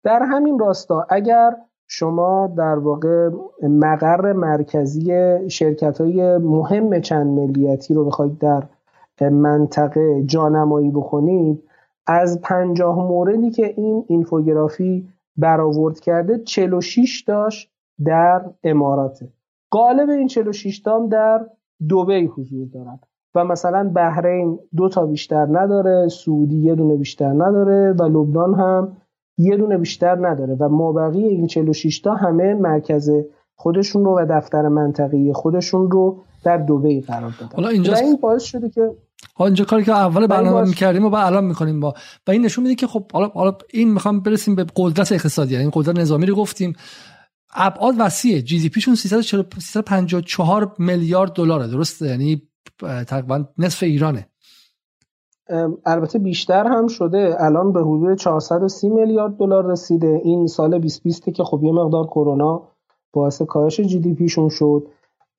در همین راستا اگر شما در واقع مقر مرکزی شرکت های مهم چند ملیتی رو بخواید در منطقه جانمایی بکنید از پنجاه موردی که این اینفوگرافی برآورد کرده 46 داشت در اماراته. قالب این 46 تام در دوبی حضور دارد. و مثلا بحرین دو تا بیشتر نداره سعودی یه دونه بیشتر نداره و لبنان هم یه دونه بیشتر نداره. و مابقی این 46 تا همه مرکز خودشون رو و دفتر منطقی خودشون رو در دبی قرار دادن. حالا اینجا این باعث شده که حالا اینجا کاری که اول برنامه باعث... می‌کردیم و بعد الان می‌کنیم با و این نشون میده که خب حالا حالا این می‌خوام برسیم به قدرت اقتصادی. یعنی قدرت نظامی رو گفتیم. ابعاد وسیعه جی دی پیشون 354 میلیارد دلاره. درسته؟ یعنی تقریبا نصف ایرانه. البته بیشتر هم شده. الان به حدود 430 میلیارد دلار رسیده. این سال 2020 که خب یه مقدار کرونا باعث کاهش جی دی پیشون شد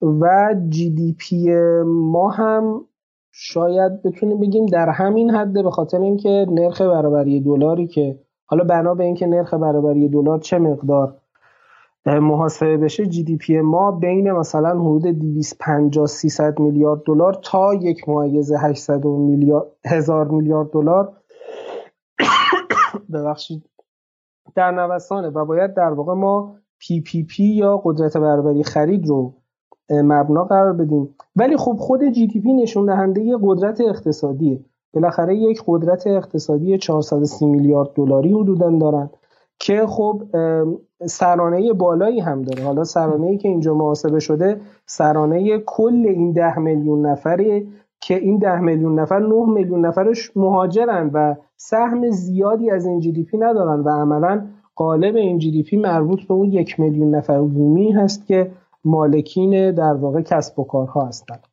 و GDP ما هم شاید بتونیم بگیم در همین حده به خاطر اینکه نرخ برابری دلاری که حالا بنا به اینکه نرخ برابری دلار چه مقدار محاسبه بشه GDP ما بین مثلا حدود 250 300 میلیارد دلار تا یک معیز 800 میلیارد هزار میلیارد دلار. ببخشید. در نوسانه و باید در واقع ما PPP یا قدرت برابری خرید رو مبنا قرار بدیم. ولی خب خود GDP نشون دهنده قدرت اقتصادیه. بالاخره یک قدرت اقتصادی 430 میلیارد دلاری حدودا دارن. که خب سرانه بالایی هم داره. حالا سرانه ای که اینجا محاسبه شده سرانه کل این ده میلیون نفره که این ده میلیون نفر 9 میلیون نفرش مهاجرن و سهم زیادی از این GDP ندارن و عملا غالب این GDP مربوط به اون یک میلیون نفر بومی هست که مالکین در واقع کسب و کارها هستند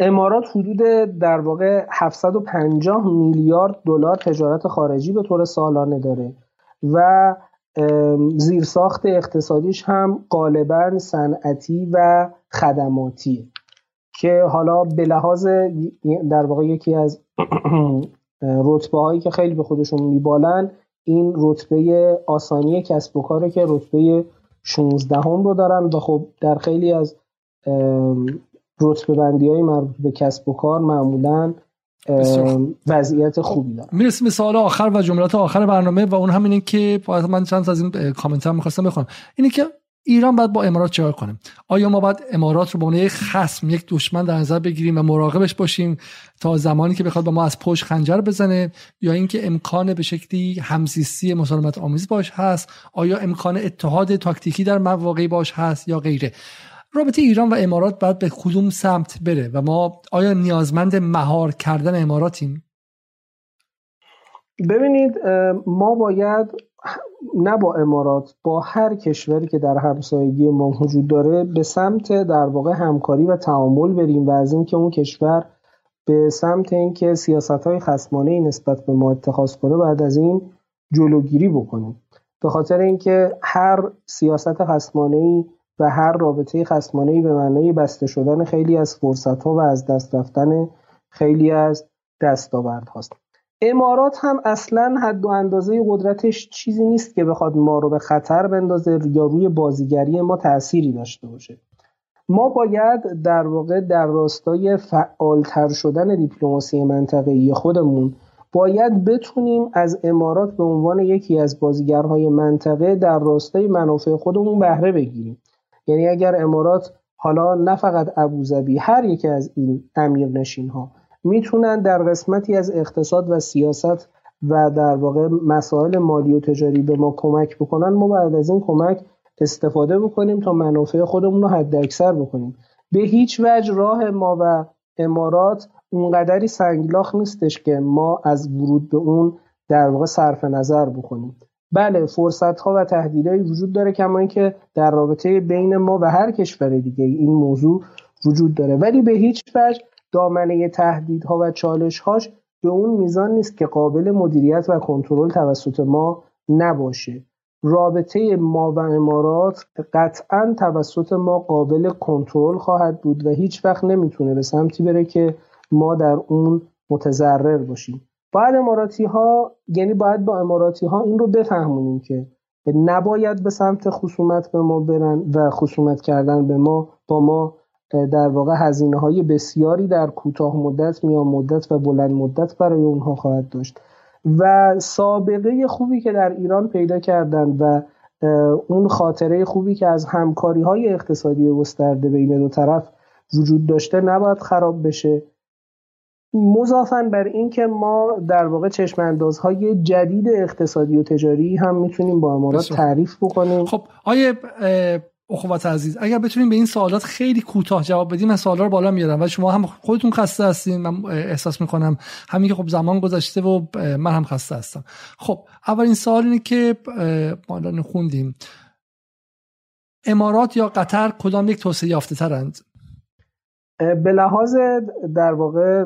امارات حدود در واقع 750 میلیارد دلار تجارت خارجی به طور سالانه داره. و زیرساخت اقتصادیش هم غالبا صنعتی و خدماتی که حالا به لحاظ در واقع یکی از رتبه هایی که خیلی به خودشون میبالن این رتبه آسانی کسب و کاره که رتبه 16 هم رو دارن و خب در خیلی از رتبه بندی های مربوط به کسب و کار معمولا وضعیت خوبی دارن می‌رسیم به سوال آخر و جملات آخر برنامه و اون هم اینه که من چند از این کامنت هم می‌خواستم بخونم. اینه که ایران باید با امارات چیکار کنه آیا ما باید امارات رو به عنوان یک خصم یک دشمن در نظر بگیریم و مراقبش باشیم تا زمانی که بخواد با ما از پشت خنجر بزنه؟ یا اینکه امکان به شکلی همزیستی مسالمت آمیز باش هست؟ آیا امکان اتحاد تاکتیکی در مواقعی باش هست یا غیره؟ رابطه ایران و امارات باید به کدوم سمت بره و ما آیا نیازمند مهار کردن اماراتیم؟ ببینید ما باید نه با امارات با هر کشوری که در همسایگی ما وجود داره به سمت در واقع همکاری و تعامل بریم و از اینکه اون کشور به سمت اینکه سیاست های خصمانه نسبت به ما اتخاذ کنه بعد از این جلوگیری بکنیم. به خاطر اینکه هر سیاست خصمانه و هر رابطه خصمانه به معنای بسته شدن خیلی از فرصت ها و از دست رفتن خیلی از دستاورد هاست امارات هم اصلا حد و اندازه قدرتش چیزی نیست که بخواد ما رو به خطر بندازه یا روی بازیگری ما تأثیری داشته باشه. ما باید در واقع در راستای فعالتر شدن دیپلماسی منطقه‌ای خودمون باید بتونیم از امارات به عنوان یکی از بازیگرهای منطقه در راستای منافع خودمون بهره بگیریم. یعنی اگر امارات حالا نه فقط ابوظبی هر یکی از این امیرنشین ها می‌تونن در قسمتی از اقتصاد و سیاست و در واقع مسائل مالی و تجاری به ما کمک بکنن ما بعد از این کمک استفاده بکنیم تا منافع خودمون رو حد اکثر بکنیم. به هیچ وجه راه ما و امارات اونقدری سنگلاخ نیستش که ما از ورود به اون در واقع صرف نظر بکنیم بله فرصت ها و تهدیدهایی وجود داره کما اینکه در رابطه بین ما و هر کشور دیگه این موضوع وجود داره. ولی به هیچ وجه دامنه تهدیدها و چالشهاش به اون میزان نیست که قابل مدیریت و کنترل توسط ما نباشه. رابطه ما و امارات قطعا توسط ما قابل کنترل خواهد بود و هیچ وقت نمی‌تونه به سمتی بره که ما در اون متضرر باشیم. باید اماراتی ها یعنی باید با اماراتی ها این رو بفهمونیم که نباید به سمت خصومت به ما برن و خصومت کردن به ما با ما در واقع هزینه های بسیاری در کوتاه مدت میان مدت و بلند مدت برای اونها خواهد داشت. و سابقه خوبی که در ایران پیدا کردن و اون خاطره خوبی که از همکاری های اقتصادی گسترده بین دو طرف وجود داشته نباید خراب بشه. مضافن بر اینکه ما در واقع چشم های جدید اقتصادی و تجاری هم می‌تونیم با امارات تعریف بکنیم. خب آیه اخوات عزیز اگر بتونیم به این سوالات خیلی کوتاه جواب بدیم من سوالا رو بالا میارم و شما هم خودتون خسته هستین من احساس می‌کنم همین که خب زمان گذشته و من هم خسته هستم. خب اولین سوال اینه که ما خوندیم. امارات یا قطر کدام یک توسعه یافته ترند به لحاظ در واقع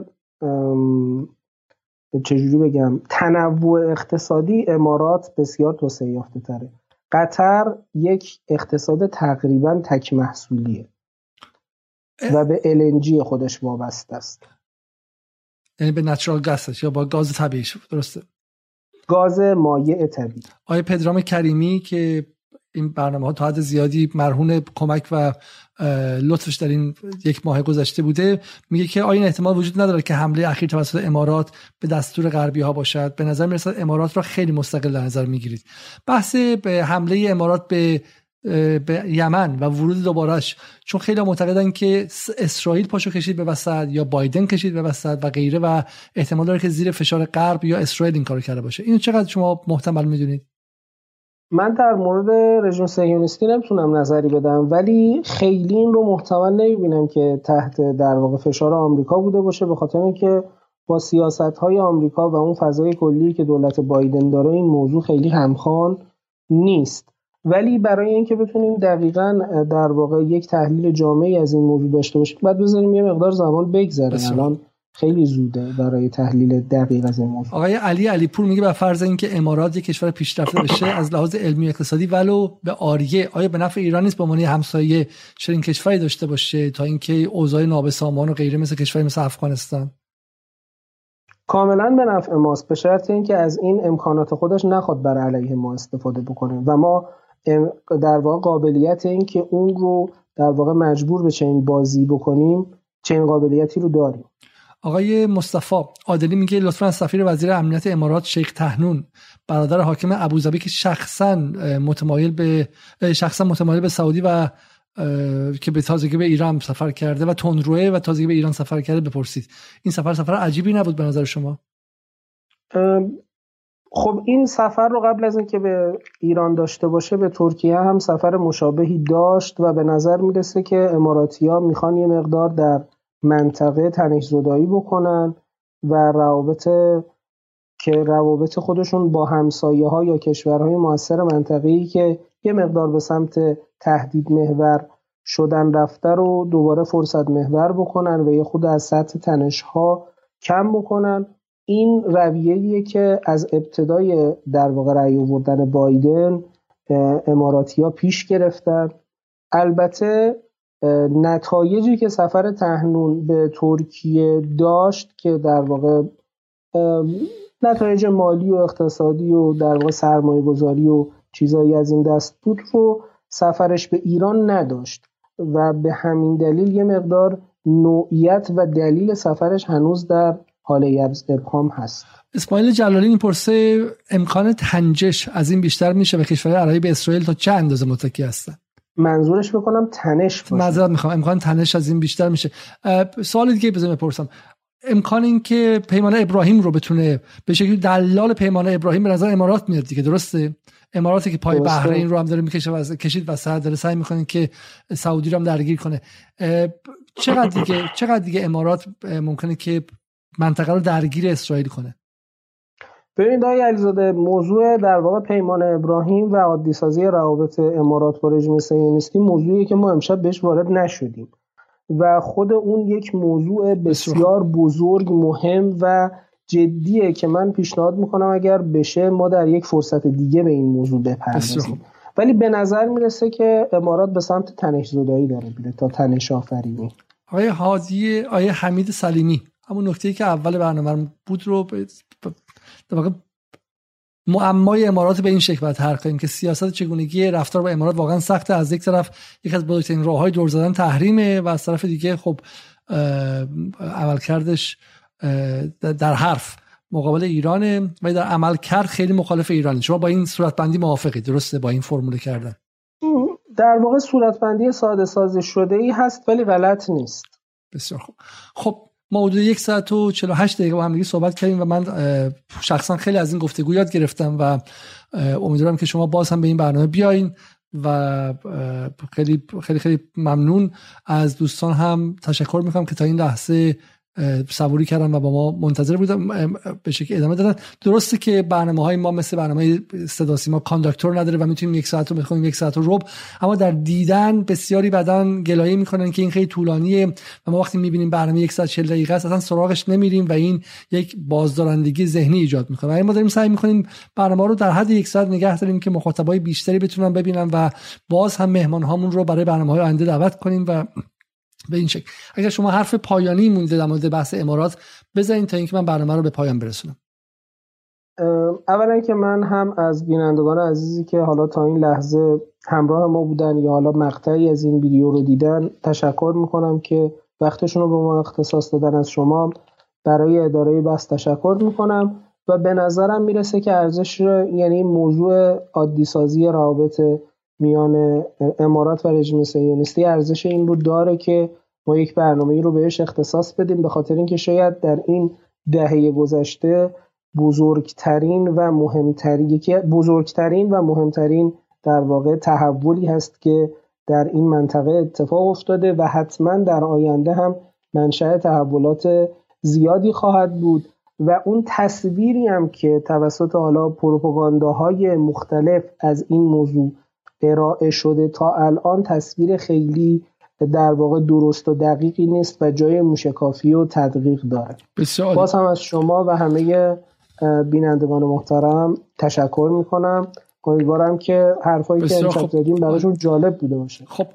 چجوری بگم تنوع اقتصادی امارات بسیار توسعه یافته تره. قطر یک اقتصاد تقریبا تک محصولیه و به LNG خودش وابسته است. یعنی به نچرال گاسش یا با گاز طبیعی درسته. گاز مایع طبیعی. آیا پدرام کریمی که این برنامه ها تا حد زیادی مرهون کمک و لطفش در این یک ماه گذشته بوده میگه که آیا این احتمال وجود نداره که حمله اخیر توسط امارات به دستور غربی ها باشد؟ به نظر می‌رسد امارات را خیلی مستقل در نظر می‌گیرید. بحث به حمله امارات به به یمن و ورود دوبارش چون خیلی معتقدن که اسرائیل پاشو کشید به وسط یا بایدن کشید به وسط و غیره و احتمال داره که زیر فشار غرب یا اسرائیل این کارو کرده باشه. اینو چقدر شما محتمل می‌دونید؟ من در مورد رژیم صهیونیستی نمی‌تونم نظری بدم ولی خیلی این رو محتمل نمی‌بینم که تحت در واقع فشار آمریکا بوده باشه به خاطر اینکه با سیاست های آمریکا و اون فضای کلی که دولت بایدن داره این موضوع خیلی همخوان نیست. ولی برای اینکه بتونیم دقیقا در واقع یک تحلیل جامعی از این موضوع داشته باشیم بعد بذاریم یه مقدار زمان بگذره الان خیلی زوده برای تحلیل دقیق از این موضوع آقای علی علی پور میگه به فرض اینکه امارات یک کشور پیشرفته بشه از لحاظ علمی و اقتصادی ولو به آریه آیا به نفع ایران نیست به عنوان همسایه چنین کشوری داشته باشه تا اینکه اوضاع نابسامان و غیره مثل کشوری مثل افغانستان؟ کاملا به نفع ماست به شرط اینکه از این امکانات خودش نخواد بر علیه ما استفاده بکنه. و ما در واقع قابلیت این که اون رو در واقع مجبور به چنین بازی بکنیم چنین قابلیتی رو داریم. آقای مصطفی عادلی میگه لطفا سفیر وزیر امنیت امارات شیخ تهنون برادر حاکم ابوظبی که شخصا متمایل به شخصا متمایل به سعودی و که به تازگی به ایران سفر کرده و تندروه و تازگی به ایران سفر کرده بپرسید. این سفر سفر عجیبی نبود به نظر شما؟ خب این سفر رو قبل از اینکه به ایران داشته باشه به ترکیه هم سفر مشابهی داشت و به نظر می‌رسه که اماراتی ها می‌خوان یه مقدار در منطقه تنش زدایی بکنن و روابط که روابط خودشون با همسایه ها یا کشورهای موثر منطقه‌ای که یه مقدار به سمت تهدید محور شدن رفته رو دوباره فرصت محور بکنن و یه خود از سطح تنش ها کم بکنن. این رویه‌ایه که از ابتدای در واقع رأی بایدن اماراتی ها پیش گرفتن. البته نتایجی که سفر تهنون به ترکیه داشت که در واقع نتایج مالی و اقتصادی و در واقع سرمایه گذاری و چیزایی از این دست بود رو سفرش به ایران نداشت و به همین دلیل یه مقدار نوعیت و دلیل سفرش هنوز در حال ابهام هست. اسماعیل جلالی می‌پرسه امکان تنجش از این بیشتر میشه و کشورهای عربی به اسرائیل تا چه اندازه متکی هستن؟ منظورش بکنم تنش باشه. معذرت می‌خوام. امکان تنش از این بیشتر میشه. سوال دیگه بزنم بپرسم. امکان این که پیمان ابراهیم رو بتونه به شکلی دلال پیمان ابراهیم به نظر امارات میاد دیگه درسته؟ اماراتی که پای بحرین رو هم داره می‌کشه و کشید و سر داره سعی می‌کنه که سعودی رو هم درگیر کنه. چقدر دیگه چقدر دیگه امارات ممکنه که منطقه رو درگیر اسرائیل کنه؟ ببینید آقای علیزاده موضوع در واقع پیمان ابراهیم و عادی سازی روابط امارات با رژیم صهیونیستی موضوعی که ما امشب بهش وارد نشدیم و خود اون یک موضوع بسیار بزرگ مهم و جدیه که من پیشنهاد می‌کنم اگر بشه ما در یک فرصت دیگه به این موضوع بپردازیم. ولی به نظر می‌رسه که امارات به سمت تنش زدایی داره میره تا تنش آفرینی. آقای حاضی آقای حمید سلیمی همون نکته که اول برنامه بود رو واقع معمای امارات به این شکل باید حرف کنیم که سیاست چگونگی رفتار با امارات واقعا سخته. از یک طرف یک از بزرگترین راههای دور زدن تحریمه و از طرف دیگه خب عملکردش در حرف مقابل ایرانه و در عمل کرد خیلی مخالف ایرانه. شما با این صورتبندی موافقی درسته؟ با این فرموله کردن. در واقع صورتبندی ساده سازی شده ای هست ولی غلط نیست. بسیار خوب. خب ما حدود یک ساعت و 48 دقیقه با هم صحبت کردیم و من شخصا خیلی از این گفتگو یاد گرفتم و امیدوارم که شما باز هم به این برنامه بیاین و خیلی خیلی خیلی ممنون. از دوستان هم تشکر می‌کنم که تا این لحظه صبوری کردن و با ما منتظر بودن به شکل ادامه دادن. درسته که برنامه های ما مثل برنامه صدا سیما کانداکتور نداره و می‌تونیم یک ساعت رو بخونیم یک ساعت رو رب اما در دیدن بسیاری بدن گلایه می‌کنن که این خیلی طولانیه و ما وقتی می‌بینیم برنامه یک ساعت 40 دقیقه است اصلا سراغش نمیریم و این یک بازدارندگی ذهنی ایجاد می‌کنه. و ما داریم سعی می‌کنیم برنامه رو در حد یک ساعت نگه داریم که مخاطبای بیشتری بتونن ببینن و باز هم مهمان هامون رو برای برنامه های آینده دعوت کنیم و به این شکل. اگر شما حرف پایانی مونده در مورد بحث امارات بزنید تا اینکه من برنامه رو به پایان برسونم. اولا که من هم از بینندگان عزیزی که حالا تا این لحظه همراه ما بودن یا حالا مقطعی از این ویدیو رو دیدن تشکر می‌کنم که وقتشون رو به ما اختصاص دادن از شما. برای اداره بحث تشکر می‌کنم و به نظرم می‌رسه که ارزش یعنی موضوع عادی سازی روابط میان امارات و رژیم صهیونیستی ارزش این رو داره که ما یک برنامه رو بهش اختصاص بدیم به خاطر اینکه شاید در این دهه گذشته بزرگترین و مهمترین یکی بزرگترین و مهمترین در واقع تحولی هست که در این منطقه اتفاق افتاده و حتما در آینده هم منشأ تحولات زیادی خواهد بود و اون تصویری هم که توسط حالا پروپاگانداهای مختلف از این موضوع ارائه شده تا الان تصویر خیلی در واقع درست و دقیقی نیست و جای موشکافی و تدقیق داره بسیار. باز هم از شما و همه بینندگان محترم تشکر می‌کنم. امیدوارم که حرفایی که امشب زدیم براشون جالب بوده باشه. خب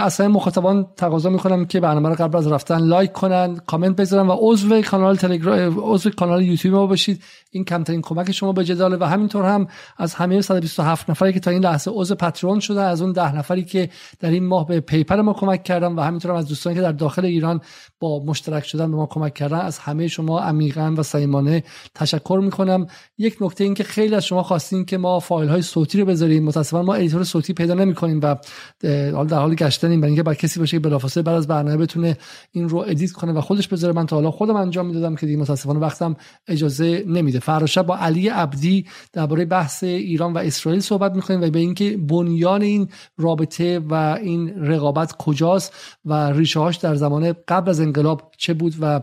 اصلا مخاطبان تقاضا می‌کنم که برنامه رو قبل از رفتن لایک کنن کامنت بذارن و عضو کانال تلگرام عضو کانال یوتیوب ما باشید. این کمترین کمک شما به جداله و همینطور هم از همه 127 نفری که تا این لحظه عضو پترون شده از اون 10 نفری که در این ماه به پیپر ما کمک کردن و همینطور هم از دوستانی که در داخل ایران با مشترک شدن به ما کمک کردن از همه شما عمیقا و صمیمانه تشکر می‌کنم. یک نکته این که خیلی از شما خواستین که ما فایل های صوتی رو بذاریم متاسفانه ما editor صوتی پیدا نمی‌کنیم و حالا در حال گشتنیم. برای اینکه بر کسی باشه که بلافاصله بعد از برنامه بتونه این رو edit کنه و خودش بذاره. من تا حالا خودم انجام می‌دادم که دیگه متاسفانه وقتم اجازه نمیده. فردا با علی عبدی درباره بحث ایران و اسرائیل صحبت می‌کنیم و به اینکه بنیان این رابطه و این رقابت کجاست و ریشه هاش در زمان قبل از انقلاب چه بود و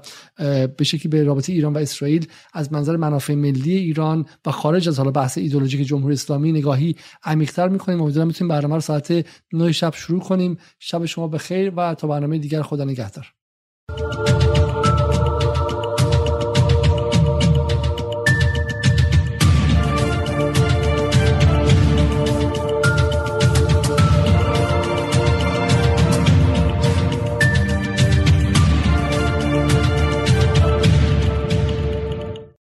به شکلی به رابطه ایران و اسرائیل از منظر منافع ملی ایران و خارج از حالا بحث ایدولوژیک جمهوری اسلامی نگاهی عمیق‌تر می‌کنیم. امیدوارم بتونیم برنامه رو ساعت 9 شب شروع کنیم. شب شما بخیر و تا برنامه دیگر خدا نگهدار.